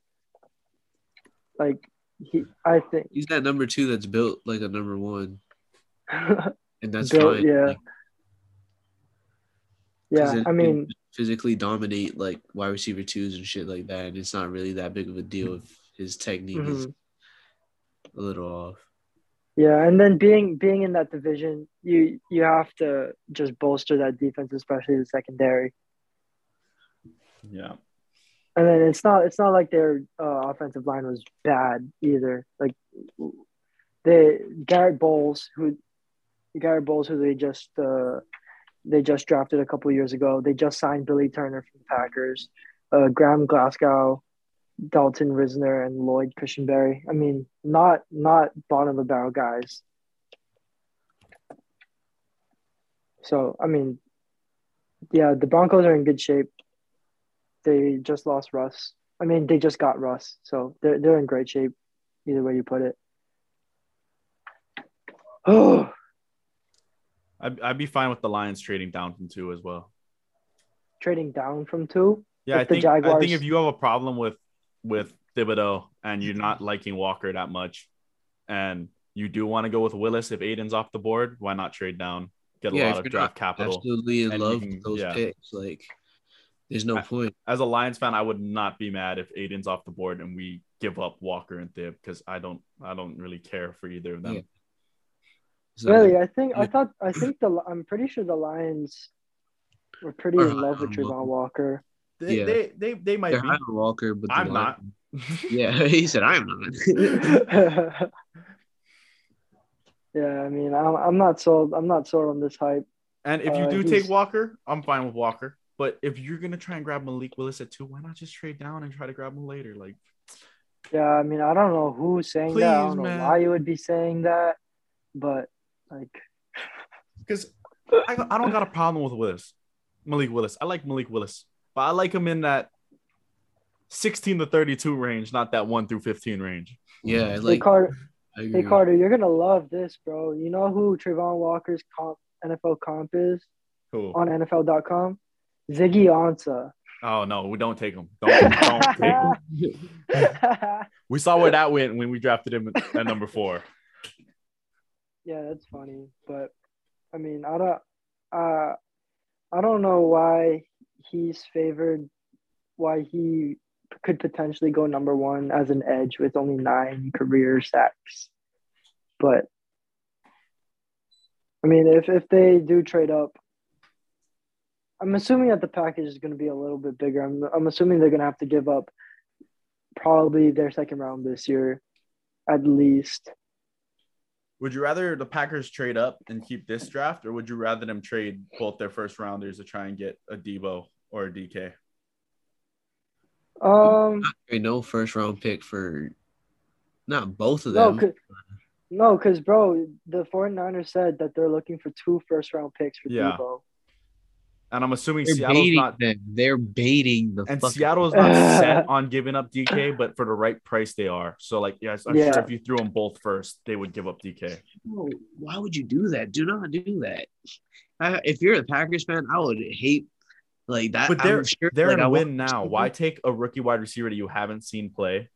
Like he, I think He's that number two that's built like a number one, [laughs] and that's Built, fine. yeah. Like, yeah. it I mean, physically dominate like wide receiver twos and shit like that, and it's not really that big of a deal if his technique is Mhm. a little off. Yeah, and then being being in that division, you you have to just bolster that defense, especially the secondary. Yeah. And then it's not it's not like their uh, offensive line was bad either. Like they Garett Bolles, who Garett Bolles, who they just uh, they just drafted a couple years ago. They just signed Billy Turner from the Packers, uh, Graham Glasgow, Dalton Risner, and Lloyd Cushenberry. I mean, not not bottom of the barrel guys. So I mean, yeah, the Broncos are in good shape. They just lost Russ. I mean, they just got Russ, so they're they're in great shape. Either way you put it. Oh, [sighs] I'd, I'd be fine with the Lions trading down from two as well. trading down from two. Yeah, I If think I think if you have a problem with with Thibodeaux and you're not liking Walker that much, and you do want to go with Willis if Aidan's off the board, why not trade down? Get a Yeah, lot of you're draft capital. absolutely in love can- with those yeah. picks. Like, there's no I- point. As a Lions fan, I would not be mad if Aidan's off the board and we give up Walker and Thib because I don't I don't really care for either of them. Yeah. So, Really, I think I thought I think the I'm pretty sure the Lions were pretty Are in love with high Travon Walker. They, Yeah. they they they might They're be. high Walker, but the I'm not. Lions- Yeah, [laughs] he said I'm not. [laughs] [laughs] yeah, I mean, I'm I'm not sold. I'm not sold on this hype. And if you Uh, do he's- take Walker, I'm fine with Walker. But if you're gonna try and grab Malik Willis at two, why not just trade down and try to grab him later? Like, Yeah, I mean, I don't know who's saying that. I don't know why you would be saying that, but like, because I, I don't got a problem with Willis, Malik Willis. I like Malik Willis, but I like him in that 16 to 32 range, not that one through 15 range. yeah, hey like Carter, I hey. Carter, you're gonna love this, bro. You know who Travon Walker's comp NFL comp is Cool. on NFL.com? Ziggy Ansah. Oh no, we don't take him. Don't don't take him. [laughs] We saw where that went when we drafted him at number four. Yeah, that's funny, but I mean, I don't, uh, I don't know why he's favored, why he could potentially go number one as an edge with only nine career sacks, but I mean, if if they do trade up, I'm assuming that the package is going to be a little bit bigger. I'm I'm assuming they're going to have to give up probably their second round this year, at least. Would you rather the Packers trade up and keep this draft, or would you rather them trade both their first rounders to try and get a Deebo or a DK? Um. Hey, no first round pick for not both of No, them. cause, no, because bro, the 49ers said that they're looking for two first round picks for Yeah. Deebo. And I'm assuming They're Seattle's baiting not, them. They're baiting the and fucking- Seattle's not set on [laughs] giving up DK, but for the right price they are. So like, yes, I'm Yeah. sure if you threw them both first, they would give up DK. Why would you do that? Do not do that. I, if you're a Packers fan, I would hate like that. But they're I'm sure, they're like, in I a want- win now. Why [laughs] take a rookie wide receiver that you haven't seen play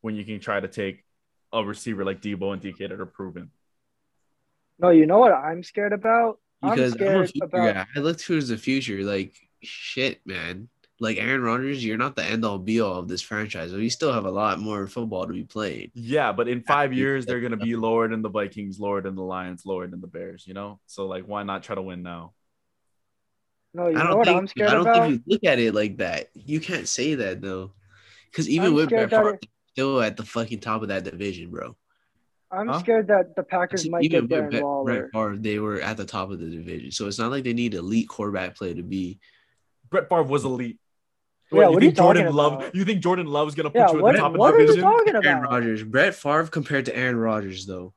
when you can try to take a receiver like Deebo and DK that are proven? No, you know what I'm scared about? Because I'm I'm, a scared future about. guy. I look towards the future. Like shit, man. Like Aaron Rodgers, you're not the end all be all of this franchise. We still have a lot more football to be played. Yeah, but in five years they're gonna be lower than the Vikings, lower than the Lions, lower than the Bears. You know, so like, why not try to win now? No, you I don't what think I'm scared I don't about? think you look at it like that. You can't say that though, because even I'm with Brett that Favre, still at the fucking top of that division, bro. I'm Huh? scared that the Packers might even get with Darren Brett, Waller. Brett Favre, they were at the top of the division, so it's not like they need elite quarterback play to be. Brett Favre was elite. Yeah, What, what are you you think Jordan talking Love? about? You think Jordan Love's gonna put Yeah, you at what, the top what of are the you division? talking Aaron? Rodgers, Brett Favre compared to Aaron Rodgers, though,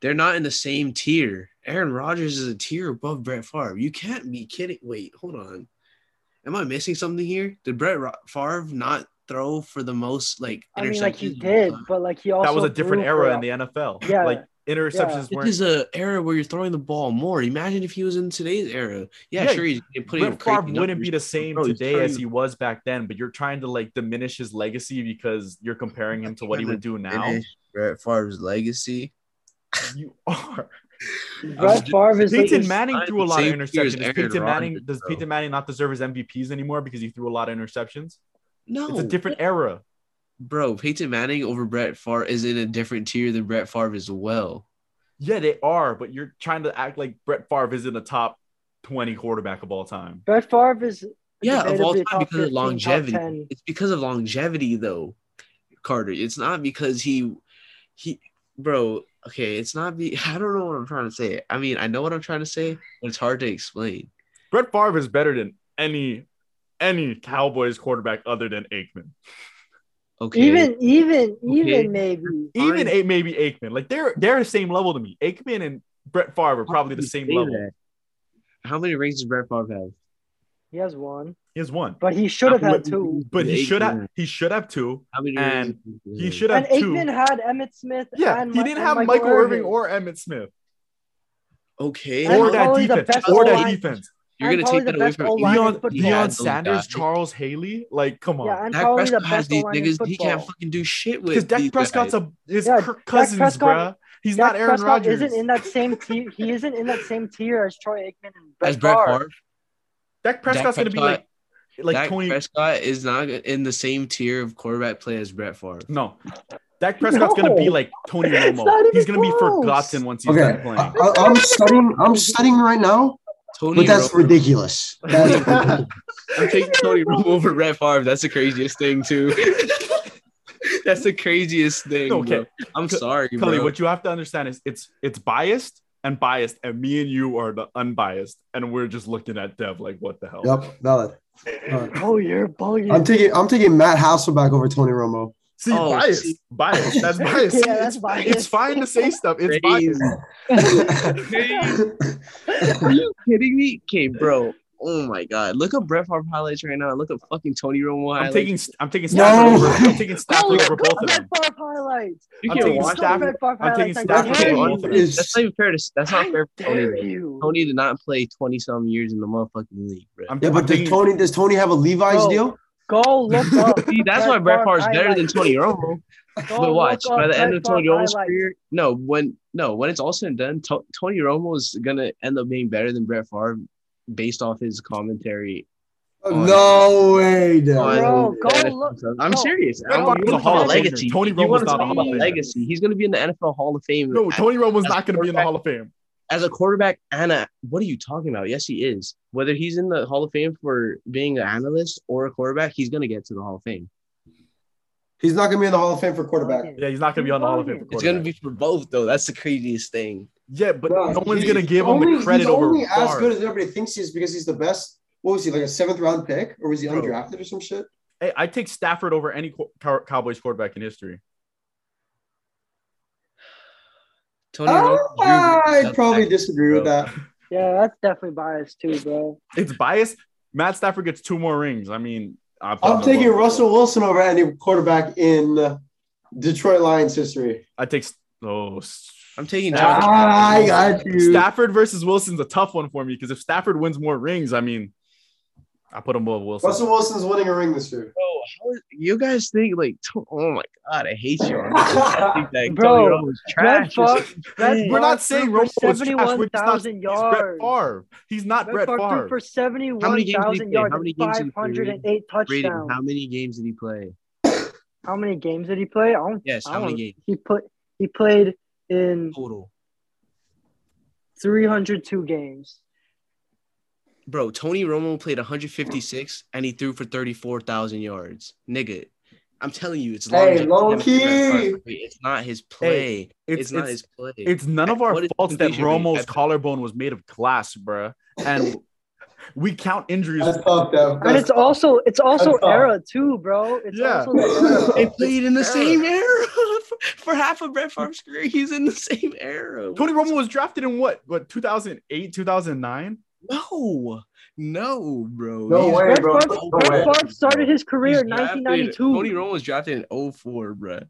they're not in the same tier. Aaron Rodgers is a tier above Brett Favre. You can't be kidding. Wait, hold on. Am I missing something here? Did Brett Ro- Favre not throw for the most like I mean, like he interceptions did, but like he also That was a different era in the NFL. Yeah, like interceptions It weren't. is a era where you're throwing the ball more. Imagine if he was in today's era. Yeah, Yeah, sure, he's putting Brett Favre wouldn't numbers, be the same bro, today trying as he was back then, but you're trying to like diminish his legacy because you're comparing him to what he would do now. Brett Favre's legacy. You are. Brett Favre is Peyton is- Manning threw a lot of same tier as interceptions. Does Peyton Manning does bro. Peyton Manning not deserve his MVPs anymore because he threw a lot of interceptions? No, It's a different era. bro. Peyton Manning over Brett Favre is in a different tier than Brett Favre as well. Yeah, they are, but you're trying to act like Brett Favre is in the top 20 quarterback of all time. Brett Favre is Yeah, of all time because of 15, top longevity. It's because of longevity, though, Carter. It's not because he he bro. Okay, it's not be. [laughs] I don't know what I'm trying to say. I mean, I know what I'm trying to say, but it's hard to explain. Brett Favre is better than any any Cowboys quarterback other than Aikman. Okay, Even, even, Okay. even maybe. Even a, maybe Aikman. Like they're they're the same level to me. Aikman and Brett Favre are probably the same level. that. How many rings does Brett Favre have? He has one, He has one. but he should have had two. But he should have he should have two. How many? and rings does He have? should And have two. Aikman had Emmitt Smith. Yeah, and he didn't and have Michael, Michael Irving Irving or Emmitt Smith Okay, And or that defense or that defense. you're and gonna take that away from O-line Deion, Deion Sanders, guys. Charles Haley, like come on. Yeah, and Dak probably the Prescott has best these O-line niggas. He can't fucking do shit with. Because Dak Prescott's guys. a is Yeah, Kirk Cousins, Prescott- bruh. He's Dak not Aaron Prescott Rodgers. isn't in that same tier. He isn't in that same tier as Troy Aikman and Brett as Brett Favre. Favre. Dak Prescott's gonna be like like Dak Tony. Prescott is not in the same tier of quarterback play as Brett Favre. No, Dak Prescott's gonna be like Tony Romo. He's gonna be forgotten once he's Okay, done playing. I, I- I'm studying. I'm studying right now, Tony but that's Romo- ridiculous. That's [laughs] ridiculous. I'm taking Tony Romo over Brett Favre. That's the craziest thing too. [laughs] that's the craziest thing. Okay. bro. I'm Cu- sorry, Cully, what you have to understand is it's it's biased and biased, and me and you are the unbiased, and we're just looking at Dev like, what the hell? Yep, valid. All right. Oh, you're bugging. I'm taking. I'm taking Matt Hasselbeck over Tony Romo. See, Oh, bias, see. biased. That's [laughs] bias. Yeah, that's it's, biased. It's fine to say stuff. It's Crazy. biased. [laughs] Are you kidding me? Okay, bro. Oh my god. Look up Brett Favre highlights right now. Look up fucking Tony Romo I'm highlights. taking I'm taking No. Over. [laughs] I'm taking Stafford over both of Brett them. Favre highlights. you I'm can't taking watch Stafford- Favre I'm taking highlights. I Stafford over both of them. That's not even fair to that's not I fair for Tony. dare bro. you. Tony did not play 20 some years in the motherfucking league, bro. I'm, yeah, I'm but does Tony? Does Tony have a Levi's Bro. deal? Go look [laughs] up. See, that's why Brett is better than highlights. Tony Romo. Go But watch, by the end of Tony Favre Romo's career, no, when no, when it's all said and done, Tony Romo is gonna end up being better than Brett Favre based off his commentary. Oh, on- No way, Dad. Bro, go look- I'm no. serious. Brett I'm Favre's you Hall of legacy. Tony If you Romo's not a Hall of about Famer. legacy. He's gonna be in the NFL Hall of Fame. no. Tony Romo's not going to be in the Hall of Fame. as a quarterback Anna, what are you talking about? Yes, he is. Whether he's in the Hall of Fame for being an analyst or a quarterback, he's gonna get to the Hall of Fame. He's not gonna be in the Hall of Fame for quarterback. Yeah, he's not going to be on the Hall of Fame. For It's gonna be for both though. That's the craziest thing. Yeah, but Bro, no one's going to give him only- the credit he's over only as good as everybody thinks he is because he's the best. What was he like a seventh round pick or was he undrafted or some shit? Hey, I take Stafford over any Cow- Cow- Cowboys quarterback in history. Tony Romo, Drew Brees, I probably back- disagree with that. [laughs] Yeah, that's definitely biased too, bro. It's biased. Matt Stafford gets two more rings. I mean, I'll put I'm taking above- Russell Wilson over any quarterback in uh, Detroit Lions history. I take oh s- I'm taking Ah, John. I got you. Stafford versus Wilson's a tough one for me because if Stafford wins more rings, I mean, I put him above Wilson. Russell Wilson's winning a ring this year. Bro, how is, you guys think like? to- Oh my god, I hate you. [laughs] I think that Bro, Tony Romo's Brett. Favre, Brett We're not saying threw Romo for was trash. We're just not 71,000 saying he's Brett yards. Favre. He's not Brett Brett Favre threw Favre. for How many games did he 71,000 play? yards How many games did he play? 508 Brady, touchdowns. how many games did he play? How many games did he play? I don't, Yes, I how many don't- games He put he played in total? 302 games. Bro, Tony Romo played 156 and he threw for 34,000 yards. Nigga, I'm telling you, it's Hey, longevity. low It's not his key. play. It's not his play. It's It's, not it's, his play. it's none of our faults that? Romo's collarbone was made of glass, bruh. And [laughs] we count injuries. That's tough, Dev. And That's it's also it's also era too, bro. It's Yeah. also the [laughs] They played in the Era. same era [laughs] for, for half of Brett Favre's career. He's in the same era. Tony Romo was drafted in what? What 2008, 2009? No, no, bro. No He's- way, Brett bro. Favre, No Brett way. Favre started his career he's in 1992. Tony Romo was drafted in 04, bro.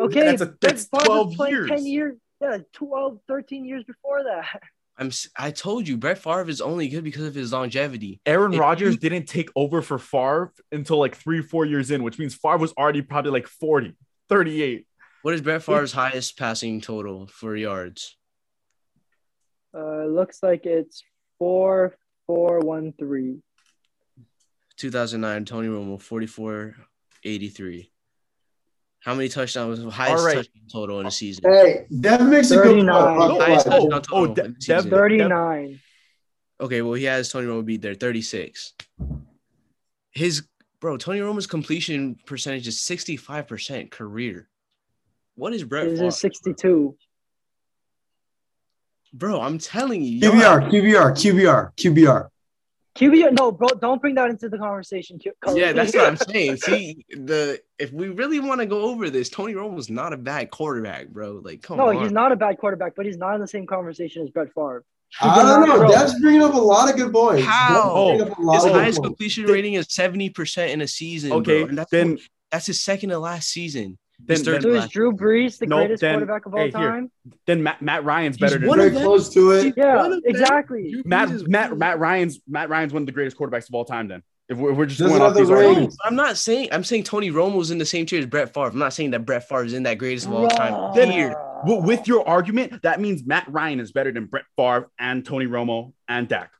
Okay, That's a- Brett that's Favre 12 played years. 10 years. Yeah, 12, 13 years before that. [laughs] I'm. s- I told you, Brett Favre is only good because of his longevity. Aaron Rodgers didn't take over for Favre until like three, four years in, which means Favre was already probably like 40, 38. What is Brett Favre's highest passing total for yards? Uh, looks like it's four, four, one, three. 2009, Tony Romo, 44, 83. How many touchdowns? Highest All right. touchdown total in a season. Hey, Dev makes a good 39. point. I'm not gonna Highest. Oh, touchdown oh, oh total oh, De- in the Dev- season. 39. Okay, well, he has Tony Romo beat there, 36. His bro, Tony Romo's completion percentage is 65% career. What is Brett His Favre? is 62. Bro, I'm telling you. QBR, QBR, QBR, QBR. QB, no, bro, don't bring that into the conversation. Q- Yeah, that's what I'm [laughs] saying. See, the if we really want to go over this, Tony Romo's not a bad quarterback, bro. Like, come no, on. he's not a bad quarterback, but he's not in the same conversation as Brett Favre. I don't know. Bro. Dev's bringing up a lot of good points. How? Dev's bringing up a lot His highest completion rating is 70% in a season. Okay, bro. And that's, then that's his second to last season. Then His then, So is. Drew Brees the No, greatest then- quarterback of all hey, here. time? then Matt, Matt Ryan's He's better than one Very close to it. Yeah, One of them. exactly. Matt Matt Matt Ryan's Matt Ryan's one of the greatest quarterbacks of all time. Then if we're, if we're just Doesn't going off the these ring. arguments, I'm not saying I'm saying Tony Romo's in the same tier as Brett Favre. I'm not saying that Brett Favre is in that greatest of all time Bruh. tier. w- with your argument, that means Matt Ryan is better than Brett Favre and Tony Romo and Dak.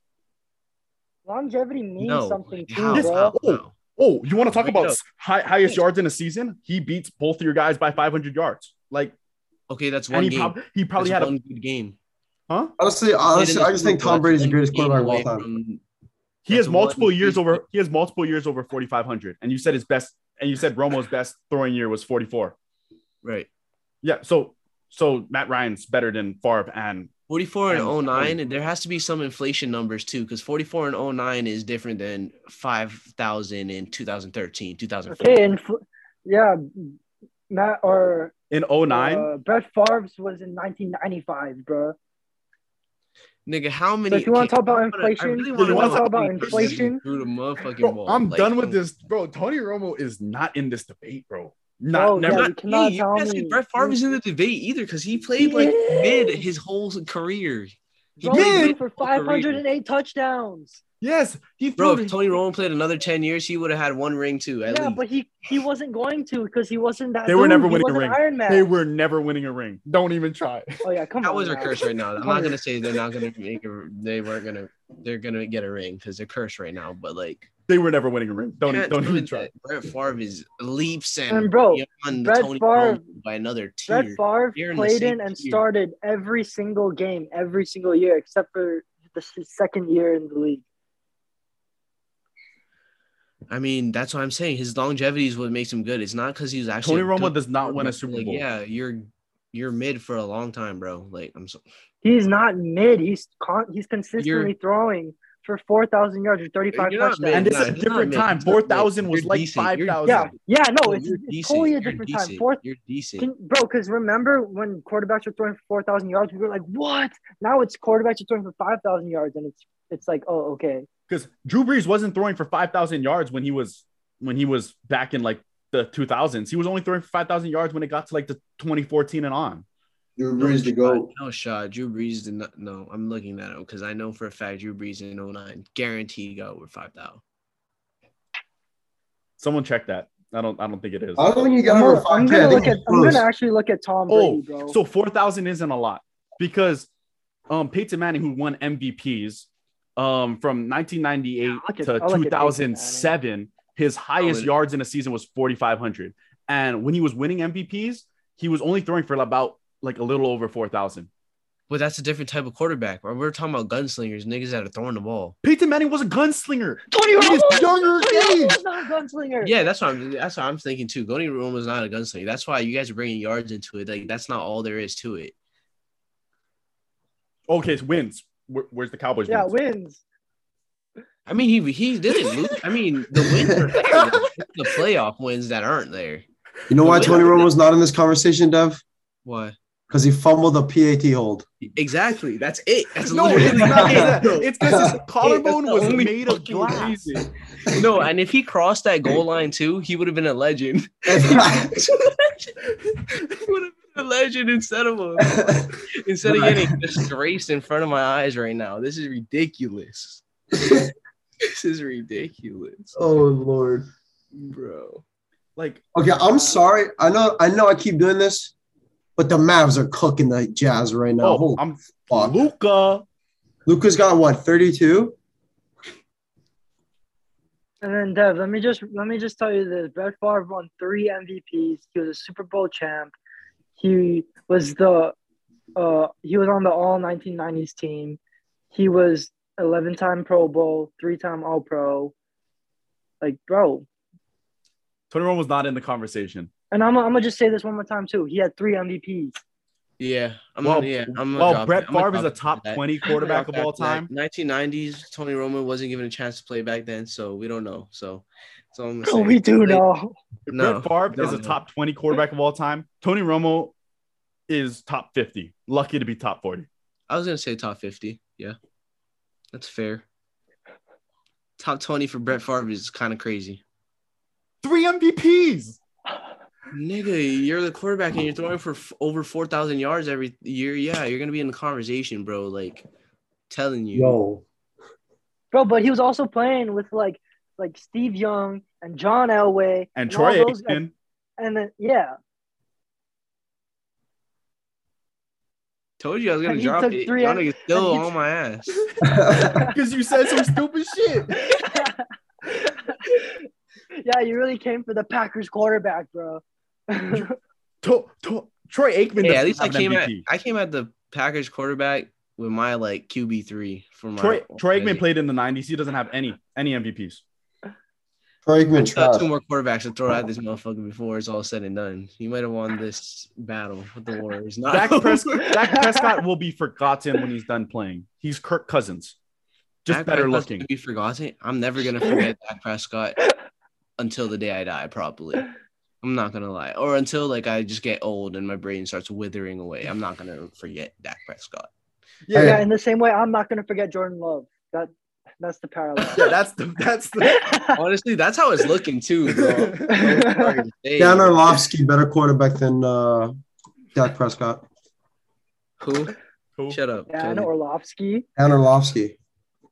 Longevity means No, something too. Yes, bro. Oh, No. Oh, you want to talk Wait, about no. high, highest yards in a season? He beats both of your guys by 500 yards. Like, Okay, that's one he, game. prob- he probably That's had a good game. huh? Honestly, honestly, I just think Tom Brady's the greatest quarterback of all time. from- He has multiple years big- over. He has multiple years over 4,500. And you said his best. And you said Romo's best throwing year was 44. Right. Yeah. So so Matt Ryan's better than Favre and 44 and And- 09, and there has to be some inflation numbers too, because 44 and 09 is different than 5,000 in 2013, 2014. Okay, and fl- yeah, Matt or in 09. uh, Brett Favre's was in 1995, bro. Nigga, how many? So if you want to talk about I I inflation, really you wanna want know to talk about inflation? Through the motherfucking bro, ball. I'm Like, done with this. Bro, Tony Romo is not in this debate, bro. Not Bro, never. yeah, on. you cannot Hey, you tell me- Brett Favre is in the debate either because he played like He mid his whole career. He Bro, played he mid threw for his whole career. 508 touchdowns. yes, he Bro, if Tony Romo played another 10 years, he would have had one ring too. At yeah, least. but he he wasn't going to because he wasn't that. They were never winning a ring. Iron Man. they were never winning a ring. Don't even try. Oh yeah, come That on. That was their now. curse right now. I'm not gonna say they're not gonna make a, they weren't gonna they're gonna get a ring because they're cursed right now. But like, They were never winning a ring. Don't can't don't even try. that Brett Favre is leaps and, And bro, beyond the Brett Tony Favre- Romo by another tier. Brett. Favre They're in played same in and tier. started every single game, every single year, except for the second year in the league. I mean, that's what I'm saying. His longevity is what makes him good. It's not because he's actually Tony a Romo good does not win a quarterback. Super Like, Bowl. yeah, you're you're mid for a long time, bro. Like, I'm so He's not mid. He's con- he's consistently throwing for four thousand yards or thirty five You're touchdowns. mid. And this Nah, is a he's different mid. time. He's not mid. 4,000 was You're like 5,000. yeah, yeah, no, it's, it's decent. totally a You're different decent. time. Fourth, You're decent. can, bro, because remember when quarterbacks were throwing for four thousand yards, we were like, what? Now it's quarterbacks are throwing for five thousand yards, and it's it's like, oh, okay. Because Drew Brees wasn't throwing for 5,000 yards when he was when he was back in like the 2000s. He was only throwing for 5,000 yards when it got to like the 2014 and on. Drew No Brees to shot. go. No shot. Drew Brees did not. No, I'm looking that up because I know for a fact Drew Brees in 09 guaranteed got over 5,000. Someone check that. I don't I don't think it is. I don't think you got I'm over gonna, I'm gonna look at. I'm gonna actually look at Tom Oh, bro. so 4,000 isn't a lot because um Peyton Manning who won MVPs um from 1998 Yeah, at- to I'll look at Peyton 2007 his highest Oh, yards in a season was 4,500 and when he was winning MVPs he was only throwing for about like a little over 4,000. But that's a different type of quarterback. We're we're talking about gunslingers, niggas that are throwing the ball. Peyton Manning was a gunslinger. Tony In his Romo, younger Tony was not a gunslinger. Yeah, that's what I'm. That's what I'm thinking too. Tony Romo's not a gunslinger. That's why you guys are bringing yards into it. Like that's not all there is to it. Okay, it's wins. Where, where's the Cowboys? yeah, wins? wins. I mean, he he didn't lose. I mean, the wins are there. [laughs] The playoff wins that aren't there. You know why The Tony winner- Romo's not in this conversation, Dev? Why? Because he fumbled a PAT hold. Exactly. That's it. That's No, literally it's not. it. It's, it's because his collarbone the was only made of fucking glass. reason. No, and if he crossed that goal line too, he would have been a legend. [laughs] he would have been a legend instead of a, instead of getting disgraced in front of my eyes right now. This is ridiculous. this is ridiculous, oh Lord. bro. Like Okay, I'm sorry. I know I know I keep doing this, but the Mavs are cooking the Jazz right now. oh, Holy I'm fuck. Luka. Luka's got what, 32? And then Dev, let me just let me just tell you this: Brett Favre won three MVPs. He was a Super Bowl champ. He was the uh he was on the All 1990s team. He was 11 time Pro Bowl, three time All Pro. Like, bro, Tony Romo was not in the conversation. And I'm, I'm gonna just say this one more time too. He had three MVPs. Yeah, I'm Well, gonna, yeah, I'm gonna well, Brett it. I'm Favre is a top that. 20 quarterback of all that for that. time. [laughs] 1990s, Tony Romo wasn't given a chance to play back then, so we don't know. So, so I'm gonna [laughs] say, we do like, know. No, Brett Favre is a top 20 quarterback of all time. Tony Romo is top 50. Lucky to be top 40. I was gonna say top 50. Yeah, that's fair. Top 20 for Brett Favre is kind of crazy. Three MVPs. Nigga, you're the quarterback and you're throwing for f- over 4,000 yards every year. Yeah, you're gonna be in the conversation, bro. Like, telling you. Yo, Bro, but he was also playing with like like Steve Young and John Elway And all Troy those guys. Aikman. And then yeah, Told you I was gonna He drop took it. three Y'all and- niggas still and he- on my ass. [laughs] Because you said some stupid shit. [laughs] yeah, you really came for the Packers quarterback, bro. [laughs] To- to- Troy Aikman. Hey, doesn't at least I have an came at MVP. I came at the Packers quarterback with my like QB three for my Troy, Troy Aikman played. played in the 90s. He doesn't have any any MVPs. Troy Aikman Got two more quarterbacks to throw at this motherfucker before it's all said and done. He might have won this battle with the Warriors. Not Dak Prescott, [laughs] Dak Prescott will be forgotten when he's done playing. He's Kirk Cousins, just Dak better Prescott's looking. gonna Be forgotten. I'm never gonna forget Dak Prescott until the day I die. Probably. I'm not gonna lie, or until like I just get old and my brain starts withering away. I'm not gonna forget Dak Prescott. yeah, Yeah. in the same way, I'm not gonna forget Jordan Love. That that's the parallel. [laughs] Yeah, that's the that's the. [laughs] Honestly, that's how it's looking too, bro. I'm sorry to say. Dan Orlovsky, better quarterback than uh, Dak Prescott. Who? Cool. Shut up. Dan Cody. and Orlovsky. Dan Orlovsky.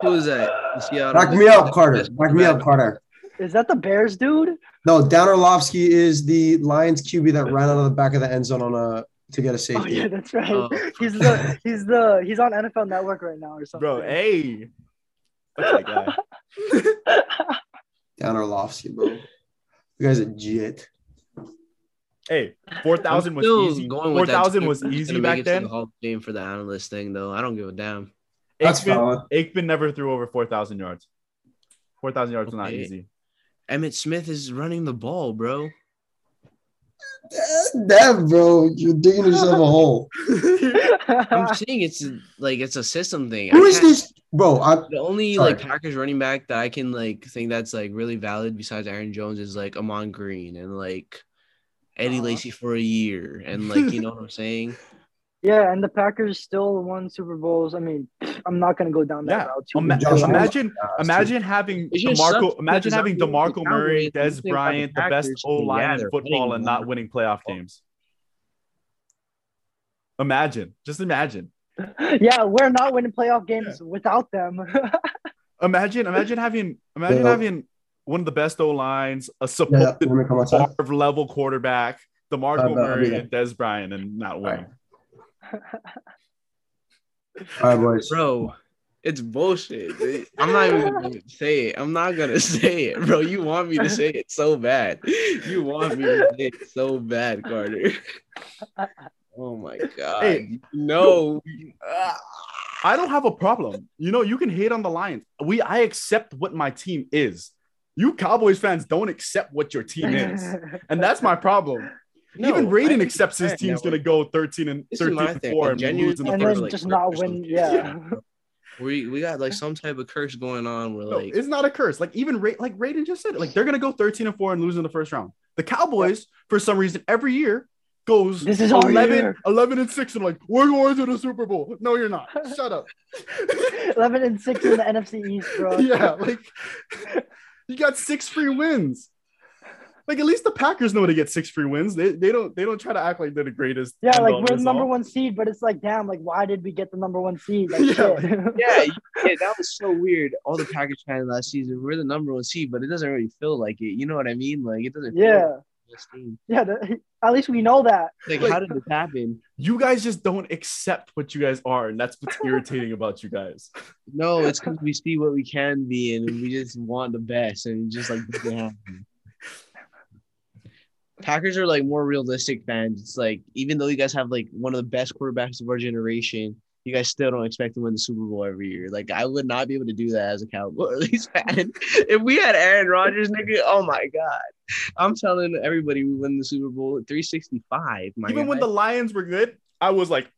Who is that? The Seattle- Back me up, Carter. Back me up, Carter. Is that the Bears dude? No, Dan Orlovsky is the Lions QB that ran out of the back of the end zone on a to get a oh, safety. Oh yeah, that's right. Oh. [laughs] He's the he's the he's on NFL Network right now or something. Bro, hey. What's that guy? [laughs] Dan Orlovsky, bro. You guys a jet. Hey, four thousand was easy. going with Four that thousand team. was easy gonna make back it to then. The Hall of Fame for the analyst thing, though. I don't give a damn. That's Aikman. Aikman never threw over four thousand yards. Four thousand yards is not easy. Emmitt Smith is running the ball, bro. Damn, bro. You're digging yourself a [laughs] hole. I'm [laughs] saying it's like it's a system thing. Who I is this? Bro, I, The only Sorry. like Packers running back that I can like think that's like really valid besides Aaron Jones is like Ahman Green and like Eddie Uh-huh. Lacy for a year and like you know what I'm saying. [laughs] yeah, and the Packers still won Super Bowls. I mean, I'm not gonna go down that Yeah, route. too Ima- much. Josh imagine, imagine having It just Demarco. Imagine having I'm Demarco Murray, Cowboys, Dez think the Bryant, the best Packers, O line in football, and not winning playoff oh. games. Imagine, just imagine. [laughs] yeah, we're not winning playoff games without them. [laughs] Imagine, imagine having, imagine Yeah. having one of the best O lines, a yeah, supposed let me come outside. Favre level quarterback, DeMarco I'll be- I'll be Murray and Dez Bryant, and not winning. All right, boys. Bro, it's bullshit. I'm not even gonna say it. I'm not gonna [laughs] say it, bro. You want me to say it so bad. You want me to say it so bad, Carter. Oh my god. Hey. no. I don't have a problem. You know, you can hate on the Lions. We, I accept what my team is. You Cowboys fans don't accept what your team is, and that's my problem. No, Even I Raiden accepts his understand team's that going to go 13 and This 13 and 4 I and lose in the and think first. then like just not or win. something. Yeah. [laughs] We we got like some type of curse going on where No, like it's not a curse. Like even Ra- like Raiden just said it. Like they're gonna go 13 and 4 and lose in the first round. The Cowboys, for some reason, every year goes This is our 11, year. 11 and 6 and like, we're going to the Super Bowl. No, you're not. Shut up. [laughs] Eleven and six in the NFC East, bro. [laughs] yeah, like you got six free wins. Like at least the Packers know to get six free wins. They, they don't they don't try to act like they're the greatest. Yeah, like we're the number all. one seed, but it's like, damn, like why did we get the number one seed? Like, [laughs] Yeah, shit. [laughs] yeah, yeah, that was so weird. All the Packers fans last season, we're the number one seed, but it doesn't really feel like it. You know what I mean? Like it doesn't. Yeah, like yeah. the- at least we know that. Like, Like- how did this happen? You guys just don't accept what you guys are, and that's what's irritating about you guys. No, it's because we see what we can be, and we just want the best, and just like doesn't happen. Packers are like more realistic fans. It's like even though you guys have like one of the best quarterbacks of our generation, you guys still don't expect to win the Super Bowl every year. Like I would not be able to do that as a Cowboys [laughs] fan. if we had Aaron Rodgers, nigga, oh my god, I'm telling everybody we win the Super Bowl at 365. My Even when the Lions were good, I was like,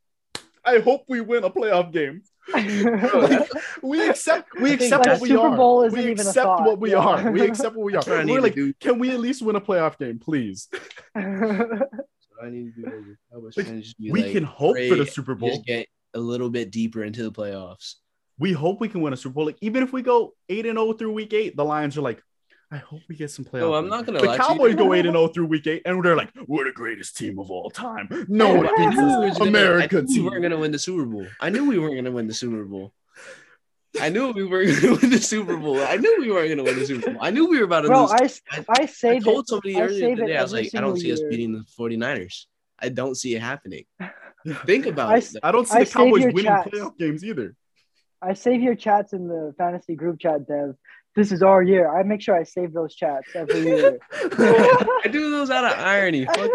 I hope we win a playoff game. We accept we accept like, what we Super are. Bowl isn't we accept what we are. We accept what we are. I need We're like, do. can we at least win a playoff game, please? [laughs] I need to do as a Cowboys Like, fan, just be we like, can hope for the Super Bowl. Just get a little bit deeper into the playoffs. We hope we can win a Super Bowl. Like even if we go eight and zero through week eight, the Lions are like, I hope we get some playoff. No, I'm not gonna The lie to you. Cowboys go eight and zero through week eight, and they're like, we're the greatest team of all time. No one I beats knew we us. was gonna- America I knew we team. weren't gonna win the Super Bowl. I knew we weren't gonna win the Super Bowl. I knew we were gonna [laughs] win the Super Bowl. I knew we weren't gonna win the Super Bowl. I knew we were about to Bro, lose. I, s- I- I I saved told it. somebody I earlier save it today, I was like, I don't see single us beating the 49ers. I don't see it happening. Think [laughs] about I it. I don't see I the Cowboys winning chats. playoff games either. I save your chats in the fantasy group chat, Dev. This is our year. I make sure I save those chats every year. [laughs] I do those out of irony. Fuck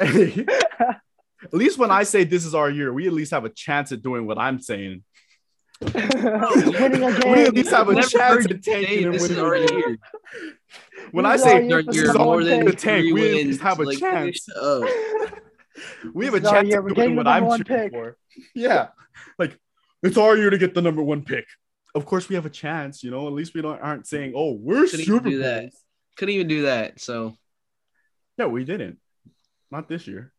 at least when I say this is our year, we at least have a chance at doing what I'm saying. [laughs] Winning a. We at least have a Never chance heard at tanking and this is winning. our a year. When I This is our say year this year is number our more one than the tank, three we at least have a like, chance. We have a This is our chance at doing what I'm number cheering pick. for. Yeah, like it's our year to get the number one pick. Of course, we have a chance. You know, at least we don't aren't saying, "Oh, we're Couldn't even Super do that. Couldn't even do that. So Yeah, we didn't. Not this year.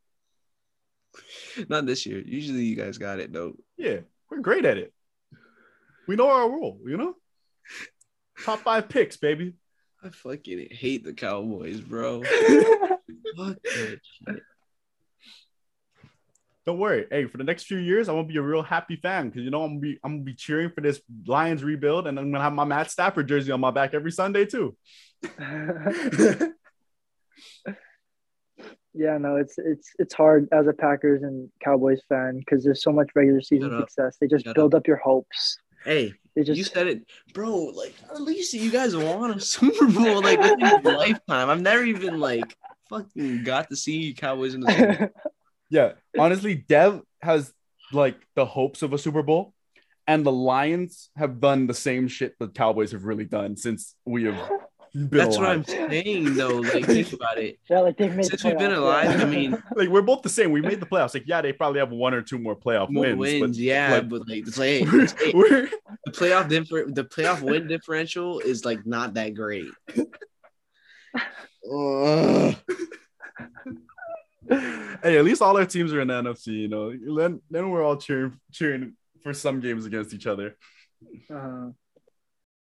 [laughs] not this year. Usually you guys got it though. Yeah, we're great at it. We know our role. You know, top five picks, baby. I fucking hate the Cowboys, bro. [laughs] Fuck that shit. Don't worry. Hey, for the next few years, I'm gonna be a real happy fan because you know I'm gonna be I'm gonna be cheering for this Lions rebuild, and I'm gonna have my Matt Stafford jersey on my back every Sunday too. [laughs] yeah, no, it's it's it's hard as a Packers and Cowboys fan because there's so much regular season Shut up. success. They just Shut build up your hopes. Hey, They just you said it, bro. Like at least you guys won a [laughs] Super Bowl like within your [laughs] lifetime. I've never even like fucking got to see Cowboys in the Super Bowl. Yeah, [laughs] honestly, Dev has like the hopes of a Super Bowl, and the Lions have done the same shit the Cowboys have really done since we have [laughs] been That's what I'm saying though. Like [laughs] think about it. yeah, like they've made Since the we've been alive, yeah. I mean, Like we're both the same. We made the playoffs. Like yeah, they probably have one or two more playoff more wins. wins, but, yeah, like, but like it's like hey, we're, it's- hey, we're the playoff differ the playoff win differential is like not that great. Ugh. [laughs] hey, at least all our teams are in the NFC. You know, then then we're all cheering cheering for some games against each other. Uh-huh.